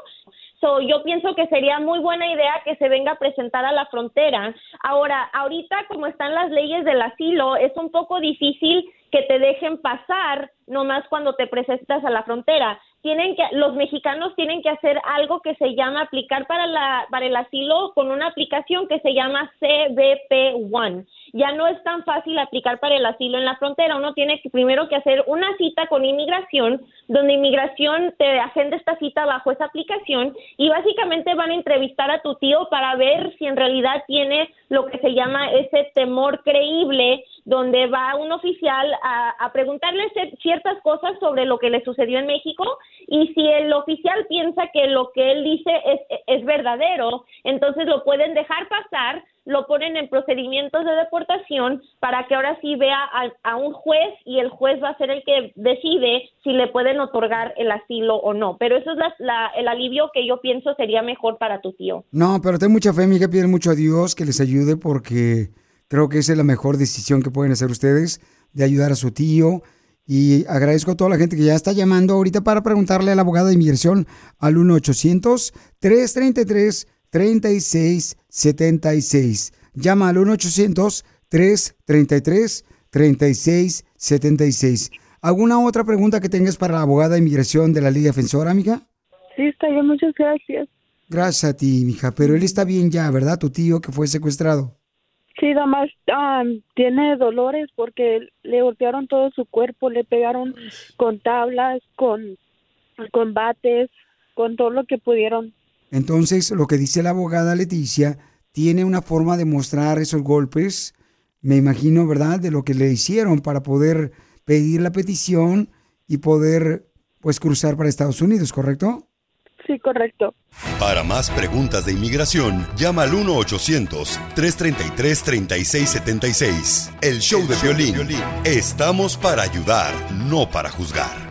Speaker 34: So, yo pienso que sería muy buena idea que se venga a presentar a la frontera. Ahora, ahorita como están las leyes del asilo, es un poco difícil que te dejen pasar nomás cuando te presentas a la frontera. Tienen que, los mexicanos tienen que hacer algo que se llama aplicar para, la, para el asilo con una aplicación que se llama CBP One. Ya no es tan fácil aplicar para el asilo en la frontera. Uno tiene que primero que hacer una cita con inmigración, donde inmigración te agenda esta cita bajo esa aplicación y básicamente van a entrevistar a tu tío para ver si en realidad tiene lo que se llama ese temor creíble, donde va un oficial a, a preguntarle ciertas cosas sobre lo que le sucedió en México y si el oficial piensa que lo que él dice es, es verdadero, entonces lo pueden dejar pasar, lo ponen en procedimientos de deportación para que ahora sí vea a, a un juez y el juez va a ser el que decide si le pueden otorgar el asilo o no. Pero eso es la- la- el alivio que yo pienso sería mejor para tu tío.
Speaker 1: No, pero ten mucha fe, mija, piden mucho a Dios que les ayude porque creo que esa es la mejor decisión que pueden hacer ustedes de ayudar a su tío. Y agradezco a toda la gente que ya está llamando ahorita para preguntarle a la abogada de inmigración al 1-800-333-3676. Llama al 1-800-333-3676. ¿Alguna otra pregunta que tengas para la abogada de inmigración de la Liga Defensora, amiga?
Speaker 33: Sí, está bien, muchas gracias.
Speaker 1: Gracias a ti, mija. Pero él está bien ya, ¿verdad? Tu tío que fue secuestrado.
Speaker 33: Sí, nada más am, tiene dolores porque le golpearon todo su cuerpo, le pegaron con tablas, con, con bates, con todo lo que pudieron.
Speaker 1: Entonces, lo que dice la abogada Leticia, tiene una forma de mostrar esos golpes, me imagino, ¿verdad? De lo que le hicieron para poder pedir la petición y poder, pues, cruzar para Estados Unidos, ¿correcto?
Speaker 33: Sí, correcto.
Speaker 5: Para más preguntas de inmigración, llama al 1-800-333-3676. El show de violín. Estamos para ayudar, no para juzgar.